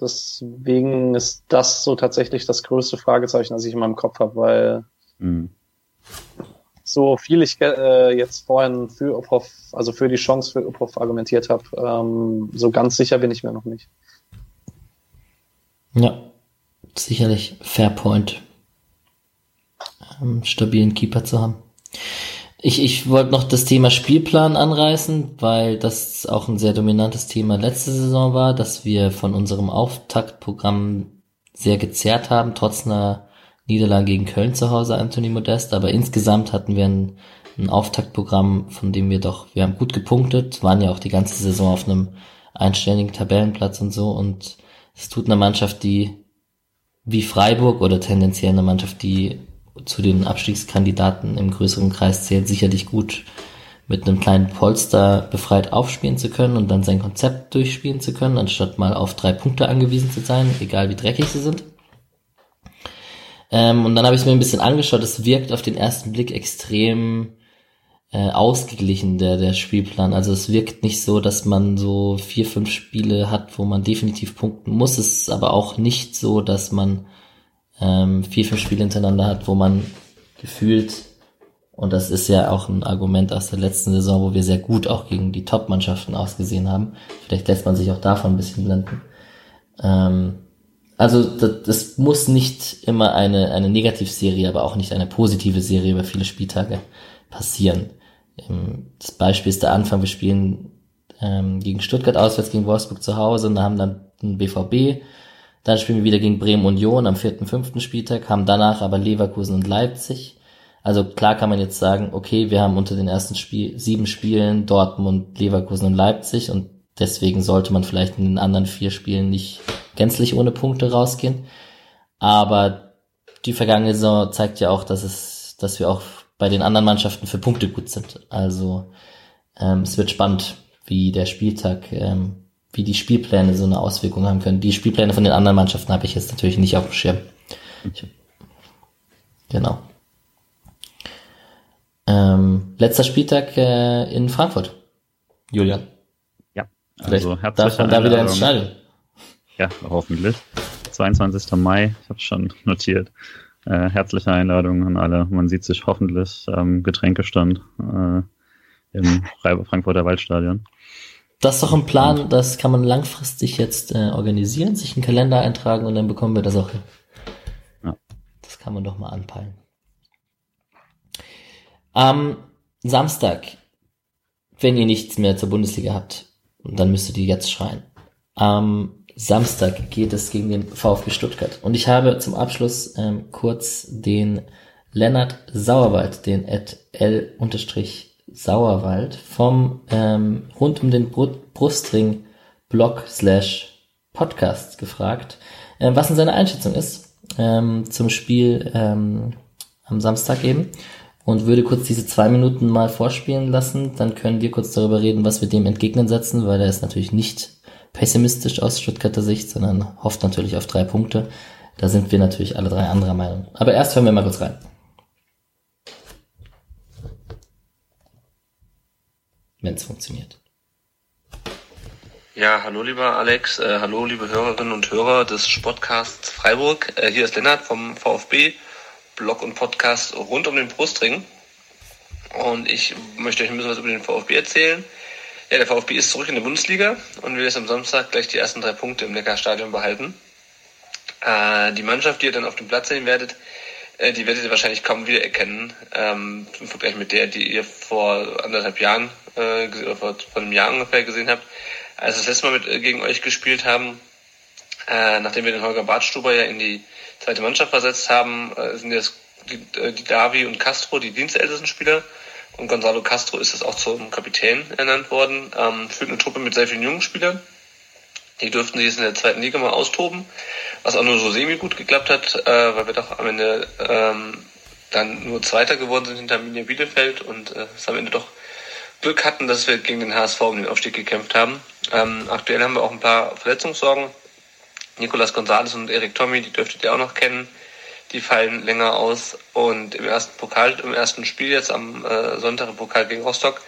Deswegen ist das so tatsächlich das größte Fragezeichen, das ich in meinem Kopf habe, weil mhm. so viel ich äh, jetzt vorhin für Uphoff, also für die Chance für Uphoff argumentiert habe, ähm, so ganz sicher bin ich mir noch nicht. Ja, sicherlich Fairpoint, einen stabilen Keeper zu haben. Ich, ich wollte noch das Thema Spielplan anreißen, weil das auch ein sehr dominantes Thema letzte Saison war, dass wir von unserem Auftaktprogramm sehr gezerrt haben, trotz einer Niederlage gegen Köln zu Hause, Anthony Modest. Aber insgesamt hatten wir ein, ein Auftaktprogramm, von dem wir doch, wir haben gut gepunktet, waren ja auch die ganze Saison auf einem einstelligen Tabellenplatz und so. Und es tut einer Mannschaft, die wie Freiburg oder tendenziell eine Mannschaft, die zu den Abstiegskandidaten im größeren Kreis zählt, sicherlich gut mit einem kleinen Polster befreit aufspielen zu können und dann sein Konzept durchspielen zu können, anstatt mal auf drei Punkte angewiesen zu sein, egal wie dreckig sie sind. Ähm, und dann habe ich es mir ein bisschen angeschaut, es wirkt auf den ersten Blick extrem äh, ausgeglichen, der, der Spielplan. Also es wirkt nicht so, dass man so vier, fünf Spiele hat, wo man definitiv punkten muss. Es ist aber auch nicht so, dass man ähm, vier, fünf Spiele hintereinander hat, wo man gefühlt, und das ist ja auch ein Argument aus der letzten Saison, wo wir sehr gut auch gegen die Top-Mannschaften ausgesehen haben. Vielleicht lässt man sich auch davon ein bisschen blenden. Ähm, also das, das muss nicht immer eine, eine Negativserie, aber auch nicht eine positive Serie über viele Spieltage passieren. Ähm, das Beispiel ist der Anfang, wir spielen ähm, gegen Stuttgart auswärts, gegen Wolfsburg zu Hause und haben dann einen BVB. Dann spielen wir wieder gegen Bremen Union am vierten, fünften Spieltag, haben danach aber Leverkusen und Leipzig. Also klar kann man jetzt sagen, okay, wir haben unter den ersten Spiel, sieben Spielen Dortmund, Leverkusen und Leipzig und deswegen sollte man vielleicht in den anderen vier Spielen nicht gänzlich ohne Punkte rausgehen. Aber die vergangene Saison zeigt ja auch, dass es, dass wir auch bei den anderen Mannschaften für Punkte gut sind. Also ähm, es wird spannend, wie der Spieltag, ähm, wie die Spielpläne so eine Auswirkung haben können. Die Spielpläne von den anderen Mannschaften habe ich jetzt natürlich nicht auf dem Schirm. Ich, genau. Ähm, letzter Spieltag äh, in Frankfurt. Julian. Ja, Vielleicht also darf man da wieder ins Stadion. Ja, hoffentlich. 22. Mai, ich habe schon notiert. Äh, herzliche Einladung an alle. Man sieht sich hoffentlich am Getränkestand äh, im Frankfurter Waldstadion. Das ist doch ein Plan, das kann man langfristig jetzt äh, organisieren, sich einen Kalender eintragen und dann bekommen wir das auch hin. Ja. Das kann man doch mal anpeilen. Am Samstag, wenn ihr nichts mehr zur Bundesliga habt, dann müsstet ihr jetzt schreien. Am Samstag geht es gegen den VfB Stuttgart. Und ich habe zum Abschluss ähm, kurz den Lennart Sauerwald, den at l-sauerwald vom ähm, rund um den Br Brustring Blog slash Podcast gefragt, ähm, was denn seine Einschätzung ist ähm, zum Spiel ähm, am Samstag eben und würde kurz diese zwei Minuten mal vorspielen lassen. Dann können wir kurz darüber reden, was wir dem entgegensetzen, weil er ist natürlich nicht pessimistisch aus Stuttgarter Sicht, sondern hofft natürlich auf drei Punkte. Da sind wir natürlich alle drei anderer Meinung. Aber erst hören wir mal kurz rein. Wenn es funktioniert. Ja, hallo lieber Alex, äh, hallo liebe Hörerinnen und Hörer des Sportcasts Freiburg. Äh, hier ist Lennart vom VfB, Blog und Podcast rund um den Brustring. Und ich möchte euch ein bisschen was über den VfB erzählen. Ja, der VfB ist zurück in der Bundesliga und will jetzt am Samstag gleich die ersten drei Punkte im Neckarstadion behalten. Äh, die Mannschaft, die ihr dann auf dem Platz sehen werdet, äh, die werdet ihr wahrscheinlich kaum wiedererkennen, ähm, im Vergleich mit der, die ihr vor anderthalb Jahren, äh, vor, vor einem Jahr ungefähr gesehen habt, als wir das letzte Mal mit, äh, gegen euch gespielt haben. Äh, nachdem wir den Holger Bartstuber ja in die zweite Mannschaft versetzt haben, äh, sind jetzt die, äh, die Davi und Castro die dienstältesten Spieler und Gonzalo Castro ist es auch zum Kapitän ernannt worden. Ähm, führt eine Truppe mit sehr vielen jungen Spielern. Die dürften sich in der zweiten Liga mal austoben, was auch nur so semi gut geklappt hat, äh, weil wir doch am Ende ähm, dann nur Zweiter geworden sind hinter Minia Bielefeld und äh, es am Ende doch Glück hatten, dass wir gegen den HSV um den Aufstieg gekämpft haben. Ähm, aktuell haben wir auch ein paar Verletzungssorgen. Nicolas Gonzalez und Erik Tommy, die dürftet ihr auch noch kennen die fallen länger aus. Und im ersten Pokal, im ersten Spiel jetzt am äh, Sonntag im Pokal gegen Rostock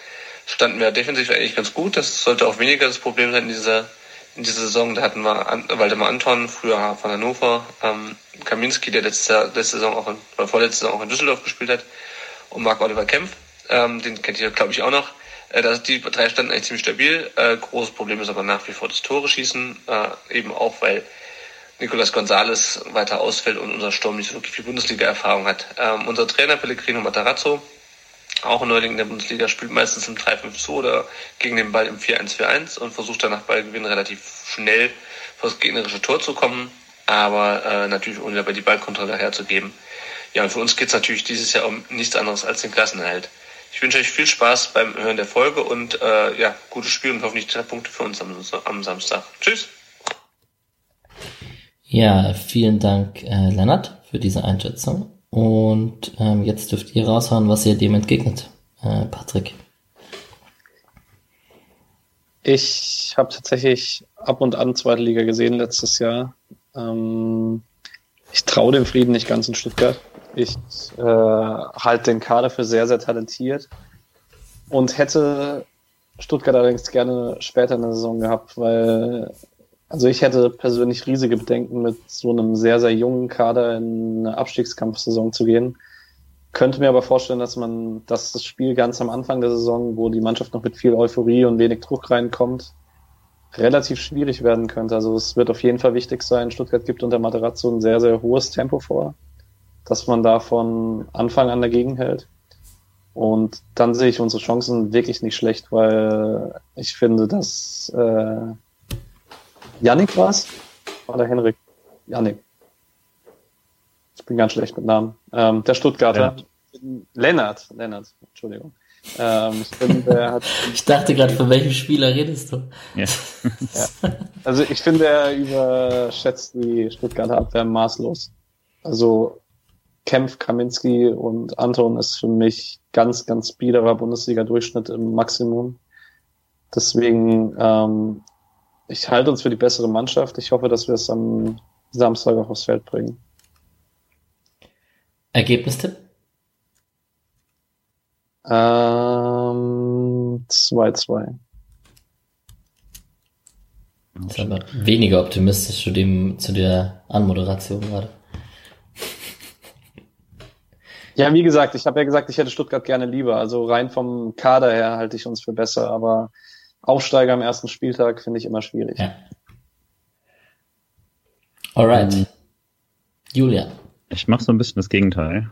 standen wir defensiv eigentlich ganz gut. Das sollte auch weniger das Problem sein in dieser in dieser Saison. Da hatten wir An Waldemar Anton, früher von Hannover, ähm, Kaminski, der letzte, letzte Saison auch in, oder vorletzte Saison auch in Düsseldorf gespielt hat, und Marc Oliver Kempf, ähm, den kennt ihr glaube ich auch noch. Äh, das, die drei standen eigentlich ziemlich stabil. Äh, großes Problem ist aber nach wie vor das Tore schießen, äh, eben auch weil Nicolas Gonzalez weiter ausfällt und unser Sturm nicht so wirklich viel Bundesliga-Erfahrung hat. Ähm, unser Trainer Pellegrino Matarazzo, auch Neuling in der Bundesliga, spielt meistens im 3-5-2 oder gegen den Ball im 4-1-4-1 und versucht dann nach Ballgewinn relativ schnell vor das gegnerische Tor zu kommen, aber äh, natürlich ohne dabei die Ballkontrolle herzugeben. Ja, und für uns geht es natürlich dieses Jahr um nichts anderes als den Klassenerhalt. Ich wünsche euch viel Spaß beim Hören der Folge und äh, ja, gutes Spiel und hoffentlich drei Punkte für uns am, am Samstag. Tschüss! Ja, vielen Dank, äh, Lennart, für diese Einschätzung. Und ähm, jetzt dürft ihr raushauen, was ihr dem entgegnet, äh, Patrick. Ich habe tatsächlich ab und an zweite Liga gesehen letztes Jahr. Ähm, ich traue dem Frieden nicht ganz in Stuttgart. Ich äh, halte den Kader für sehr, sehr talentiert und hätte Stuttgart allerdings gerne später in der Saison gehabt, weil also ich hätte persönlich riesige Bedenken, mit so einem sehr, sehr jungen Kader in eine Abstiegskampfsaison zu gehen. Könnte mir aber vorstellen, dass man, dass das Spiel ganz am Anfang der Saison, wo die Mannschaft noch mit viel Euphorie und wenig Druck reinkommt, relativ schwierig werden könnte. Also es wird auf jeden Fall wichtig sein. Stuttgart gibt unter Materazzo ein sehr, sehr hohes Tempo vor, dass man da von Anfang an dagegen hält. Und dann sehe ich unsere Chancen wirklich nicht schlecht, weil ich finde, dass äh, Yannick war es? Oder Henrik? Yannick. Ich bin ganz schlecht mit Namen. Ähm, der Stuttgarter. Lennart. Lennart, Entschuldigung. Ähm, ich, finde, hat, ich dachte gerade, von welchem Spieler redest du? Ja. ja. Also ich finde, er überschätzt die Stuttgarter Abwehr maßlos. Also Kempf, Kaminski und Anton ist für mich ganz, ganz biederer Bundesliga-Durchschnitt im Maximum. Deswegen, ähm, ich halte uns für die bessere Mannschaft. Ich hoffe, dass wir es am Samstag auch aufs Feld bringen. Ergebnistipp? Ähm, 2-2. Das ist aber weniger optimistisch zu, dem, zu der Anmoderation gerade. Ja, wie gesagt, ich habe ja gesagt, ich hätte Stuttgart gerne lieber. Also rein vom Kader her halte ich uns für besser, aber Aufsteiger am ersten Spieltag finde ich immer schwierig. Ja. Alright. Ähm, Julia. Ich mache so ein bisschen das Gegenteil.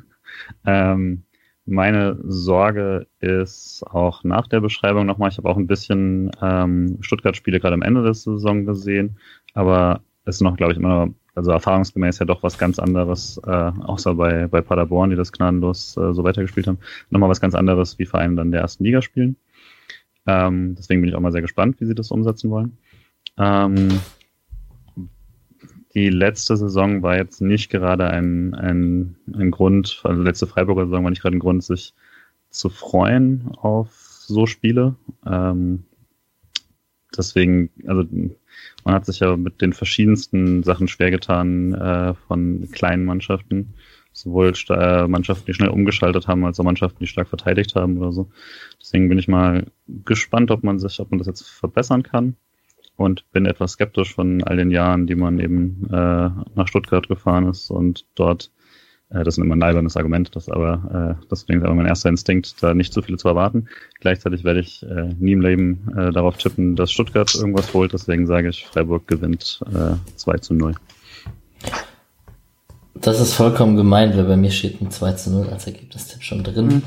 ähm, meine Sorge ist auch nach der Beschreibung nochmal, ich habe auch ein bisschen ähm, Stuttgart-Spiele gerade am Ende der Saison gesehen, aber es ist noch, glaube ich, immer, also erfahrungsgemäß ja doch was ganz anderes, äh, außer bei, bei Paderborn, die das gnadenlos äh, so weitergespielt haben, nochmal was ganz anderes, wie Vereine dann der ersten Liga spielen. Ähm, deswegen bin ich auch mal sehr gespannt, wie sie das umsetzen wollen. Ähm, die letzte Saison war jetzt nicht gerade ein, ein, ein Grund, also letzte Freiburger Saison war nicht gerade ein Grund, sich zu freuen auf so Spiele. Ähm, deswegen, also man hat sich ja mit den verschiedensten Sachen schwer getan äh, von kleinen Mannschaften, sowohl äh, Mannschaften, die schnell umgeschaltet haben, als auch Mannschaften, die stark verteidigt haben oder so. Deswegen bin ich mal gespannt, ob man sich, ob man das jetzt verbessern kann und bin etwas skeptisch von all den Jahren, die man eben äh, nach Stuttgart gefahren ist und dort, äh, das ist immer ein leibernes Argument, das aber, äh, deswegen ist aber mein erster Instinkt, da nicht so viele zu erwarten. Gleichzeitig werde ich äh, nie im Leben äh, darauf tippen, dass Stuttgart irgendwas holt, deswegen sage ich, Freiburg gewinnt äh, 2 zu 0. Das ist vollkommen gemein, weil bei mir steht ein 2 zu 0 als Ergebnistipp schon drin. Mhm.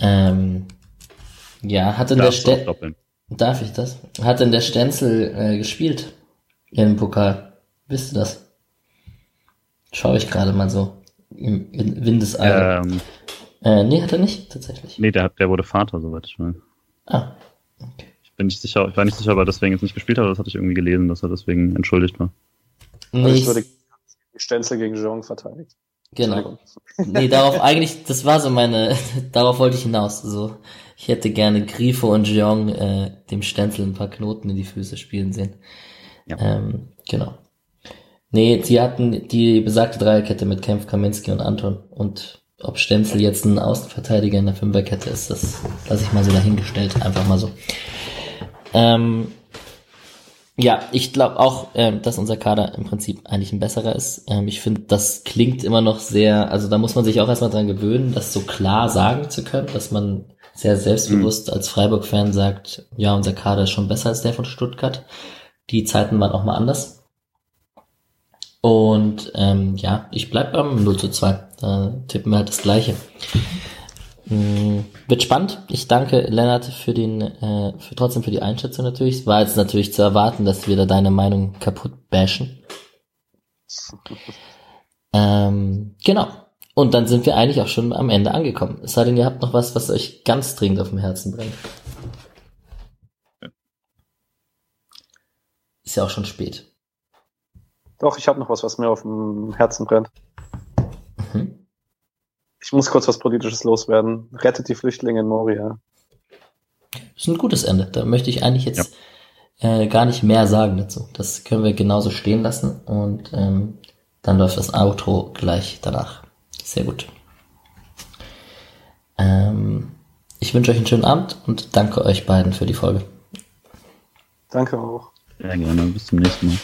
Ähm, ja, hat in der Stelle. Darf ich das? Hat denn der Stenzel äh, gespielt im Pokal? Wisst ihr das? Schaue ich gerade mal so im, im Windeseile. Ähm, äh, nee, hat er nicht, tatsächlich. Nee, der, hat, der wurde Vater, soweit ich weiß. Ah, okay. Ich bin nicht sicher, ich war nicht sicher, ob er deswegen jetzt nicht gespielt hat, aber das hatte ich irgendwie gelesen, dass er deswegen entschuldigt war. Nee, also ich würde Stenzel gegen Jean verteidigt. Genau. Nee, darauf eigentlich, das war so meine, darauf wollte ich hinaus. So, ich hätte gerne Grifo und Jeong äh, dem Stenzel ein paar Knoten in die Füße spielen sehen. Ja. Ähm, genau. Nee, sie hatten die besagte Dreierkette mit Kempf, Kaminski und Anton. Und ob Stenzel jetzt ein Außenverteidiger in der Fünferkette ist, das lasse ich mal so dahingestellt. Einfach mal so. Ähm, ja, ich glaube auch, ähm, dass unser Kader im Prinzip eigentlich ein besserer ist. Ähm, ich finde, das klingt immer noch sehr, also da muss man sich auch erstmal dran gewöhnen, das so klar sagen zu können, dass man sehr selbstbewusst mhm. als Freiburg-Fan sagt, ja, unser Kader ist schon besser als der von Stuttgart. Die Zeiten waren auch mal anders. Und ähm, ja, ich bleib beim 0 zu 2. Da tippen wir halt das Gleiche. Mhm. Wird spannend. Ich danke Lennart für den, äh, für trotzdem für die Einschätzung natürlich. Es war jetzt natürlich zu erwarten, dass wir da deine Meinung kaputt bashen. ähm, genau. Und dann sind wir eigentlich auch schon am Ende angekommen. Es sei denn, ihr habt noch was, was euch ganz dringend auf dem Herzen brennt. Ist ja auch schon spät. Doch, ich habe noch was, was mir auf dem Herzen brennt. Mhm. Ich muss kurz was Politisches loswerden. Rettet die Flüchtlinge in Moria. Das ist ein gutes Ende. Da möchte ich eigentlich jetzt ja. äh, gar nicht mehr sagen dazu. Das können wir genauso stehen lassen und ähm, dann läuft das Outro gleich danach. Sehr gut. Ähm, ich wünsche euch einen schönen Abend und danke euch beiden für die Folge. Danke auch. Sehr gerne. Bis zum nächsten Mal.